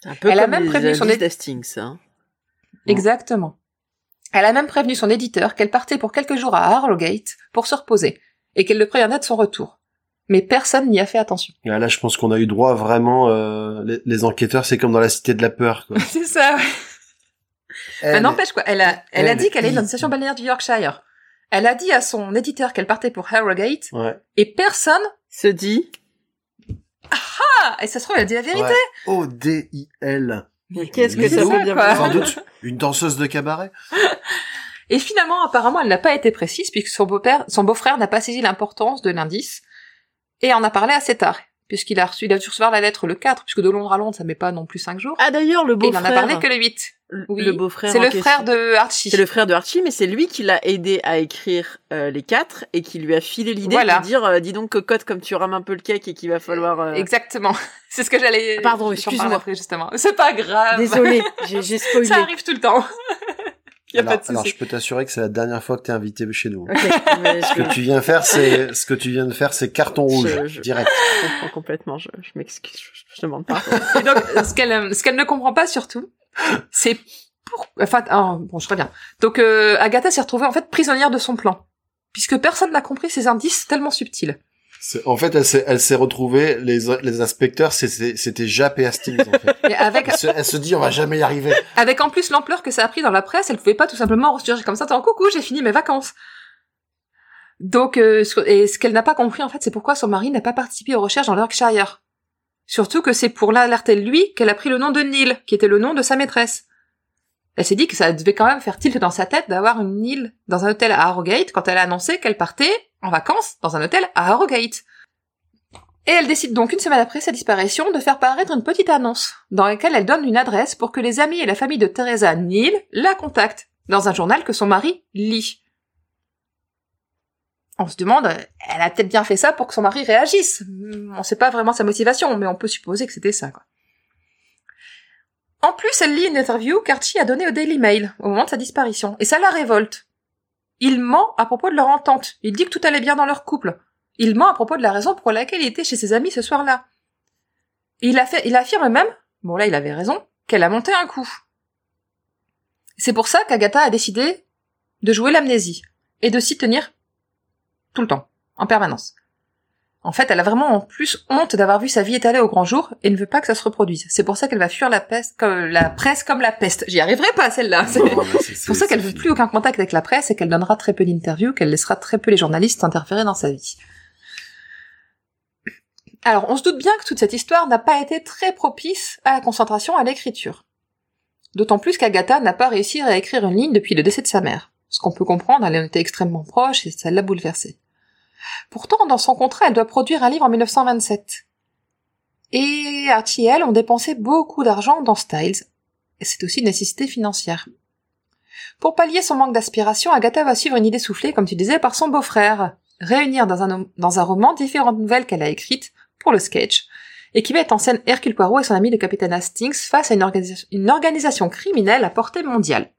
Un peu Elle a comme même les prévenu son indices é- d'Hastings, hein. Exactement. Elle a même prévenu son éditeur qu'elle partait pour quelques jours à Harrogate pour se reposer, et qu'elle le prévenait de son retour. Mais personne n'y a fait attention. Et là, je pense qu'on a eu droit vraiment, euh, les, les enquêteurs, c'est comme dans la cité de la peur, quoi. C'est ça, ouais. Elle- Mais n'empêche quoi, elle a, elle a elle dit qu'elle est dans une station balnéaire du Yorkshire. Elle a dit à son éditeur qu'elle partait pour Harrogate, Ouais. et personne, Se dit, ah, et ça se trouve, elle a dit la vérité. Ouais. O-D-I-L. mais qu'est-ce que ça Sans doute une danseuse de cabaret. Et finalement, apparemment, elle n'a pas été précise puisque son beau-père, son beau-frère n'a pas saisi l'importance de l'indice et en a parlé assez tard. puisqu'il a reçu, il a dû recevoir la lettre le 4, puisque de Londres à Londres, ça met pas non plus 5 jours. Ah d'ailleurs, le Et il en a beau-frère. parlé que le 8. Oui, le beau-frère. C'est le question. frère de Archie. C'est le frère de Archie, mais c'est lui qui l'a aidé à écrire euh, les quatre et qui lui a filé l'idée Voilà. de dire euh, dis donc cocotte comme tu rames un peu le cake et qu'il va falloir. euh, Exactement. C'est ce que j'allais. Pardon, excuse-moi. justement. C'est pas grave. Désolée, j'ai spoilé. Ça arrive tout le temps. y a alors, pas de alors, souci. je peux t'assurer que c'est la dernière fois que t'es invité chez nous. Mais Ce que tu viens faire, c'est ce que tu viens de faire, c'est carton rouge Je- je- direct. je comprends complètement. Je, je m'excuse, je, demande pas. Et donc, ce qu'elle, ce qu'elle ne comprend pas surtout, c'est pour, enfin, oh, bon, je reviens. Donc, euh, Agatha s'est retrouvée en fait prisonnière de son plan, puisque personne n'a compris ces indices tellement subtils. En fait, elle s'est, elle s'est retrouvée, les, les inspecteurs, c'était, c'était Jap et Hastings, en fait. Et avec, Elle se, elle se dit, on va jamais y arriver. avec en plus l'ampleur que ça a pris dans la presse, elle pouvait pas tout simplement ressurgir comme ça, en coucou, j'ai fini mes vacances. Donc, euh, et ce qu'elle n'a pas compris en fait, c'est pourquoi son mari n'a pas participé aux recherches dans l'Yorkshire. Surtout que c'est pour l'alerter lui qu'elle a pris le nom de Neil, qui était le nom de sa maîtresse. Elle s'est dit que ça devait quand même faire tilt dans sa tête d'avoir une Neil dans un hôtel à Harrogate quand elle a annoncé qu'elle partait en vacances dans un hôtel à Harrogate. Et elle décide donc une semaine après sa disparition de faire paraître une petite annonce dans laquelle elle donne une adresse pour que les amis et la famille de Teresa Neil la contactent dans un journal que son mari lit. On se demande, elle a peut-être bien fait ça pour que son mari réagisse. On sait pas vraiment sa motivation, mais on peut supposer que c'était ça. En plus, elle lit une interview qu'Archie a donnée au Daily Mail au moment de sa disparition, et ça la révolte. Il ment à propos de leur entente. Il dit que tout allait bien dans leur couple. Il ment à propos de la raison pour laquelle il était chez ses amis ce soir-là. Il affirme même, bon là il avait raison, qu'elle a monté un coup. C'est pour ça qu'Agatha a décidé de jouer l'amnésie et de s'y tenir tout le temps, en permanence. En fait, elle a vraiment en plus honte d'avoir vu sa vie étalée au grand jour et ne veut pas que ça se reproduise. C'est pour ça qu'elle va fuir la peste, comme la presse comme la peste. J'y arriverai pas celle-là. C'est pour ça qu'elle veut plus aucun contact avec la presse et qu'elle donnera très peu d'interviews, qu'elle laissera très peu les journalistes interférer dans sa vie. Alors, on se doute bien que toute cette histoire n'a pas été très propice à la concentration à l'écriture. D'autant plus qu'Agatha n'a pas réussi à écrire une ligne depuis le décès de sa mère. Ce qu'on peut comprendre, elle en était extrêmement proche et ça l'a bouleversée. Pourtant, dans son contrat, elle doit produire un livre en 1927. Et Archie et elle ont dépensé beaucoup d'argent dans Styles. C'est aussi une nécessité financière. Pour pallier son manque d'aspiration, Agatha va suivre une idée soufflée, comme tu disais, par son beau-frère. Réunir dans un, roman différentes nouvelles qu'elle a écrites pour le sketch, et qui met en scène Hercule Poirot et son ami le capitaine Hastings face à une organisation criminelle à portée mondiale.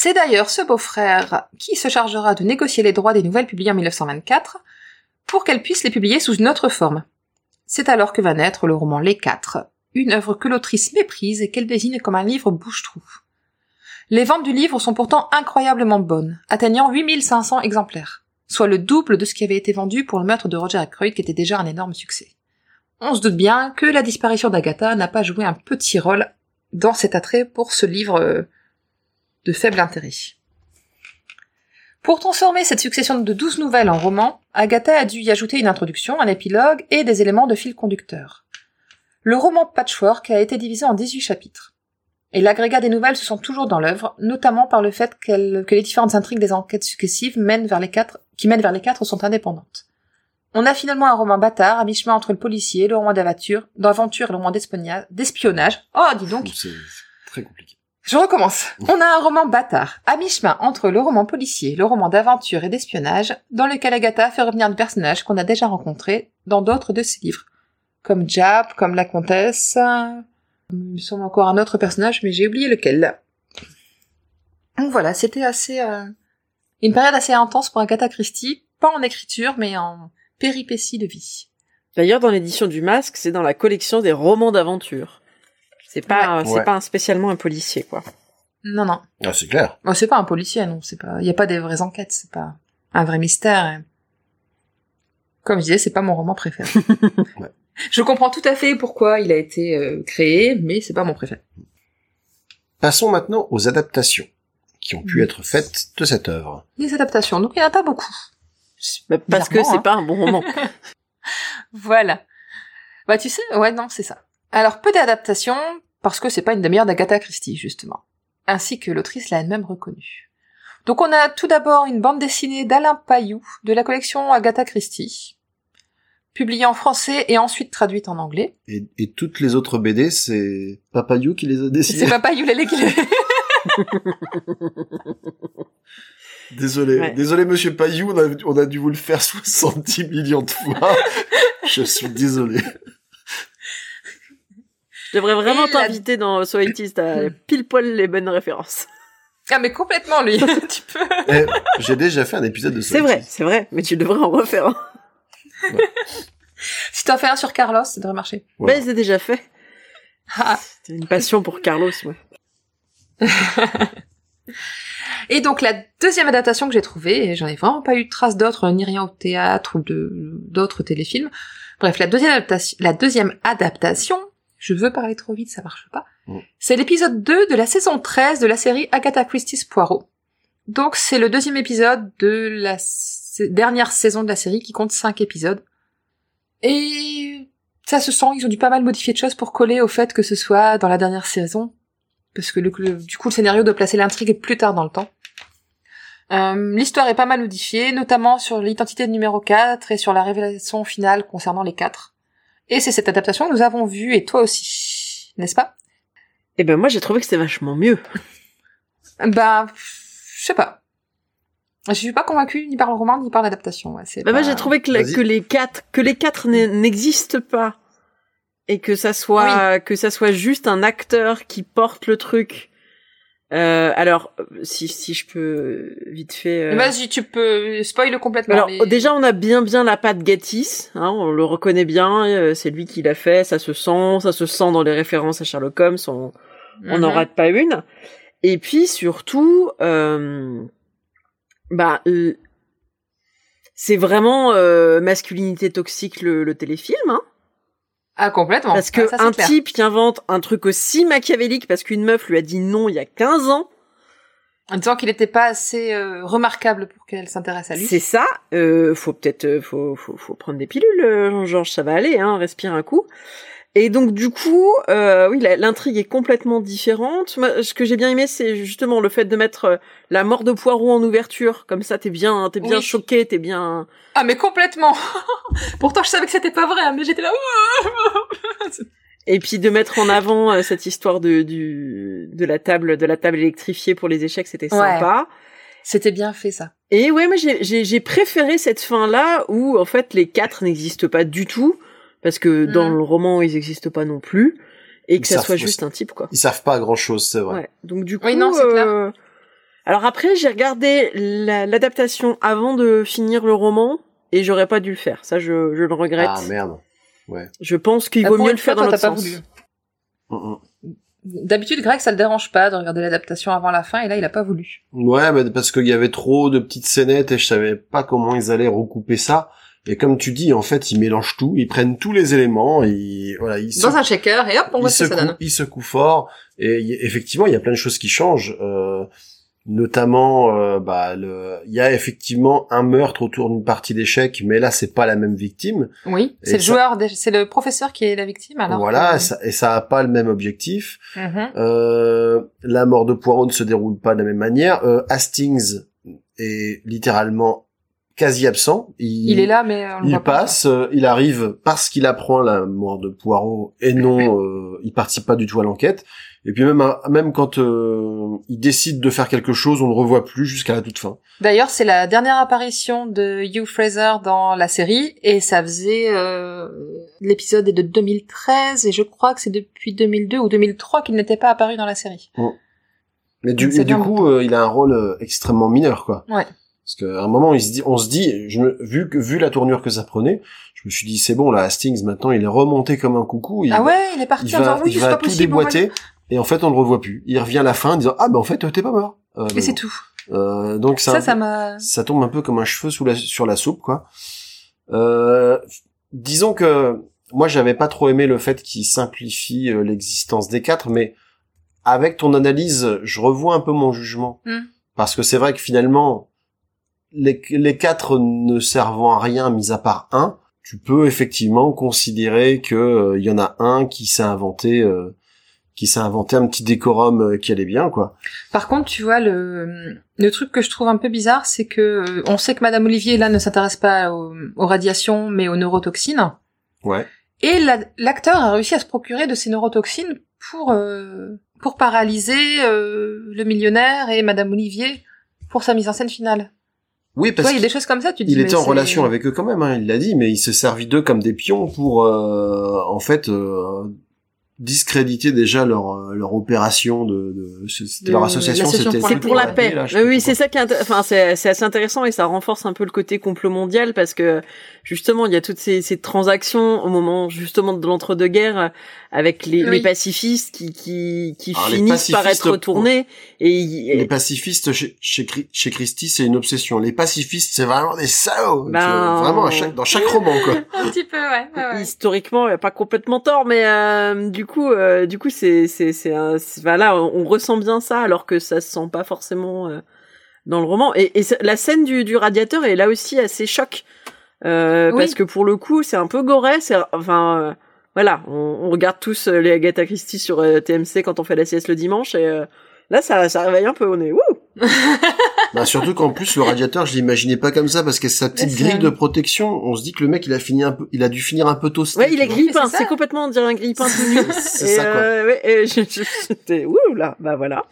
C'est d'ailleurs ce beau-frère qui se chargera de négocier les droits des nouvelles publiées en 1924 pour qu'elle puisse les publier sous une autre forme. C'est alors que va naître le roman Les Quatre, une œuvre que l'autrice méprise et qu'elle désigne comme un livre bouche-trou. Les ventes du livre sont pourtant incroyablement bonnes, atteignant 8500 exemplaires, soit le double de ce qui avait été vendu pour le meurtre de Roger Ackroyd qui était déjà un énorme succès. On se doute bien que la disparition d'Agatha n'a pas joué un petit rôle dans cet attrait pour ce livre euh, faible intérêt. Pour transformer cette succession de douze nouvelles en roman, Agatha a dû y ajouter une introduction, un épilogue et des éléments de fil conducteur. Le roman Patchwork a été divisé en 18 chapitres. Et l'agrégat des nouvelles se sent toujours dans l'œuvre, notamment par le fait que les différentes intrigues des enquêtes successives qui mènent vers les quatre sont indépendantes. On a finalement un roman bâtard, à mi-chemin entre le policier, le roman d'aventure, d'aventure et le roman d'espionnage. Oh, dis donc! C'est très compliqué. Je recommence. On a un roman bâtard, à mi-chemin entre le roman policier, le roman d'aventure et d'espionnage, dans lequel Agatha fait revenir des personnages qu'on a déjà rencontrés dans d'autres de ses livres. Comme Jap, comme la comtesse, il me semble encore un autre personnage, mais j'ai oublié lequel. Donc voilà, c'était assez, euh, une période assez intense pour Agatha Christie, pas en écriture, mais en péripéties de vie. D'ailleurs, dans l'édition du Masque, c'est dans la collection des romans d'aventure. C'est pas, c'est Ouais. pas un- spécialement un policier, quoi. Non, non. Ah, c'est clair. Bon, c'est pas un policier, non. C'est pas, il y a pas des vraies enquêtes. C'est pas un vrai mystère. hein. Comme je disais, c'est pas mon roman préféré. Ouais. Je comprends tout à fait pourquoi il a été euh, créé, mais c'est pas mon préféré. Passons maintenant aux adaptations qui ont pu être faites de cette œuvre. Les adaptations, donc il y en a pas beaucoup. Bah, parce que c'est hein. pas un bon roman. Voilà. Bah tu sais, ouais, non, c'est ça. Alors peu d'adaptations parce que c'est pas une des meilleures d'Agatha Christie justement, ainsi que l'autrice l'a elle-même reconnue. Donc on a tout d'abord une bande dessinée d'Alain Payou de la collection Agatha Christie, publiée en français et ensuite traduite en anglais. Et, et toutes les autres BD, c'est Papayou qui les a dessinés. C'est Papa Yulele qui l'a Désolé, Ouais. désolé Monsieur Payou, on a, on a dû vous le faire 70 millions de fois. Je suis désolé. Je devrais vraiment la- t'inviter dans So It Is, t'as pile poil les bonnes références. Ah mais complètement lui, tu peux. Eh, J'ai déjà fait un épisode de C'est vrai, c'est vrai, mais tu devrais en refaire un. Si t'en fais un sur Carlos, ça devrait marcher. Voilà. Mais c'est déjà fait. Ah. C'est une passion pour Carlos, ouais. Et donc la deuxième adaptation que j'ai trouvée, et j'en ai vraiment pas eu de trace d'autres, ni rien au théâtre ou de d'autres téléfilms. Bref, la deuxième adaptation, la deuxième adaptation, je veux parler trop vite, ça marche pas. Mm. C'est l'épisode 2 de la saison 13 de la série Agatha Christie's Poirot. Donc c'est le deuxième épisode de la dernière saison de la série qui compte 5 épisodes. Et ça se sent, ils ont dû pas mal modifier de choses pour coller au fait que ce soit dans la dernière saison. Parce que le- le- du coup, le scénario doit placer l'intrigue plus tard dans le temps. Euh, L'histoire est pas mal modifiée, notamment sur l'identité de numéro 4 et sur la révélation finale concernant les quatre. Et c'est cette adaptation que nous avons vue, et toi aussi, n'est-ce pas? Et ben moi j'ai trouvé que c'était vachement mieux. Bah, je sais pas. Je suis pas convaincue ni par le roman ni par l'adaptation. ouais, Bah, moi j'ai trouvé que, la- Vas-y. que les quatre que les quatre n'e- n'existent pas et que ça soit que ça soit juste un acteur qui porte le truc. Euh, alors si si je peux vite fait. euh, Vas-y, tu peux spoil complètement. Alors mais- déjà on a bien bien la patte Gatiss, hein, on le reconnaît bien, euh, c'est lui qui l'a fait, ça se sent, ça se sent dans les références à Sherlock Holmes, on n'en Mhm. rate pas une. Et puis surtout, euh, bah c'est vraiment euh, masculinité toxique le, le téléfilm, hein, Ah, complètement. parce que Ah, ça, c'est un clair. type qui invente un truc aussi machiavélique parce qu'une meuf lui a dit non il y a 15 ans, En disant qu'il n'était pas assez euh, remarquable pour qu'elle s'intéresse à lui. C'est ça. Euh, faut peut-être, euh, faut, faut, faut prendre des pilules, Jean-Georges, ça va aller, hein, respire un coup. Et donc du coup, euh, oui, l'intrigue est complètement différente. Moi, ce que j'ai bien aimé, c'est justement le fait de mettre euh, la mort de Poirot en ouverture, comme ça, t'es bien, t'es bien Oui. choqué, t'es bien. Ah, mais complètement Pourtant, je savais que c'était pas vrai, hein, mais j'étais là... Et puis de mettre en avant euh, cette histoire de du de la table de la table électrifiée pour les échecs, c'était Ouais. sympa. C'était bien fait, ça. Et ouais, moi j'ai préféré cette fin là où en fait les quatre n'existent pas du tout parce que dans Mhm. le roman ils existent pas non plus et Ils que ça savent soit juste un type quoi. Ils savent pas grand chose, c'est vrai. Ouais. Donc du coup. Oui, non, c'est clair. euh, Alors après j'ai regardé la- l'adaptation avant de finir le roman et j'aurais pas dû le faire. Ça je, je le regrette. Ah merde. Ouais. je pense qu'il Ah, vaut mieux le faire dans l'autre pas sens. voulu. Mm, mm. D'habitude, Greg, ça le dérange pas de regarder l'adaptation avant la fin, et là, il a pas voulu. Ouais, mais parce qu'il y avait trop de petites scénettes et je savais pas comment ils allaient recouper ça. Et comme tu dis, en fait, ils mélangent tout, ils prennent tous les éléments, ils, voilà, ils Dans se, un shaker, et hop, on voit ce que ça donne. ils secouent fort. Et y- effectivement, il y a plein de choses qui changent. Euh, notamment, euh, bah, le, il y a effectivement un meurtre autour d'une partie d'échecs, mais là, c'est pas la même victime. Oui, c'est le ça- joueur, c'est le professeur qui est la victime, alors. voilà, que- ça, et ça a pas le même objectif. Mhm. Euh, la mort de Poirot ne se déroule pas de la même manière. Euh, Hastings est littéralement quasi absent. Il est là, mais on Il pas. passe, euh, il arrive parce qu'il apprend la mort de Poirot et non, euh, il participe pas du tout à l'enquête. Et puis même, même quand euh, il décide de faire quelque chose, on le revoit plus jusqu'à la toute fin. D'ailleurs, c'est la dernière apparition de Hugh Fraser dans la série, et ça faisait... Euh, L'épisode est de 2013, et je crois que c'est depuis 2002 ou 2003 qu'il n'était pas apparu dans la série. Mais du, et du coup, euh, il a un rôle extrêmement mineur, quoi. Ouais. Parce qu'à un moment, il se dit, on se dit, je me, vu que vu la tournure que ça prenait, je me suis dit, c'est bon, là, Hastings, maintenant, il est remonté comme un coucou. Il ah ouais, il est parti il en disant va, oui, il va pas tout possible. va et en fait, on le revoit plus. Il revient à la fin en disant, ah, ben en fait, t'es pas mort. Euh, Et ben c'est tout. Euh, donc Ça, ça tombe un peu comme un cheveu sous la, sur la soupe, quoi. Euh, disons que moi, j'avais pas trop aimé le fait qu'il simplifie euh, l'existence des quatre, mais avec ton analyse, je revois un peu mon jugement. Hmm. Parce que c'est vrai que finalement, les, les quatre ne servant à rien, mis à part un, tu peux effectivement considérer que euh, il y en a un qui s'est inventé, euh, qui s'est inventé un petit décorum euh, qui allait bien, quoi. Par contre, tu vois, le, le truc que je trouve un peu bizarre, c'est que euh, on sait que Madame Olivier, là, ne s'intéresse pas aux, aux radiations, mais aux neurotoxines. Ouais. Et la- l'acteur a réussi à se procurer de ces neurotoxines pour euh, pour paralyser euh, le millionnaire et Madame Olivier pour sa mise en scène finale. Oui, parce y a qu'il des choses comme ça, tu te dis. il était en relation avec eux quand même, hein, il l'a dit, mais il s'est servi d'eux comme des pions pour, euh, en fait, euh, discréditer déjà leur euh, leur opération de, leur association, c'était pour C'est la pour la paix, là, oui, c'est ça qui enfin, c'est, c'est assez intéressant et ça renforce un peu le côté complot mondial parce que justement, il y a toutes ces, ces transactions au moment justement de l'entre-deux-guerres euh, avec les, Oui. les pacifistes qui, qui, qui Alors, finissent par être retournés et, Les pacifistes chez, chez, Christie, c'est une obsession. Les pacifistes, c'est vraiment des salauds. Ben- Tu- Vraiment, à chaque, dans chaque roman, quoi. Un petit peu, ouais. ouais, ouais. historiquement il a pas complètement tort mais euh, du coup euh, du coup c'est c'est c'est un- c'est- voilà on on ressent bien ça alors que ça se sent pas forcément euh, dans le roman et, et la scène du, du radiateur est là aussi assez choc euh, Oui. parce que pour le coup c'est un peu goré c'est enfin euh, voilà on, on regarde tous euh, les Agatha Christie sur euh, TMC quand on fait la sieste le dimanche et euh, là ça ça réveille un peu on est wouh Bah, surtout qu'en plus, le radiateur, je l'imaginais pas comme ça, parce que sa petite Mais c'est- grille de protection, on se dit que le mec, il a fini un peu, il a dû finir un peu toasté. ouais il est grille-pain c'est complètement on dirait un grille-pain tout nu C'est ça, quoi. euh, ouais, et j'étais wouh là bah voilà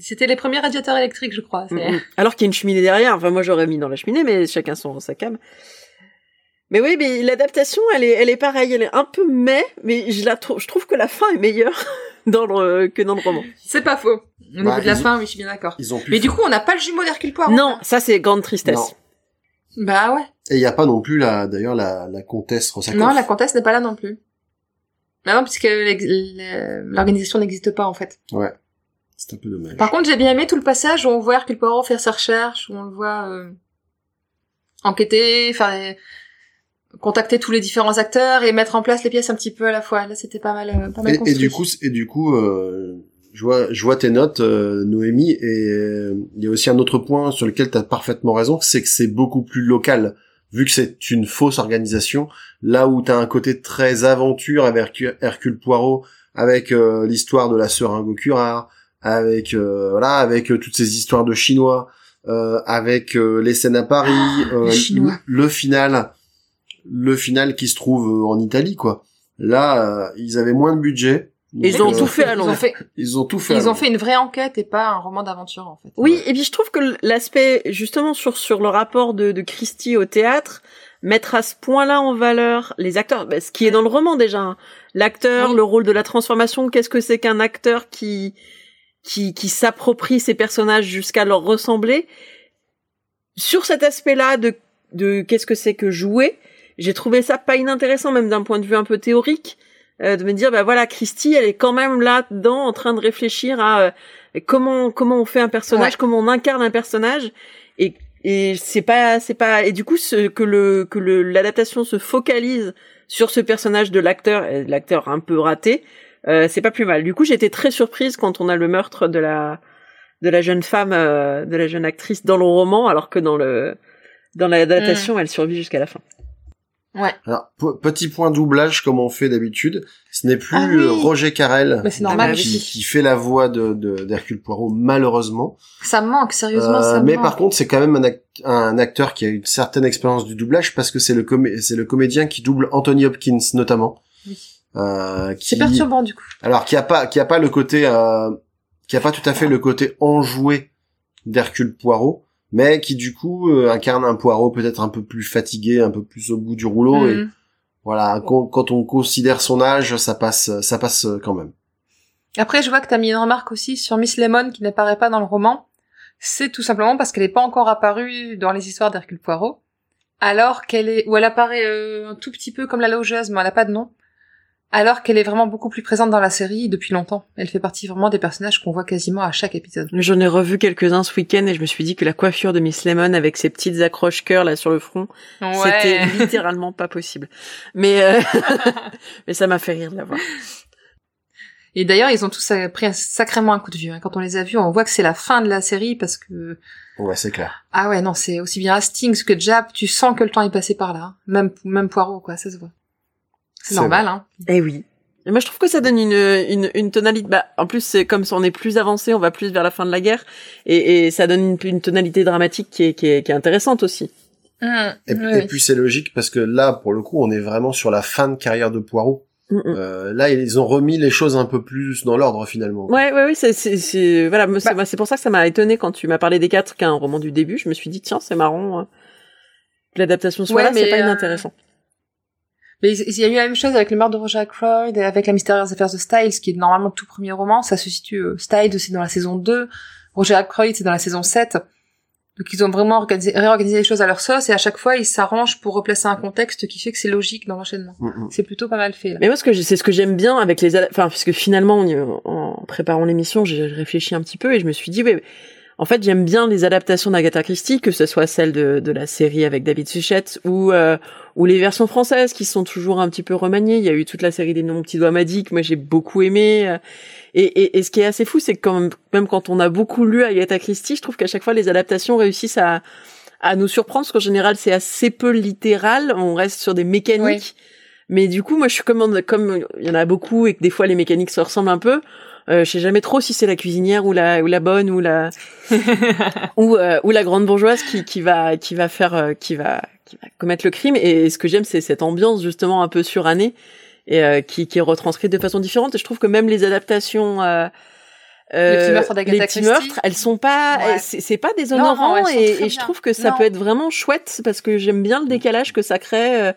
C'était les premiers radiateurs électriques, je crois. Mm, mm. Alors qu'il y a une cheminée derrière. Enfin, moi, j'aurais mis dans la cheminée, mais chacun son sa cam. Mais oui, mais l'adaptation, elle est, elle est pareille. Elle est un peu mais, mais je la trouve, je trouve que la fin est meilleure dans le, que dans le roman. C'est pas faux. Au niveau Bah, de la fin, oui, je suis bien d'accord. Ils ont pu. Mais du coup, on n'a pas le jumeau d'Hercule Poirot. Non, ça, c'est grande tristesse. Non. Bah ouais. Et il y a pas non plus la, d'ailleurs, la, la comtesse Rosakov. Non, la comtesse n'est pas là non plus. Bah non, puisque l'organisation n'existe pas en fait. Ouais. C'est un peu dommage. Par contre, j'ai bien aimé tout le passage où on voit Hercule Poirot faire ses recherches, où on le voit euh, enquêter, faire les- contacter tous les différents acteurs et mettre en place les pièces un petit peu à la fois. Là, c'était pas mal, euh, pas mal Et, et du coup, et du coup, euh, je vois, je vois tes notes, euh, Noémie, et euh, il y a aussi un autre point sur lequel tu as parfaitement raison, c'est que c'est beaucoup plus local, vu que c'est une fausse organisation. Là où tu as un côté très aventure avec Hercule- Poirot, avec euh, l'histoire de la seringue Curare, avec euh, voilà, avec euh, toutes ces histoires de Chinois, euh, avec euh, les scènes à Paris, euh, Chinois. le, le final, le final qui se trouve euh, en Italie, quoi. Là, euh, ils avaient moins de budget. Et ils ont euh, tout fait à Ils ont Londres. fait, Ils ont tout fait. ils ont fait une vraie enquête et pas un roman d'aventure en fait. Oui, et puis je trouve que l'aspect, justement, sur, sur le rapport de, de Christie au théâtre, mettre à ce point-là en valeur les acteurs, bah, ce qui est dans le roman déjà. hein. L'acteur, Oui. le rôle de la transformation, qu'est-ce que c'est qu'un acteur qui, qui, qui s'approprie ses personnages jusqu'à leur ressembler. Sur cet aspect-là de, de qu'est-ce que c'est que jouer, j'ai trouvé ça pas inintéressant, même d'un point de vue un peu théorique, euh, de me dire, bah voilà, Christie, elle est quand même là-dedans en train de réfléchir à euh, comment comment on fait un personnage, Ouais. comment on incarne un personnage, et et c'est pas c'est pas et du coup ce, que le que le l'adaptation se focalise sur ce personnage de l'acteur, l'acteur un peu raté, euh, c'est pas plus mal. Du coup, j'étais très surprise quand on a le meurtre de la de la jeune femme, euh, de la jeune actrice dans le roman, alors que dans le dans l'adaptation, elle survit jusqu'à la fin. Alors, p- petit point doublage comme on fait d'habitude, ce n'est plus Ah oui. euh, Roger Carrel Mais c'est normal. Ah bah qui, qui fait la voix de de- d'Hercule Poirot malheureusement. Ça me manque, sérieusement, Euh, ça me mais manque. par contre, c'est quand même un, act- un acteur qui a une certaine expérience du doublage parce que c'est le c'est le comédien qui double Anthony Hopkins notamment. Oui. Euh, qui C'est perturbant du coup. alors qui a pas qui a pas le côté euh, qui a pas tout à fait le côté enjoué d'Hercule Poirot, mais qui du coup euh, incarne un Poirot peut-être un peu plus fatigué, un peu plus au bout du rouleau et Mhm. voilà, quand, quand on considère son âge, ça passe ça passe euh, quand même. Après, je vois que t'as mis une remarque aussi sur Miss Lemon qui n'apparaît pas dans le roman. C'est tout simplement parce qu'elle n'est pas encore apparue dans les histoires d'Hercule Poirot. Alors qu'elle est, ou elle apparaît un tout petit peu comme la logeuse, mais elle a pas de nom. Alors qu'elle est vraiment beaucoup plus présente dans la série depuis longtemps. Elle fait partie vraiment des personnages qu'on voit quasiment à chaque épisode. J'en ai revu quelques-uns ce week-end et je me suis dit que la coiffure de Miss Lemon avec ses petites accroches cœur là sur le front, c'était littéralement pas possible. Mais euh, mais ça m'a fait rire de la voir. Et d'ailleurs, ils ont tous pris un- sacrément un coup de vieux. hein. Quand on les a vus, on voit que c'est la fin de la série parce que Ouais, c'est clair. ah ouais non, c'est aussi bien Hastings que Jap. Tu sens que le temps est passé par là. hein. Même même Poirot quoi, ça se voit. C'est normal hein. Eh oui. Et moi, je trouve que ça donne une, une, une tonalité. Bah, en plus, c'est comme si on est plus avancé, on va plus vers la fin de la guerre, et, et ça donne une, une tonalité dramatique qui est, qui est, qui est intéressante aussi. Mmh, Et, oui, et oui. puis c'est logique parce que là, pour le coup, on est vraiment sur la fin de carrière de Poirot. Mm, mm. Euh, là, ils ont remis les choses un peu plus dans l'ordre finalement. Ouais, ouais, ouais, c'est, c'est, c'est, voilà, Bah. c'est pour ça que ça m'a étonné quand tu m'as parlé des quatre, qu'un roman du début. Je me suis dit, tiens, c'est marrant. euh, que L'adaptation soit Ouais, là, c'est mais, pas euh, inintéressant. Mais il y a eu la même chose avec le meurtre de Roger Ackroyd et avec la mystérieuse affaire de Styles, qui est normalement le tout premier roman. Ça se situe, euh, Styles aussi dans la saison 2. Roger Ackroyd, c'est dans la saison 7. Donc ils ont vraiment organisé, réorganisé les choses à leur sauce et à chaque fois ils s'arrangent pour replacer un contexte qui fait que c'est logique dans l'enchaînement. Mm, mm. C'est plutôt pas mal fait. Là. Mais moi, ce que c'est ce que j'aime bien avec les, enfin, parce que finalement, on y- en préparant l'émission, j'ai réfléchi un petit peu et je me suis dit, ouais, en fait, j'aime bien les adaptations d'Agatha Christie, que ce soit celle de, de la série avec David Suchet ou euh, ou les versions françaises qui sont toujours un petit peu remaniées. Il y a eu toute la série des noms petits doigts Maddy que moi j'ai beaucoup aimé. euh, Et, et, et ce qui est assez fou, c'est que quand même, même quand on a beaucoup lu Agatha Christie, je trouve qu'à chaque fois les adaptations réussissent à à nous surprendre, parce qu'en général c'est assez peu littéral. On reste sur des mécaniques. Mais du coup, moi, je suis comme, comme il y en a beaucoup et que des fois les mécaniques se ressemblent un peu. Euh, je sais jamais trop si c'est la cuisinière ou la ou la bonne ou la ou euh, ou la grande bourgeoise qui qui va qui va faire euh, qui va qui va commettre le crime. Et ce que j'aime, c'est cette ambiance justement un peu surannée et euh, qui qui est retranscrite de façon différente. Et je trouve que même les adaptations euh, Les petits meurtres les petits meurtres, elles sont pas, Ouais. c'est pas déshonorant Non, et, je trouve que ça Non. peut être vraiment chouette parce que j'aime bien le décalage que ça crée euh,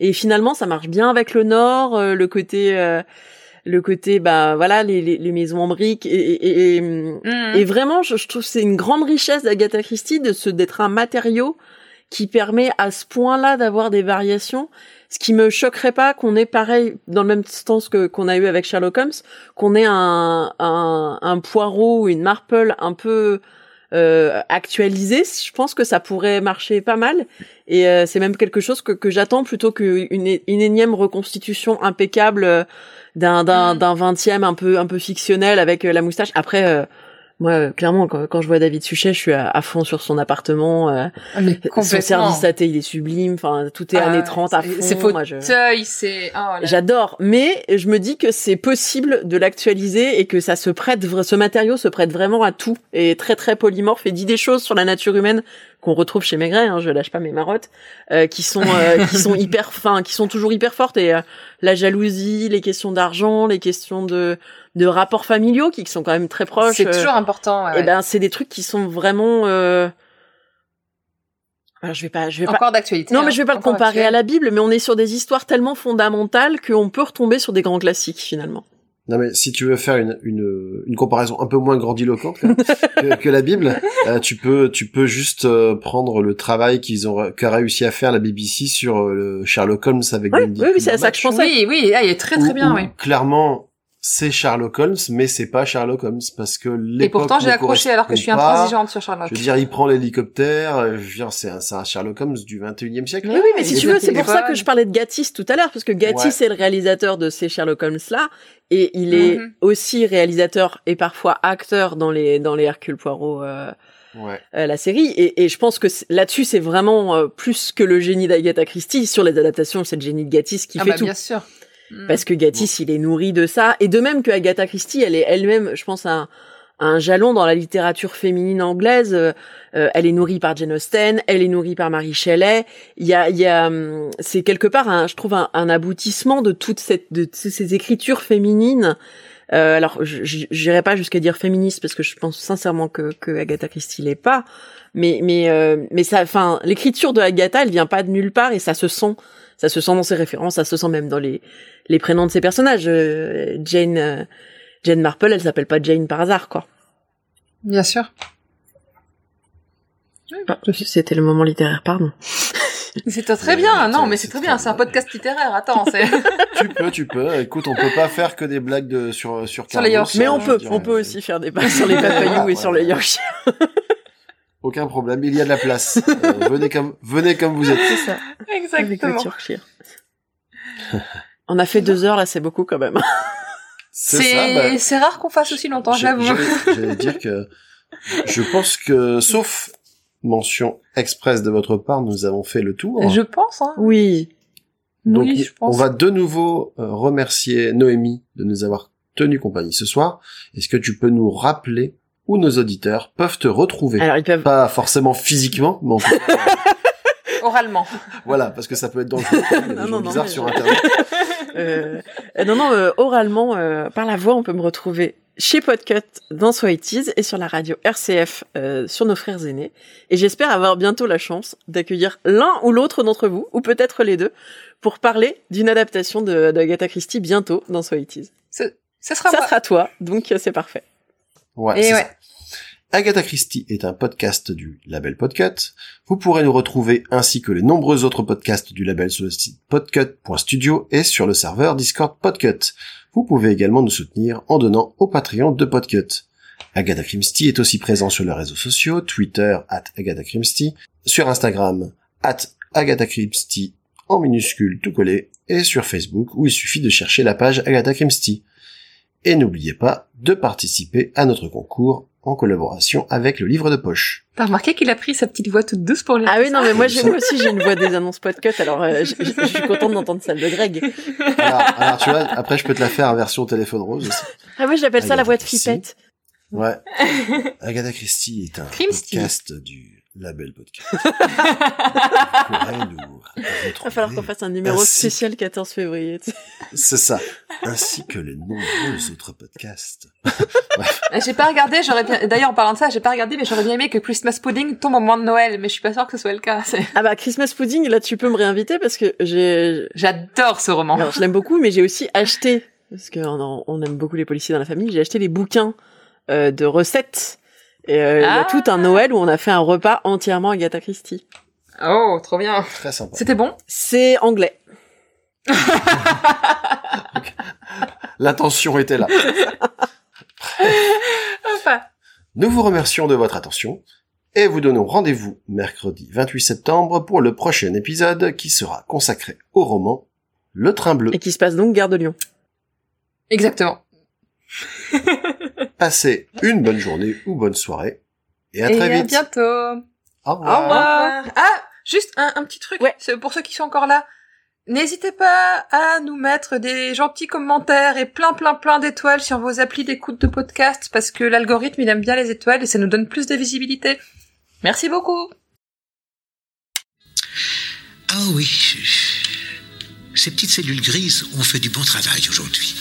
et finalement ça marche bien avec le Nord, euh, le côté, euh, le côté, bah voilà, les, les, les maisons en briques et, et, et, Mhm. et vraiment, je, je trouve que c'est une grande richesse d'Agatha Christie de se d'être un matériau qui permet à ce point-là d'avoir des variations. Ce qui me choquerait pas qu'on ait pareil dans le même sens que qu'on a eu avec Sherlock Holmes, qu'on ait un, un un Poirot ou une Marple un peu euh, actualisé. Je pense que ça pourrait marcher pas mal. Et euh, c'est même quelque chose que, que j'attends plutôt qu'une une énième reconstitution impeccable euh, d'un d'un Mm. d'un vingtième un peu un peu fictionnel avec euh, la moustache. Après. Moi, clairement, quand, quand je vois David Suchet, je suis à, à fond sur son appartement. euh, Ah, mais son service à thé, il est sublime. Enfin, tout est Ah, années 30 à fond. C'est fauteuil, c'est... Oh. J'adore, mais je me dis que c'est possible de l'actualiser et que ça se prête, ce matériau se prête vraiment à tout et est très très polymorphe et dit des choses sur la nature humaine qu'on retrouve chez Maigret, hein, je lâche pas mes marottes, euh, qui sont euh, qui sont hyper, enfin, qui sont toujours hyper fortes et euh, la jalousie, les questions d'argent, les questions de de rapports familiaux qui sont quand même très proches. C'est euh, toujours important. ouais, et ouais. ben c'est des trucs qui sont vraiment. Euh... Alors je vais pas, je vais pas. Encore d'actualité. Non, hein. mais je vais pas le comparer actuel. à la Bible, mais on est sur des histoires tellement fondamentales qu'on peut retomber sur des grands classiques finalement. Non mais si tu veux faire une, une, une comparaison un peu moins grandiloquente que, que la Bible, euh, tu peux tu peux juste euh, prendre le travail qu'ils ont qu'a réussi à faire la BBC sur euh, le Sherlock Holmes avec Oui, Benedict oui, oui, c'est à ça que je pensais. Oui, oui, ah, il est très très Où- bien, où, oui. Clairement, c'est Sherlock Holmes, mais c'est pas Sherlock Holmes parce que l'époque. Et pourtant, j'ai accroché alors que je suis intransigeante sur Sherlock. Je veux dire, il prend l'hélicoptère. euh, Je veux dire, c'est un, Sherlock Holmes du 21e siècle. Oui, oui, mais si tu veux, c'est pour ça que je parlais de Gatiss tout à l'heure, parce que Gatiss Ouais. est le réalisateur de ces Sherlock Holmes là, et il est Mhm. aussi réalisateur et parfois acteur dans les dans les Hercule Poirot. Euh, Ouais. euh, la série et, et je pense que là-dessus c'est vraiment euh, plus que le génie d'Agatha Christie sur les adaptations c'est le génie de Gatiss qui Ah fait bah, tout bien sûr. Mm. parce que Gatiss il est nourri de ça. Et de même que Agatha Christie elle est elle-même je pense un un jalon dans la littérature féminine anglaise. Euh, euh, elle est nourrie par Jane Austen elle est nourrie par Mary Shelley. Il y a il y a hum, c'est quelque part un, je trouve un, un aboutissement de toute cette de ces ces écritures féminines. Euh, alors, je- je- j'irai pas jusqu'à dire féministe parce que je pense sincèrement que, que Agatha Christie l'est pas. Mais mais euh, mais ça, enfin, l'écriture de Agatha, elle vient pas de nulle part et ça se sent, ça se sent dans ses références, ça se sent même dans les les prénoms de ses personnages. Euh, Jane euh, Jane Marple, elle s'appelle pas Jane par hasard, quoi. Bien sûr. C'était le moment littéraire, pardon. C'était très bien. Non, mais c'est c'est très bien. C'est un podcast littéraire. Attends, c'est. tu peux, tu peux. Écoute, on peut pas faire que des blagues de, sur sur. Sur les Yorkshire. Mais hein, on je peut, on peut aussi faire des bases sur les papayous et sur le Yorkshire. Aucun problème, il y a de la place. Euh, venez comme venez comme vous êtes. C'est ça. Avec le Exactement. Yorkshire. On a fait deux heures là, c'est beaucoup quand même. C'est bah, C'est rare qu'on fasse aussi longtemps, j'avoue. j'allais- J'allais dire que je pense que, sauf mention express de votre part, nous avons fait le tour. Je pense, hein. Oui. Donc, oui, je pense. on va de nouveau euh, remercier Noémie de nous avoir tenu compagnie ce soir. Est-ce que tu peux nous rappeler où nos auditeurs peuvent te retrouver? Alors ils peuvent. Pas forcément physiquement, mais en tout cas, Oralement. voilà, parce que ça peut être dangereux. Non, non, non, bizarres mais- sur Internet. Euh, non, non, euh, oralement, euh, par la voix, on peut me retrouver chez Podcut dans Sweaties et sur la radio RCF euh, sur nos frères aînés. Et j'espère avoir bientôt la chance d'accueillir l'un ou l'autre d'entre vous, ou peut-être les deux, pour parler d'une adaptation de, d'Agatha Christie bientôt dans Sweaties. Ce, ce sera Ça moi. sera toi, donc c'est parfait. Ouais, Et ouais. ça. Agatha Christie est un podcast du label Podcut. Vous pourrez nous retrouver ainsi que les nombreux autres podcasts du label sur le site podcut.studio et sur le serveur Discord Podcut. Vous pouvez également nous soutenir en donnant au Patreon de Podcut. Agatha Christie est aussi présent sur les réseaux sociaux, Twitter, at Agatha Christie, sur Instagram, at Agatha Christie, en minuscule tout collé, et sur Facebook, où il suffit de chercher la page Agatha Christie. Et n'oubliez pas de participer à notre concours en collaboration avec le livre de poche. T'as remarqué qu'il a pris sa petite voix toute douce pour les Ah oui, non, mais moi, moi aussi, j'ai une voix des annonces Podcut, alors euh, je, je- je suis contente d'entendre celle de Greg. Alors, alors, tu vois, après je peux te la faire en version téléphone rose aussi. Ah oui, j'appelle ça la Agatha voix de Christie. Flippette. Ouais. Agatha Christie est un Christie. podcast du label podcast. Vous pourrez nous Il va falloir qu'on fasse un numéro Ainsi- spécial 14 février. tu sais. C'est ça. Ainsi que les nombreux autres podcasts. J'ai pas regardé, j'aurais bien, d'ailleurs, en parlant de ça, j'ai pas regardé, mais j'aurais bien aimé que Christmas Pudding tombe au moment de Noël, mais je suis pas sûre que ce soit le cas. C'est- Ah bah Christmas Pudding, là tu peux me réinviter parce que j'ai, J'adore ce roman. alors je l'aime beaucoup, mais j'ai aussi acheté parce qu'on on aime beaucoup les policiers dans la famille. J'ai acheté les bouquins euh, de recettes. Et euh, il y a Ah. tout un Noël où on a fait un repas entièrement Agatha Christie. Oh, trop bien. Très sympa. C'était bon? C'est anglais. L'intention était là. Enfin. Nous vous remercions de votre attention et vous donnons rendez-vous mercredi 28 septembre pour le prochain épisode qui sera consacré au roman Le Train Bleu. Et qui se passe donc Gare de Lyon. Exactement. Passez une bonne journée ou bonne soirée et à Et très à vite. bientôt. Au Au revoir. Ah, juste un, un petit truc. Ouais. C'est pour ceux qui sont encore là. N'hésitez pas à nous mettre des gentils commentaires et plein plein plein d'étoiles sur vos applis d'écoute de podcast parce que l'algorithme il aime bien les étoiles et ça nous donne plus de visibilité. Merci beaucoup. Ah oui, ces petites cellules grises ont fait du bon travail aujourd'hui.